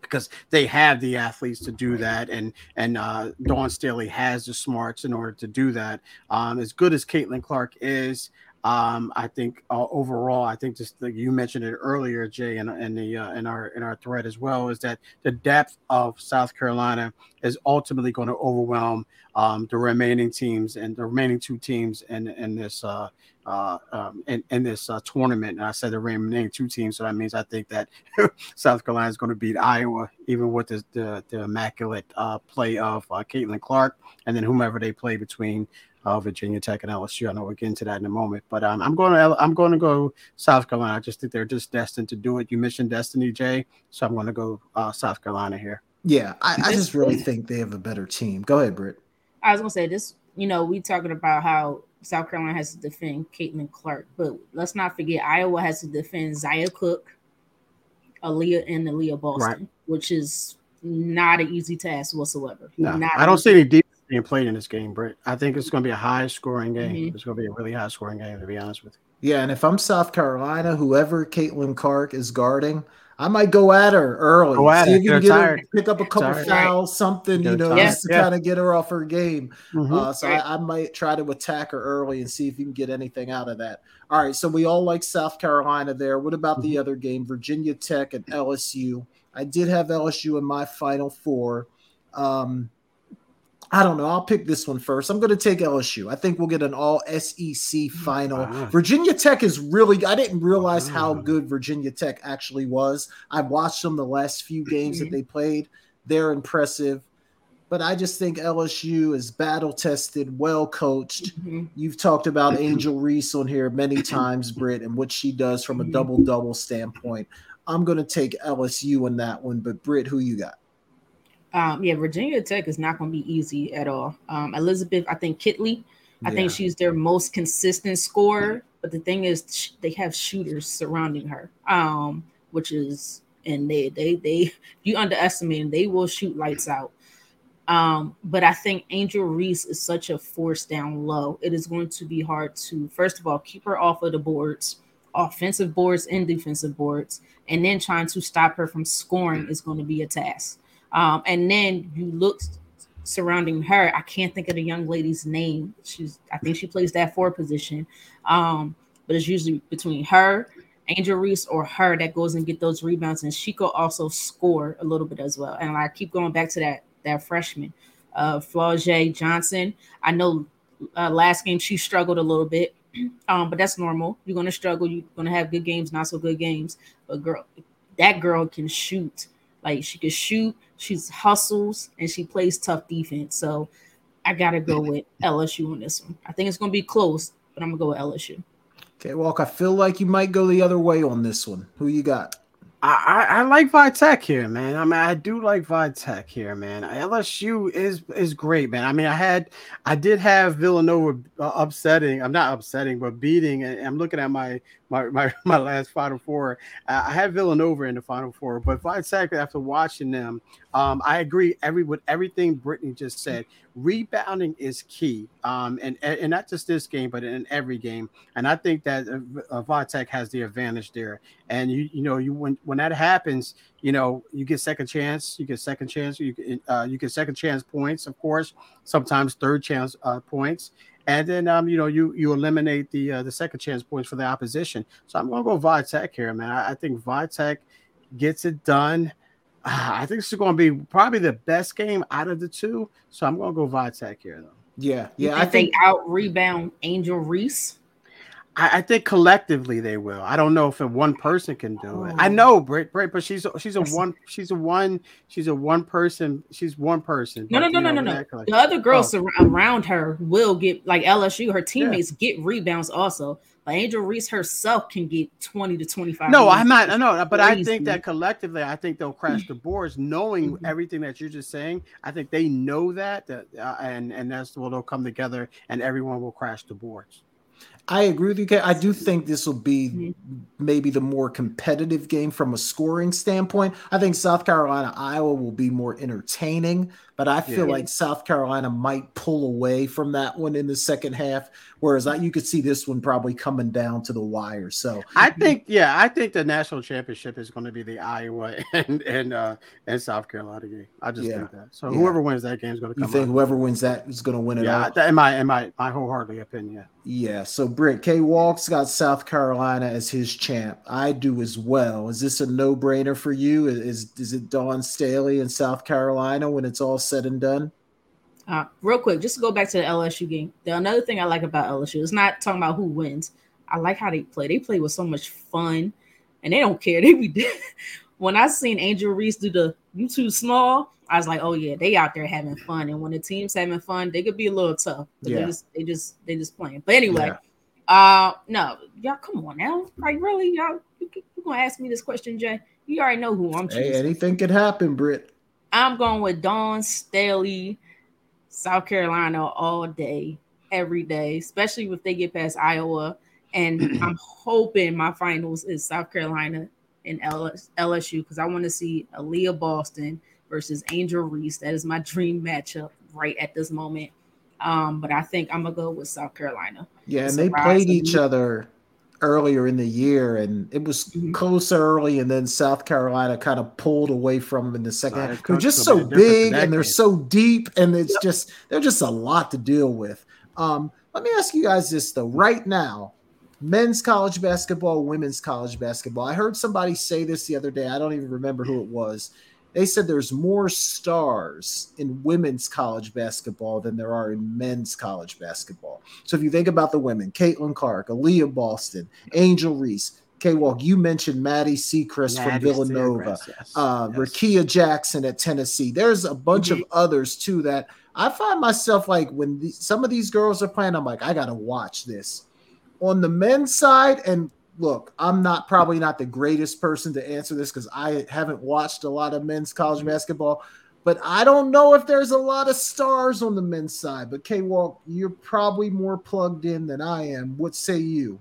because they have the athletes to do that, and and uh, Dawn Staley has the smarts in order to do that. Um, as good as Caitlin Clark is, um, I think uh, overall, I think just like you mentioned it earlier, Jay, in, in the uh, in our in our thread as well, is that the depth of South Carolina is ultimately going to overwhelm um, the remaining teams and the remaining two teams in in this uh, uh, um, in, in this uh, tournament. And I said the remaining two teams, so that means I think that South Carolina is going to beat Iowa, even with the the, the immaculate uh, play of uh, Caitlin Clark, and then whomever they play between uh, Virginia Tech and LSU. I know we'll get into that in a moment, but um, I'm going to I'm going to go South Carolina. I just think they're just destined to do it. You mentioned Destiny, Jay, so I'm going to go uh, South Carolina here. Yeah, I, I just really think they have a better team. Go ahead, Britt. I was going to say this. You know, we talking about how South Carolina has to defend Caitlin Clark, but let's not forget Iowa has to defend Zia Cooke, Aliyah, and Aliyah Boston, right. which is not an easy task whatsoever. No, I don't see any deep being played in this game, Britt. I think it's going to be a high scoring game. Mm-hmm. It's going to be a really high scoring game, to be honest with you. Yeah, and if I'm South Carolina, whoever Caitlin Clark is guarding, I might go at her early. Go at See if you can get her, pick up a couple tired. fouls, something, you know, just to yeah. kind of get her off her game. Mm-hmm. Uh, so I, I, might try to attack her early and see if you can get anything out of that. All right, so we all like South Carolina there. What about mm-hmm. the other game, Virginia Tech and LSU? I did have LSU in my final four. Um, I don't know. I'll pick this one first. I'm going to take LSU. I think we'll get an all SEC final. Wow. Virginia Tech is really, I didn't realize wow. how good Virginia Tech actually was. I've watched them the last few games that they played. They're impressive. But I just think LSU is battle tested, well coached. Mm-hmm. You've talked about Angel Reese on here many times, Britt, and what she does from a mm-hmm. double double standpoint. I'm going to take LSU in that one. But Britt, who you got? Um, yeah, Virginia Tech is not going to be easy at all. Um, Elizabeth, I think Kitley, I yeah. think she's their most consistent scorer. But the thing is, they have shooters surrounding her, um, which is and they they they you underestimate them, they will shoot lights out. Um, but I think Angel Reese is such a force down low. It is going to be hard to first of all keep her off of the boards, offensive boards and defensive boards, and then trying to stop her from scoring is going to be a task. Um, and then you look surrounding her. I can't think of the young lady's name. She's I think she plays that four position. Um, but it's usually between her, Angel Reese, or her that goes and get those rebounds. And she could also score a little bit as well. And I keep going back to that that freshman, uh Flau'jae Johnson. I know uh, last game she struggled a little bit, Um, but that's normal. You're gonna struggle. You're gonna have good games, not so good games. But girl, that girl can shoot. Like she can shoot. She's hustles and she plays tough defense. So I gotta go with LSU on this one. I think it's gonna be close, but I'm gonna go with LSU. Okay, Walk. I feel like you might go the other way on this one. Who you got? I, I, I like Vitek here, man. I mean, I do like Vitek here, man. LSU is is great, man. I mean, I had, I did have Villanova uh, upsetting. I'm not upsetting, but beating. And I'm looking at my my my, my last Final Four. I had Villanova in the Final Four, but Vitek, after watching them, um, I agree every with everything Britne' just said. Rebounding is key, um, and and not just this game, but in every game. And I think that uh, uh has the advantage there. And you you know you when when that happens, you know you get second chance, you get second chance, you uh, you get second chance points, of course. Sometimes third chance uh, points and then um, you know you you eliminate the uh, the second chance points for the opposition. So I'm going to go Vitek here, man. I, I think Vitek gets it done. Uh, I think this is going to be probably the best game out of the two. So I'm going to go Vitek here, though. Yeah, yeah. I think out rebound Angel Reese. I, I, think collectively they will. I don't know if a one person can do it. I oh. know Britt, Britt, but she's she's a one she's a one she's a one person she's one person. No, but, no, no, no, no, no. The other girls oh. around her will get like LSU. Her teammates yeah. get rebounds also. But Angel Reese herself can get twenty to twenty five. No, I'm not. No, but I think that collectively, I think they'll crash the boards, knowing mm-hmm. everything that you're just saying. I think they know that, that uh, and and that's what they'll come together, and everyone will crash the boards. I agree with you. Kay. I do think this will be mm-hmm. maybe the more competitive game from a scoring standpoint. I think South Carolina Iowa will be more entertaining, but I feel yeah. like South Carolina might pull away from that one in the second half. Whereas I, you could see this one probably coming down to the wire. So I think, yeah, I think the national championship is going to be the Iowa and and uh, and South Carolina game. I just yeah. think that. So yeah. whoever wins that game is going to come. You think out. whoever wins that is going to win it? Yeah, in my in my my wholeheartedly opinion. Yeah. So Britt K Walks got South Carolina as his champ. I do as well. Is this a no brainer for you? Is is it Dawn Staley in South Carolina when it's all said and done? Uh, real quick, just to go back to the LSU game. The another thing I like about LSU is not talking about who wins. I like how they play. They play with so much fun, and they don't care. They be when I seen Angel Reese do the "you too small," I was like, "Oh yeah, they out there having fun." And when the team's having fun, they could be a little tough. Yeah. They just they just they just playing. But anyway, yeah. uh, no, y'all, come on now, like really, y'all, you, you gonna ask me this question, Jay? You already know who I'm choosing. Hey, anything could happen, Britt. I'm going with Dawn Staley South Carolina all day, every day, especially if they get past Iowa. And I'm hoping my finals is South Carolina and LSU because I want to see Aliyah Boston versus Angel Reese. That is my dream matchup right at this moment. Um, but I think I'm gonna go with South Carolina. Yeah, and they played each other earlier in the year, and it was mm-hmm. close early, and then South Carolina kind of pulled away from them in the second half. They're just so big and they're so deep, and it's yep. just they're just a lot to deal with. Um, let me ask you guys this though, right now, men's college basketball, women's college basketball. I heard somebody say this the other day. I don't even remember who it was. They said there's more stars in women's college basketball than there are in men's college basketball. So if you think about the women, Caitlin Clark, Aliyah Boston, Angel Reese, K Walk, you mentioned Maddy Siegrist from Villanova, yes. Uh, yes. Rickea Jackson at Tennessee. There's a bunch mm-hmm. of others too that I find myself like when the, some of these girls are playing, I'm like, I got to watch this. On the men's side, and look, I'm not probably not the greatest person to answer this because I haven't watched a lot of men's college basketball, but I don't know if there's a lot of stars on the men's side. But K Walk, you're probably more plugged in than I am. What say you?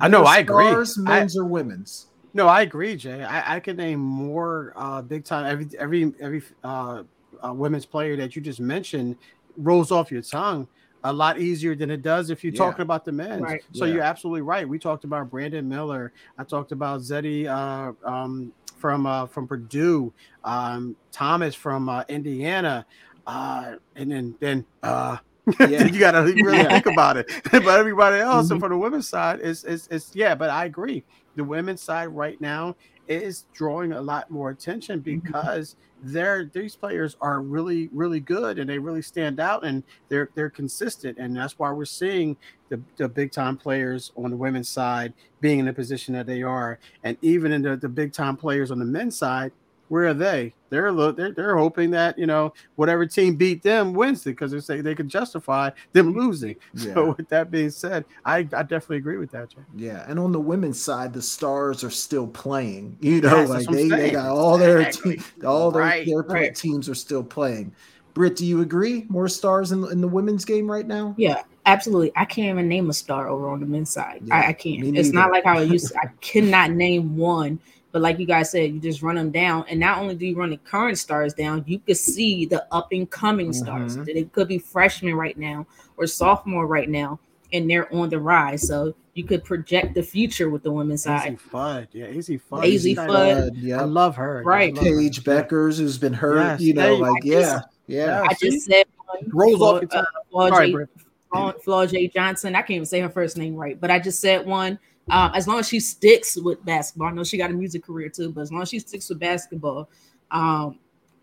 I know, I agree. stars. Men's I, or women's? No, I agree, Jay. I, I can name more uh, big time every every every uh, uh, women's player that you just mentioned rolls off your tongue a lot easier than it does if you're yeah. talking about the men. Right. So yeah. you're absolutely right. We talked about Brandon Miller. I talked about Zeddy uh, um, from uh, from Purdue, um, Thomas from uh, Indiana, uh, and then then uh, Yeah. you got to really think about it. but everybody else, mm-hmm. and for the women's side, is is is yeah. But I agree. The women's side right now is drawing a lot more attention mm-hmm. because they're these players are really really good and they really stand out and they're they're consistent and that's why we're seeing the, the big time players on the women's side being in the position that they are and even in the, the big time players on the men's side where are they? They're they're they're hoping that you know whatever team beat them wins it because they say they can justify them mm-hmm. losing. Yeah. So with that being said, I, I definitely agree with that, Jay. Yeah, and on the women's side, the stars are still playing. You know, yes, like they, they got all their exactly. te- all their, right, their right. teams are still playing. Britt, do you agree? More stars in, in the women's game right now? Yeah, absolutely. I can't even name a star over on the men's side. Yeah, I, I, can't. It's not like how I used to. I cannot name one but like you guys said, you just run them down, and not only do you run the current stars down, you could see the up and coming stars. Mm-hmm. They could be freshmen right now or sophomore right now, and they're on the rise. So you could project the future with the women's side. Azzi Fudd, yeah, Azzi Fudd, Azzi Fudd, yeah, I love her. Right, love Paige her. Bueckers, who's been hurt. Yes. You know, like yeah, yeah. I just said rolls off your tongue. Uh, Flau'jae Johnson. I can't even say her first name right, but I just said one um, as long as she sticks with basketball, I know she got a music career too, but as long as she sticks with basketball, um,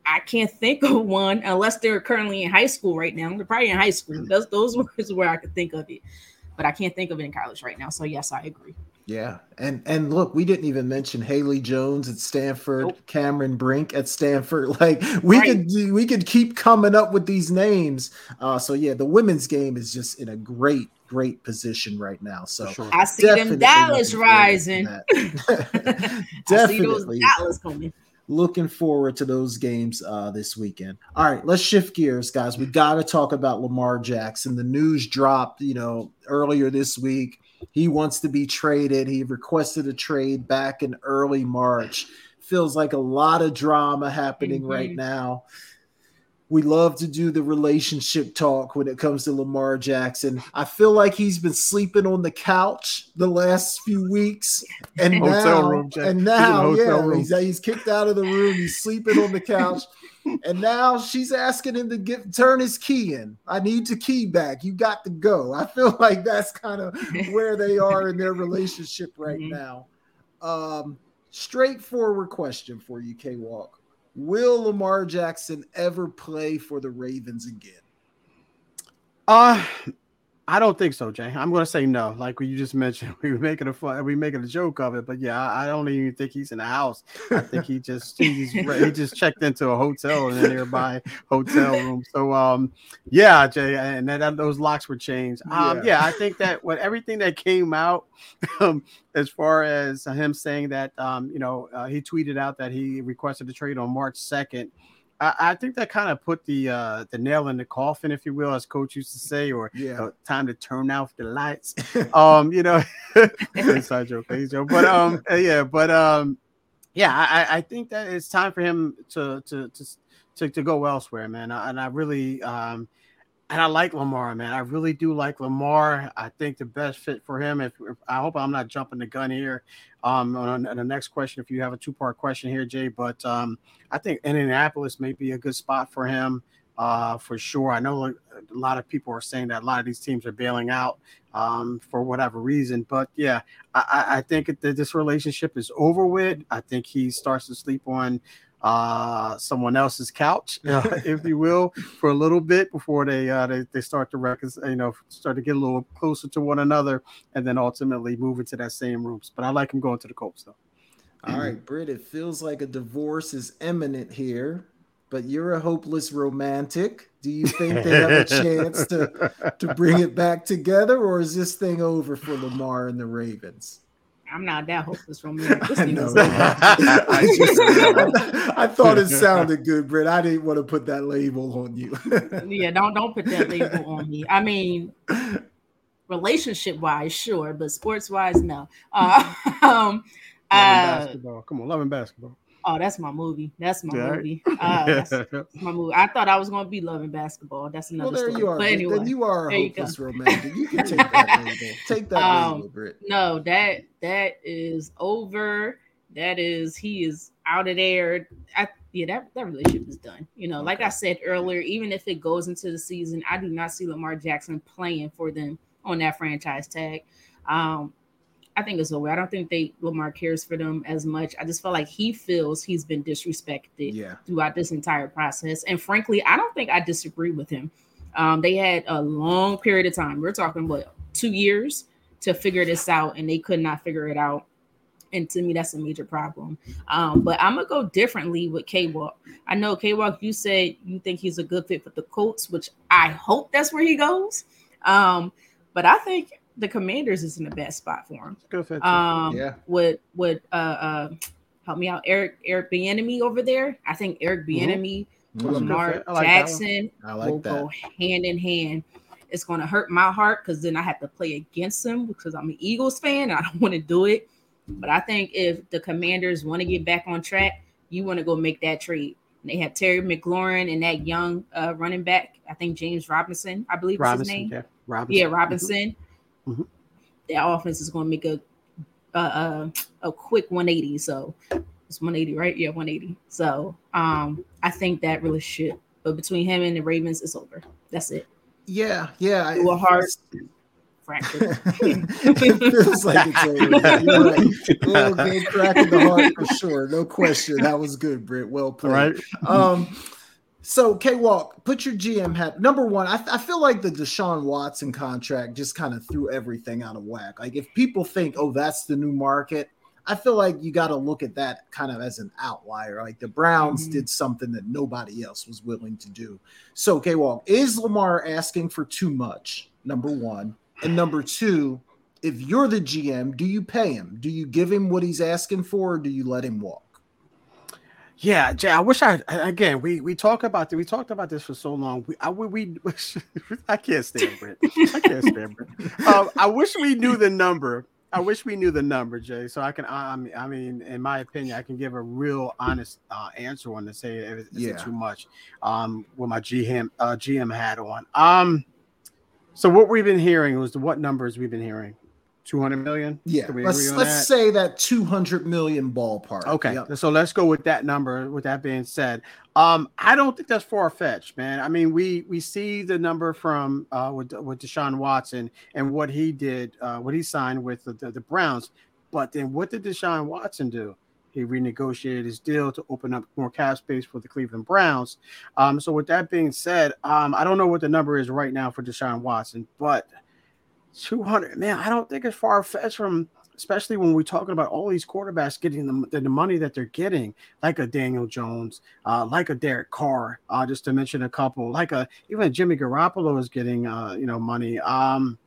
I can't think of one unless they're currently in high school right now. They're probably in high school. Those those words where I could think of it, but I can't think of it in college right now. So yes, I agree. Yeah, and and look, we didn't even mention Haley Jones at Stanford, nope. Cameron Brink at Stanford. Like we right. could we could keep coming up with these names. Uh, so yeah, the women's game is just in a great great position right now. So sure. I see them Dallas rising. definitely Dallas coming. Looking forward to those games uh, this weekend. All right, let's shift gears, guys. We got to talk about Lamar Jackson. The news dropped, you know, earlier this week. He wants to be traded. He requested a trade back in early March. Feels like a lot of drama happening mm-hmm. right now we love to do the relationship talk when it comes to Lamar Jackson. I feel like he's been sleeping on the couch the last few weeks, and now, room, and now, yeah, he's, he's kicked out of the room. He's sleeping on the couch, and now she's asking him to get turn his key in. I need to key back. You got to go. I feel like that's kind of where they are in their relationship right mm-hmm. now. Um, straightforward question for you, K Walk Will Lamar Jackson ever play for the Ravens again? Uh I don't think so, Jay. I'm going to say no. Like you just mentioned, we were making a fun, we making a joke of it, but yeah, I, don't even think he's in the house. I think he just he's, he just checked into a hotel in a nearby hotel room. So um, yeah, Jay, and then those locks were changed. Um, yeah. yeah, I think that with everything that came out, um, as far as him saying that um, you know, uh, he tweeted out that he requested a trade on March second. I, I think that kind of put the uh, the nail in the coffin, if you will, as coach used to say, or yeah, uh, time to turn off the lights. um, you know, inside joke, joke, but um, uh, yeah, but um, yeah, I, I think that it's time for him to to to to, to go elsewhere, man. And I really um and I like Lamar, man. I really do like Lamar. I think the best fit for him. If, if I hope I'm not jumping the gun here, um, on, on, the next question, if you have a two part question here, Jay, but um, I think Indianapolis may be a good spot for him, uh, for sure. I know a lot of people are saying that a lot of these teams are bailing out um, for whatever reason, but yeah, I, I think that this relationship is over with. I think he starts to sleep on uh, someone else's couch, uh, if you will, for a little bit before they uh, they, they start to recon- you know start to get a little closer to one another, and then ultimately move into that same rooms. But I like him going to the Colts though. All right, Britt, it feels like a divorce is imminent here, but you're a hopeless romantic. Do you think they have a chance to to bring it back together, or is this thing over for Lamar and the Ravens? I'm not that hopeless romantic. I, know. I, just, I, thought it sounded good, Britt. I didn't want to put that label on you. yeah, don't don't put that label on me. I mean, relationship wise, sure, but sports wise, no. Uh, um, uh, basketball. Come on, loving basketball. Oh, that's my movie. That's my yeah. movie. Uh, that's, that's, my movie. I thought I was going to be loving basketball. That's another. Well, there story. you are. But anyway, then you are a hopeless you romantic. You can take that label. Take that um, label, No, that that is over. That is he is out of there. I, yeah, that, that relationship is done. You know, okay. like I said earlier, even if it goes into the season, I do not see Lamar Jackson playing for them on that franchise tag. Um, I think it's over. I don't think they Lamar cares for them as much. I just feel like he feels he's been disrespected yeah. throughout this entire process. And frankly, I don't think I disagree with him. Um, they had a long period of time. We're talking what two years to figure this out, and they could not figure it out and to me that's a major problem. Um, but I'm gonna go differently with K Walk. I know K Walk, you said you think he's a good fit for the Colts, which I hope that's where he goes. Um, but I think the Commanders is in the best spot for him. Good fit. Um, yeah. Would would uh, uh help me out, Eric Eric Bieniemy over there? I think Eric mm-hmm. Bieniemy, mm-hmm. Lamar like Jackson like will that. go hand in hand. It's going to hurt my heart because then I have to play against them because I'm an Eagles fan and I don't want to do it. But I think if the commanders want to get back on track, you want to go make that trade. And they have Terry McLaurin and that young uh, running back. I think James Robinson, I believe Robinson, his name. Yeah, Robinson. Yeah, Robinson. Mm-hmm. That offense is going to make a a, a quick 180. So it's 180, right? Yeah, 180. So um, I think that really should. But between him and the Ravens, it's over. That's it. Yeah, yeah. Do a hard fractured. it feels like it's over. You're right. A little game crack in the heart for sure. No question. That was good, Britt. Well played. Right. Um, so K Walk, put your GM hat. Number one, I, I feel like the Deshaun Watson contract just kind of threw everything out of whack. Like if people think, oh, that's the new market, I feel like you got to look at that kind of as an outlier. Like the Browns mm-hmm. did something that nobody else was willing to do. So, K Walk, is Lamar asking for too much? Number one. And number two, if you're the GM, do you pay him? Do you give him what he's asking for, or do you let him walk? Yeah, Jay. I wish I again. We we talk about this. we talked about this for so long. We I we, we I can't stand Britt. I can't stand Britt. Um, I wish we knew the number. I wish we knew the number, Jay, so I can. I mean, I mean, in my opinion, I can give a real honest uh, answer on to say if it's yeah. too much. Um, with my GM uh, GM hat on. Um, so what we've been hearing was the, what numbers we've been hearing. 200 million. Yeah, let's let's that? say that 200 million ballpark. Okay, yep. so let's go with that number. With that being said, um, I don't think that's far fetched, man. I mean, we we see the number from uh with with Deshaun Watson and what he did, uh, what he signed with the, the, the Browns, but then what did Deshaun Watson do? He renegotiated his deal to open up more cap space for the Cleveland Browns. Um, so with that being said, um, I don't know what the number is right now for Deshaun Watson, but 200, man, I don't think it's far fetched from, especially when we're talking about all these quarterbacks getting the, the money that they're getting, like a Daniel Jones, uh, like a Derek Carr, uh, just to mention a couple, like a even Jimmy Garoppolo is getting, uh, you know, money. Um,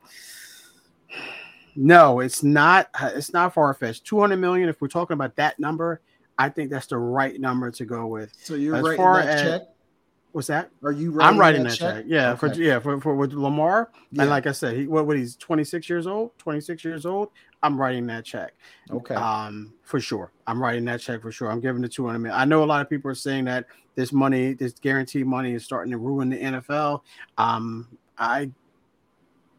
no, it's not. Uh, it's not far fetched. Two hundred million. If we're talking about that number, I think that's the right number to go with. So you're as writing that as, check. What's that? Are you? Writing I'm writing that, that check? check. Yeah, okay. for yeah for, for with Lamar. Yeah. And like I said, he what, what he's 26 years old. 26 years old. I'm writing that check. Okay. Um, for sure. I'm writing that check for sure. I'm giving the 200 million. I know a lot of people are saying that this money, this guaranteed money, is starting to ruin the NFL. Um, I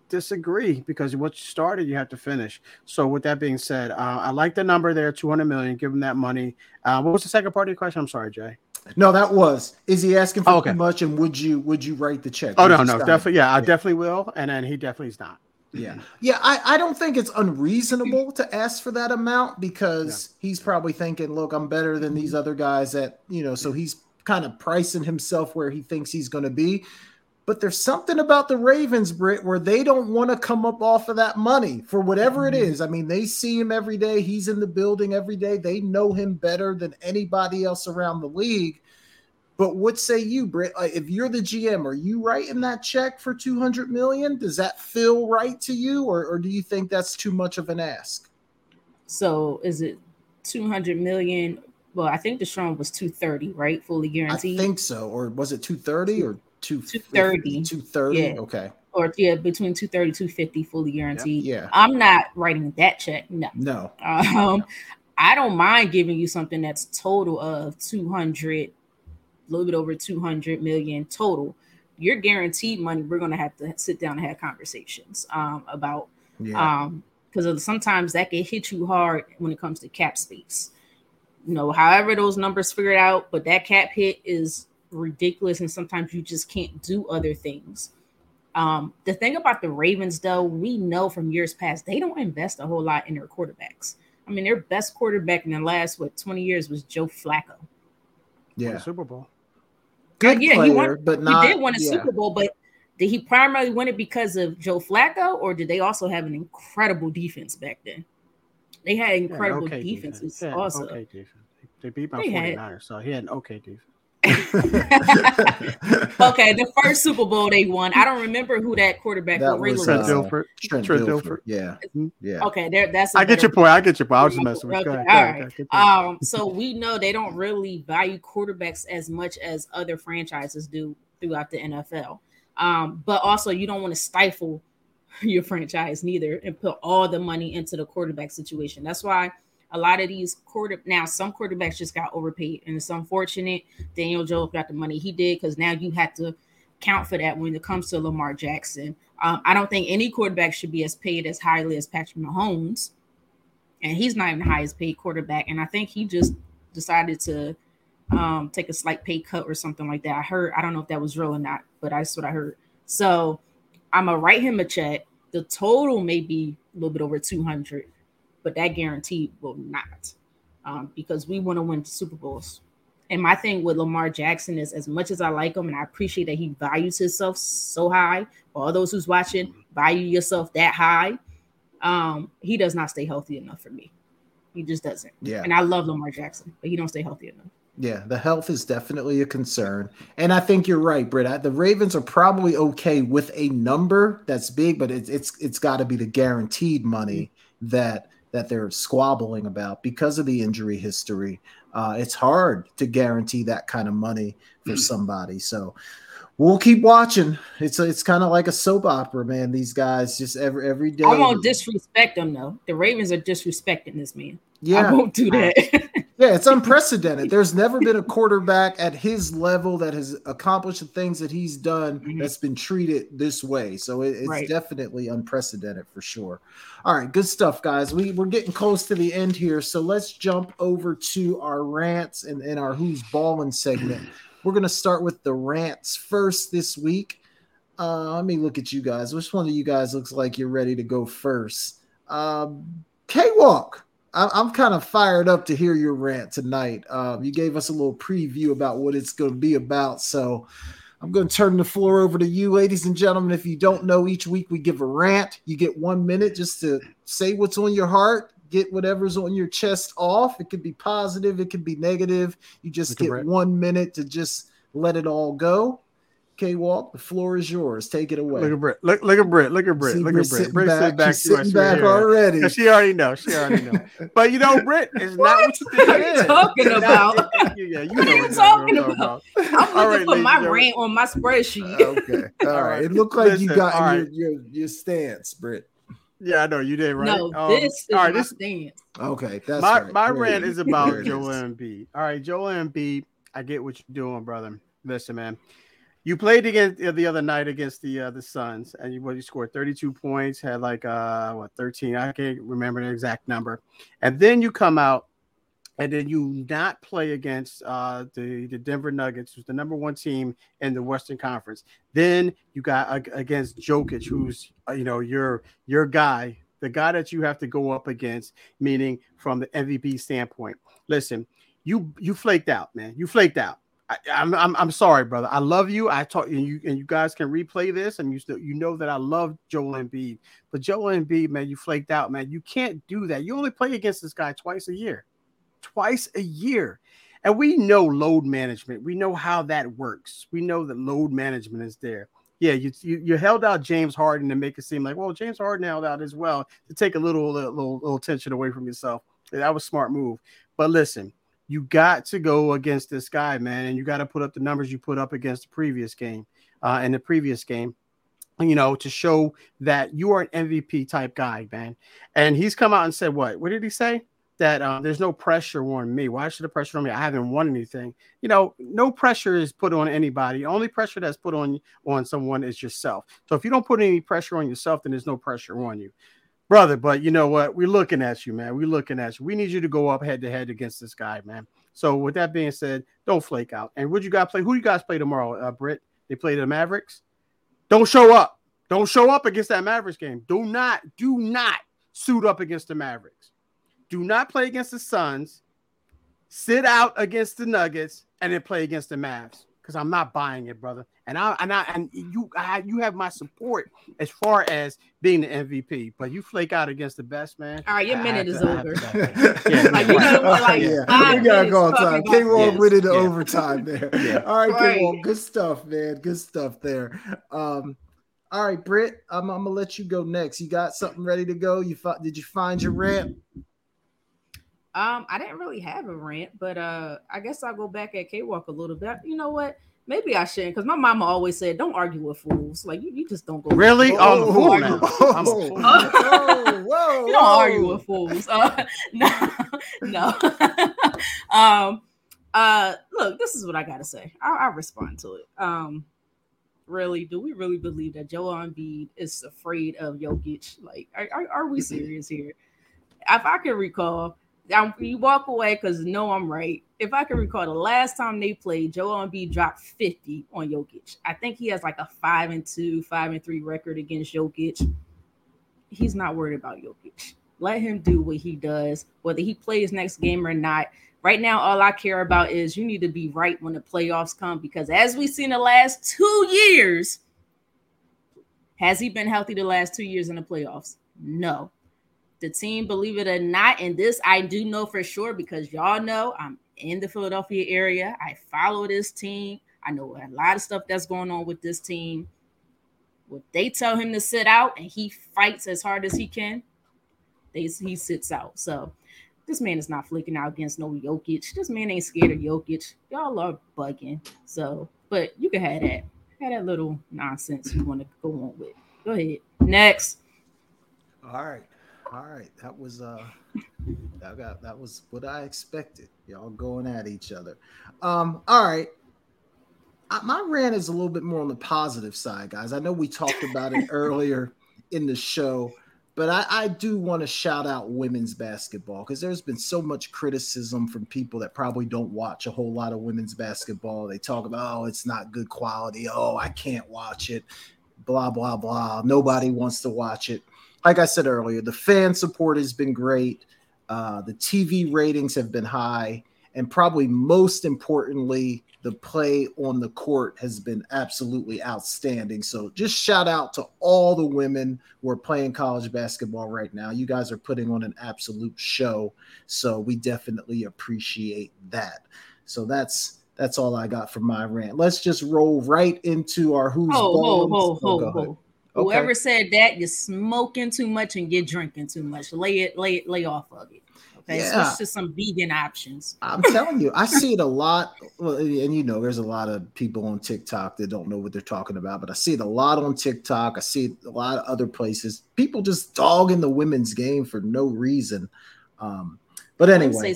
disagree because what you started, you have to finish. So, with that being said, uh, I like the number there, 200 million. Give him that money. Uh, what was the second part of your question? I'm sorry, Jay. No, that was. Is he asking for oh, okay. too much? And would you would you write the check? Oh no, no, definitely. Yeah, I definitely will. And then he definitely is not. Yeah, yeah. I, I don't think it's unreasonable to ask for that amount because yeah. he's probably thinking, look, I'm better than these other guys at you know. So he's kind of pricing himself where he thinks he's going to be. But there's something about the Ravens, Britt, where they don't want to come up off of that money for whatever it mm-hmm. is. I mean, they see him every day. He's in the building every day. They know him better than anybody else around the league. But what say you, Britt? If you're the GM, are you writing that check for 200 million? Does that feel right to you, or, or do you think that's too much of an ask? So is it 200 million? Well, I think Deshaun was 230, right? Fully guaranteed. I think so. Or was it 230 or two thirty. Two thirty. Yeah. Okay. Or yeah, between 230, 250 fully guaranteed. Yeah. yeah. I'm not writing that check. No. No. Um, I don't mind giving you something that's total of 200, a little bit over 200 million total. Your guaranteed money, we're gonna have to sit down and have conversations um, about yeah. um because sometimes that can hit you hard when it comes to cap space. you know, however those numbers figured out, but that cap hit is ridiculous, and sometimes you just can't do other things. Um, the thing about the Ravens, though, we know from years past they don't invest a whole lot in their quarterbacks. I mean, their best quarterback in the last what 20 years was Joe Flacco. Yeah, Super Bowl. Good uh, yeah, player, he won, but not. He did win a yeah. Super Bowl, but did he primarily win it because of Joe Flacco, or did they also have an incredible defense back then? They had incredible yeah, okay defenses defense. also. Okay defense. They beat my 49ers, so he had an okay defense. okay, the first Super Bowl they won. I don't remember who that quarterback that was. Trent Dilfer. Trent, Trent Dilfer. Yeah, mm-hmm. yeah. Okay, there. That's. I get your point. I get your point. I was just messing with. Okay, all right. Um, so we know they don't really value quarterbacks as much as other franchises do throughout the NFL. Um, but also you don't want to stifle your franchise neither and put all the money into the quarterback situation. That's why a lot of these quarter now some quarterbacks just got overpaid, and it's unfortunate. Daniel Jones got the money he did because now you have to count for that when it comes to Lamar Jackson. Um, I don't think any quarterback should be as paid as highly as Patrick Mahomes, and he's not even the highest paid quarterback. And I think he just decided to um, take a slight pay cut or something like that. I heard. I don't know if that was real or not, but that's what I heard. So I'm gonna write him a check. The total may be a little bit over 200 but that guarantee will not um, because we want to win Super Bowls. And my thing with Lamar Jackson is as much as I like him and I appreciate that he values himself so high, for all those who's watching, value yourself that high. Um, he does not stay healthy enough for me. He just doesn't. Yeah. And I love Lamar Jackson, but he don't stay healthy enough. Yeah, the health is definitely a concern. And I think you're right, Britt. The Ravens are probably okay with a number that's big, but it's it's it's got to be the guaranteed money that that they're squabbling about because of the injury history. Uh, it's hard to guarantee that kind of money for mm. somebody. So we'll keep watching. It's it's kind of like a soap opera, man. These guys just every every day. I won't disrespect them though. The Ravens are disrespecting this man. Yeah, I won't do that. yeah, it's unprecedented. There's never been a quarterback at his level that has accomplished the things that he's done mm-hmm. that's been treated this way. So it, it's right. definitely unprecedented for sure. All right, good stuff, guys. We we're getting close to the end here, so let's jump over to our rants and, and our who's balling segment. We're gonna start with the rants first this week. Uh, let me look at you guys. Which one of you guys looks like you're ready to go first? Um, K Walk. I'm kind of fired up to hear your rant tonight. Um, you gave us a little preview about what it's going to be about. So I'm going to turn the floor over to you, ladies and gentlemen. If you don't know, each week we give a rant. You get one minute just to say what's on your heart, get whatever's on your chest off. It could be positive, it could be negative. You just get one minute to just let it all go. K Walk, the floor is yours. Take it away. Look at Britt. Look, look at Britt. Look at Britt. look at Britt. Britt back, back, sitting back already. She already knows. She already knows. but you know, Britt is not what you think what are you talking about? yeah, you what know are you talking about? about? I'm looking right, for my rant on my spreadsheet. okay. All right. It looked like Listen, you got right. your, your, your stance, Britt. Yeah, I know you did right. No, um, this is all right, this, stance. Okay, that's my right. my rant is about Joel Embiid. All right, Joel Embiid. I get what you're doing, brother. Listen, man you played against the other night against the uh, the Suns, and you, well, you scored 32 points, had like uh what 13, I can't remember the exact number, and then you come out, and then you not play against uh the the Denver Nuggets, who's the number one team in the Western Conference. Then you got uh, against Jokic, who's uh, you know your your guy, the guy that you have to go up against, meaning from the MVP standpoint. Listen, you you flaked out, man. You flaked out I, am I'm, I'm sorry, brother. I love you. I talk and you and you guys can replay this, and you still you know that I love Joel Embiid. But Joel Embiid, man, you flaked out, man. You can't do that. You only play against this guy twice a year, twice a year, and we know load management. We know how that works. We know that load management is there. Yeah, you, you, you held out James Harden to make it seem like well, James Harden held out as well to take a little little little tension away from yourself. That was smart move. But listen, you got to go against this guy, man, and you got to put up the numbers you put up against the previous game, uh, in the previous game, you know, to show that you are an MVP type guy, man. And he's come out and said, what? What did he say? That um, there's no pressure on me. Why should the pressure on me? I haven't won anything. You know, no pressure is put on anybody. Only pressure that's put on on someone is yourself. So if you don't put any pressure on yourself, then there's no pressure on you. Brother. But you know what? We're looking at you, man. We're looking at you. We need you to go up head to head against this guy, man. So with that being said, don't flake out. And would you guys play? Who do you guys play tomorrow, uh, Britt? They play the Mavericks. Don't show up. Don't show up against that Mavericks game. Do not, do not suit up against the Mavericks. Do not play against the Suns. Sit out against the Nuggets and then play against the Mavs because I'm not buying it, brother. And I and I and you I, you have my support as far as being the MVP, but you flake out against the best man. All right, your I minute is to, over. yeah, like, you know, like, yeah. we gotta go on time. K Wall yes. winning the yeah. overtime there. Yeah. All right, right. K Wall, good stuff, man. Good stuff there. Um, all right, Britt, I'm, I'm, gonna let you go next. You got something ready to go? You fi- did you find your rant? Um, I didn't really have a rant, but uh, I guess I'll go back at K Walk a little bit. You know what? Maybe I shouldn't, because my mama always said, "Don't argue with fools. Like you, you just don't go." Really? Oh, I'm a fool now. I'm a fool. whoa, whoa, you don't argue with fools. Uh, no, no. um, uh, look, this is what I gotta say. I'll, I'll respond to it. Um, really, do we really believe that Joel Embiid is afraid of Jokic? Like, are, are, are we serious here? If I can recall, I, you walk away because no, I'm right. If I can recall, the last time they played, Joel Embiid dropped 50 on Jokic. I think he has like a five and two, five and three record against Jokic. He's not worried about Jokic. Let him do what he does, whether he plays next game or not. Right now, all I care about is you need to be right when the playoffs come because as we've seen the last two years, has he been healthy the last two years in the playoffs? No the team, believe it or not, and this I do know for sure because y'all know I'm in the Philadelphia area. I follow this team. I know a lot of stuff that's going on with this team. If they tell him to sit out and he fights as hard as he can, they, he sits out. So this man is not flicking out against no Jokic. This man ain't scared of Jokic. Y'all are bugging. So, but you can have that. Have that little nonsense you want to go on with. Go ahead. Next. All right. All right, that was uh, that got that was what I expected. Y'all going at each other. Um, all right. my rant is a little bit more on the positive side, guys. I know we talked about it earlier in the show, but I, I do want to shout out women's basketball because there's been so much criticism from people that probably don't watch a whole lot of women's basketball. They talk about, oh, it's not good quality. Oh, I can't watch it. Blah, blah, blah. Nobody wants to watch it like I said earlier, the fan support has been great. Uh, the TV ratings have been high. And probably most importantly, the play on the court has been absolutely outstanding. So just shout out to all the women who are playing college basketball right now. You guys are putting on an absolute show. So we definitely appreciate that. So that's that's all I got for my rant. Let's just roll right into our who's oh, balls. Ho, ho, ho. Okay. Whoever said that, you're smoking too much and you're drinking too much. Lay it, lay it, lay off of it. Okay, yeah. switch to some vegan options. I'm telling you, I see it a lot. And you know, there's a lot of people on TikTok that don't know what they're talking about, but I see it a lot on TikTok. I see it a lot of other places. People just dogging the women's game for no reason. Um, but anyway,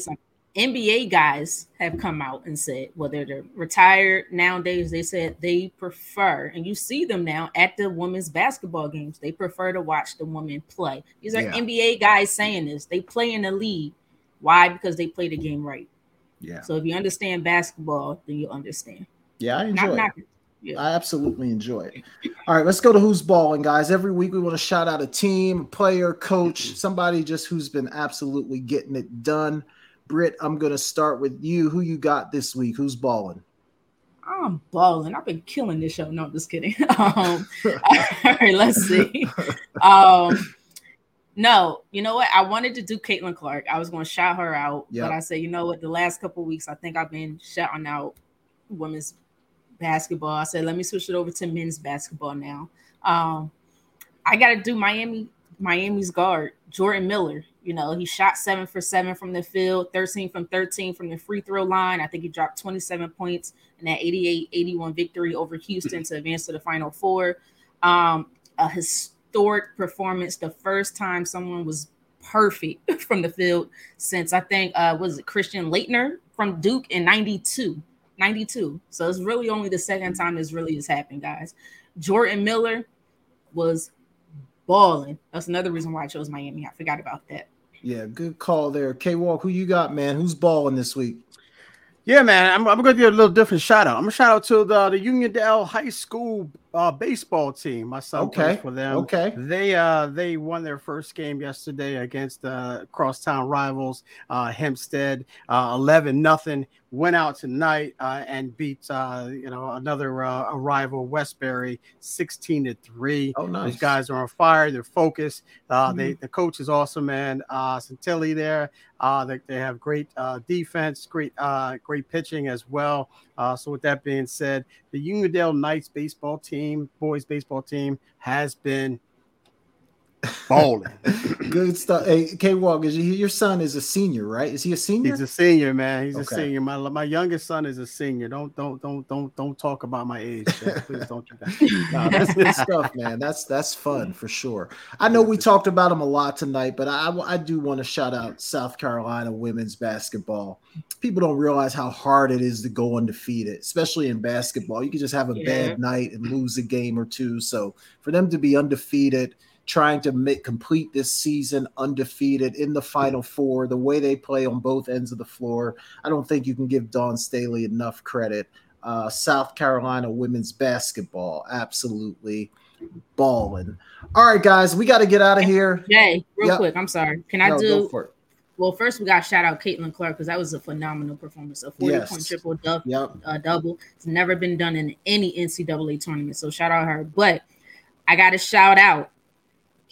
NBA guys have come out and said, whether they're retired nowadays, they said they prefer, and you see them now at the women's basketball games, they prefer to watch the women play. These are yeah. NBA guys saying this. They play in the league. Why? Because they play the game right. Yeah. So if you understand basketball, then you'll understand. Yeah, I enjoy not, it. yeah. I absolutely enjoy it. All right, let's go to who's balling, guys. Every week we want to shout out a team, a player, coach, mm-hmm. somebody just who's been absolutely getting it done. Britt, I'm gonna start with you. Who you got this week? Who's balling? I'm balling. I've been killing this show. No, I'm just kidding. Um, all right, let's see. Um, no, you know what? I wanted to do Caitlin Clark. I was going to shout her out, yep. but I said, you know what? The last couple weeks, I think I've been shouting out women's basketball. I said, let me switch it over to men's basketball now. Um, I got to do Miami. Miami's guard, Jordan Miller. You know, he shot seven for seven from the field, 13 from 13 from the free throw line. I think he dropped 27 points in that 88 81 victory over Houston to advance to the final four. Um, a historic performance, the first time someone was perfect from the field since I think, uh, was it Christian Laettner from Duke in 92. 92. So it's really only the second time this really has happened, guys. Jordan Miller was balling. That's another reason why I chose Miami. I forgot about that. Yeah, good call there. K Walk, who you got, man? Who's balling this week? Yeah, man, I'm, I'm going to give a little different shout out. I'm going to shout out to the, the Uniondale High School uh, baseball team. My son okay. for them. Okay. They uh they won their first game yesterday against uh crosstown rivals uh Hempstead uh 11 nothing. Went out tonight uh, and beat uh you know another uh, rival Westbury 16 to 3. Oh nice. Those guys are on fire. They're focused. Uh mm-hmm. they the coach is awesome man. Uh Santilli there. Uh they, they have great uh defense, great uh great pitching as well. Uh so with that being said, the Uniondale Knights baseball team, boys baseball team, has been balling. Good stuff. Hey, K Walk, is your son is a senior, right? Is he a senior? He's a senior, man. He's okay. a senior. My my youngest son is a senior. Don't don't don't don't don't talk about my age. Please don't do that. no, that's good stuff, man. That's that's fun for sure. I know we talked about him a lot tonight, but I I do want to shout out South Carolina women's basketball. People don't realize how hard it is to go undefeated, especially in basketball. You can just have a yeah. bad night and lose a game or two. So for them to be undefeated trying to make complete this season undefeated in the final four, the way they play on both ends of the floor. I don't think you can give Dawn Staley enough credit. Uh, South Carolina women's basketball, absolutely balling. All right, guys, we got to get out of here. Jay, real yep. quick, I'm sorry. Can I no, do? Well, first we got to shout out Caitlin Clark because that was a phenomenal performance. A 40 yes. point triple du- yep. uh, double. It's never been done in any NCAA tournament. So shout out her. But I got to shout out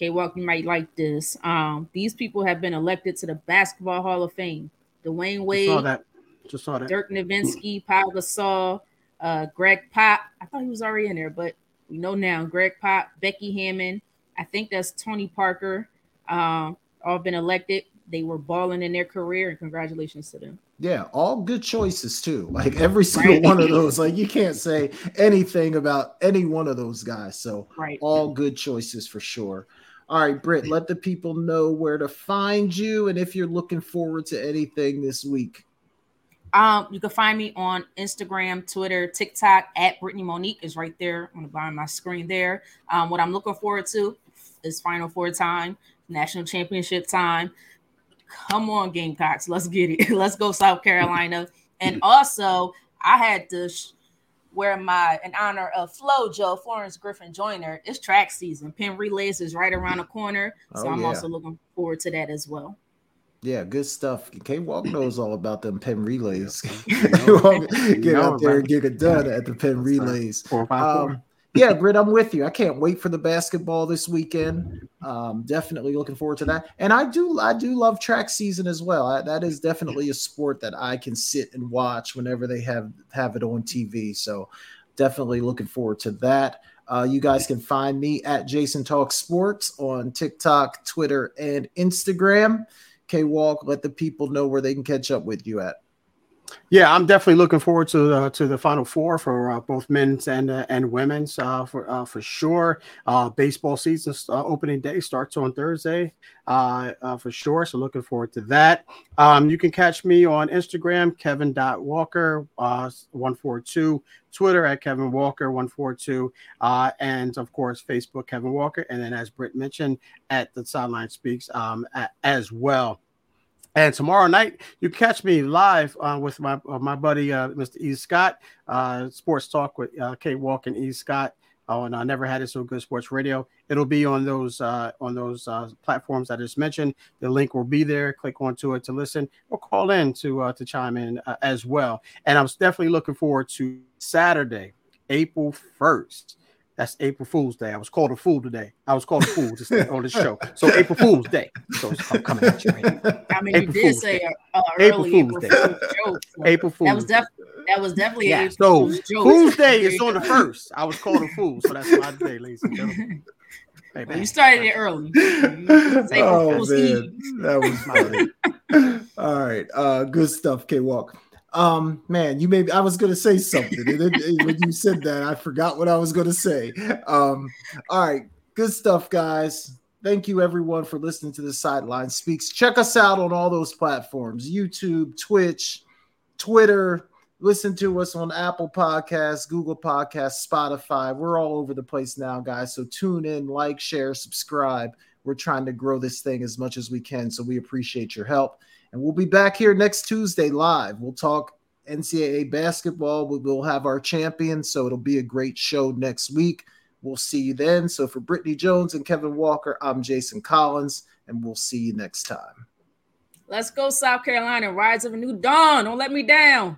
Okay, Walk, you might like this. Um, these people have been elected to the Basketball Hall of Fame. Dwyane Wade, Just saw that. Just saw that. Dirk Nowitzki, Pau Gasol, uh, Greg Pop. I thought he was already in there, but we know now. Greg Pop, Becky Hammon. I think that's Tony Parker. Um, all been elected. They were balling in their career, and congratulations to them. Yeah, all good choices too. Like every single right. one of those. Like you can't say anything about any one of those guys. So right. all good choices for sure. All right, Britt, let the people know where to find you and if you're looking forward to anything this week. Um, you can find me on Instagram, Twitter, TikTok at Brittany Monique is right there on the bottom of my screen there. Um, what I'm looking forward to is Final Four time, national championship time. Come on, Gamecocks, let's get it. let's go, South Carolina. And also, I had to sh- where my in honor of FloJo Florence Griffith Joyner, it's track season. Penn relays is right around the corner, so oh, I'm yeah. also looking forward to that as well. Yeah, good stuff. K Walk knows all about them Penn relays. get out there and get it done at the Penn relays. Um, yeah, Britt, I'm with you. I can't wait for the basketball this weekend. Um, definitely looking forward to that. And I do, I do love track season as well. I, that is definitely a sport that I can sit and watch whenever they have have it on TV. So, definitely looking forward to that. Uh, you guys can find me at Jason Talk Sports on TikTok, Twitter, and Instagram. K Walk, let the people know where they can catch up with you at. Yeah, I'm definitely looking forward to the to the Final Four for uh, both men's and uh, and women's uh, for uh, for sure. Uh, baseball season uh, opening day starts on Thursday for sure. So looking forward to that. Um, you can catch me on Instagram, Kevin Walker one four two, Twitter at Kevin Walker one four two, and of course Facebook Kevin Walker, and then as Britt mentioned at the Sideline Speaks um, as well. And tomorrow night, you catch me live uh, with my uh, my buddy uh, Mr. E. Scott, uh, Sports Talk with uh, K Walk and E. Scott on I Never Had It So Good Sports Radio. It'll be on those uh, on those platforms I just mentioned. The link will be there. Click onto it to listen or call in to to chime in as well. And I'm definitely looking forward to Saturday, April first. That's April Fool's Day. I was called a fool today. I was called a fool to on the show. So April Fool's Day. So I'm coming at you. Right I mean, April you did Fool's say uh, April Fool's April Day. Fool's joke. So April Fool's. That was definitely that was definitely yeah. April so, Fool's joke. Fool's Day is on the first. I was called a fool, so that's my day, ladies and gentlemen. Hey, you started it early. oh man, that was funny. All right, uh, good stuff, K Walk. Um, man, you maybe I was gonna say something, when you said that, I forgot what I was gonna say. Um, all right, good stuff, guys. Thank you everyone for listening to the Sideline Speaks. Check us out on all those platforms: YouTube, Twitch, Twitter, Listen to us on Apple Podcasts, Google Podcasts, Spotify. We're all over the place now, guys. So tune in, like, share, subscribe. We're trying to grow this thing as much as we can. So we appreciate your help. And we'll be back here next Tuesday live. We'll talk NCAA basketball. We'll have our champion. So it'll be a great show next week. We'll see you then. So for Britne' Jones and Kevin Walker, I'm Jason Collins, and we'll see you next time. Let's go, South Carolina. Rise of a new dawn. Don't let me down.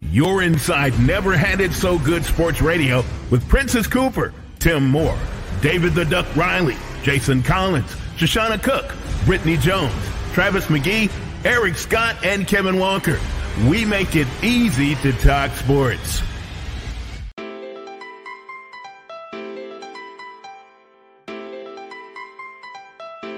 You're inside Never Had It So Good Sports Radio with Princess Cooper, Tim Moore, David the Duck Riley, Jason Collins, Shoshana Cook, Britne' Jones, Travis McGee, Eric Scott, and Kevin Walker. We make it easy to talk sports.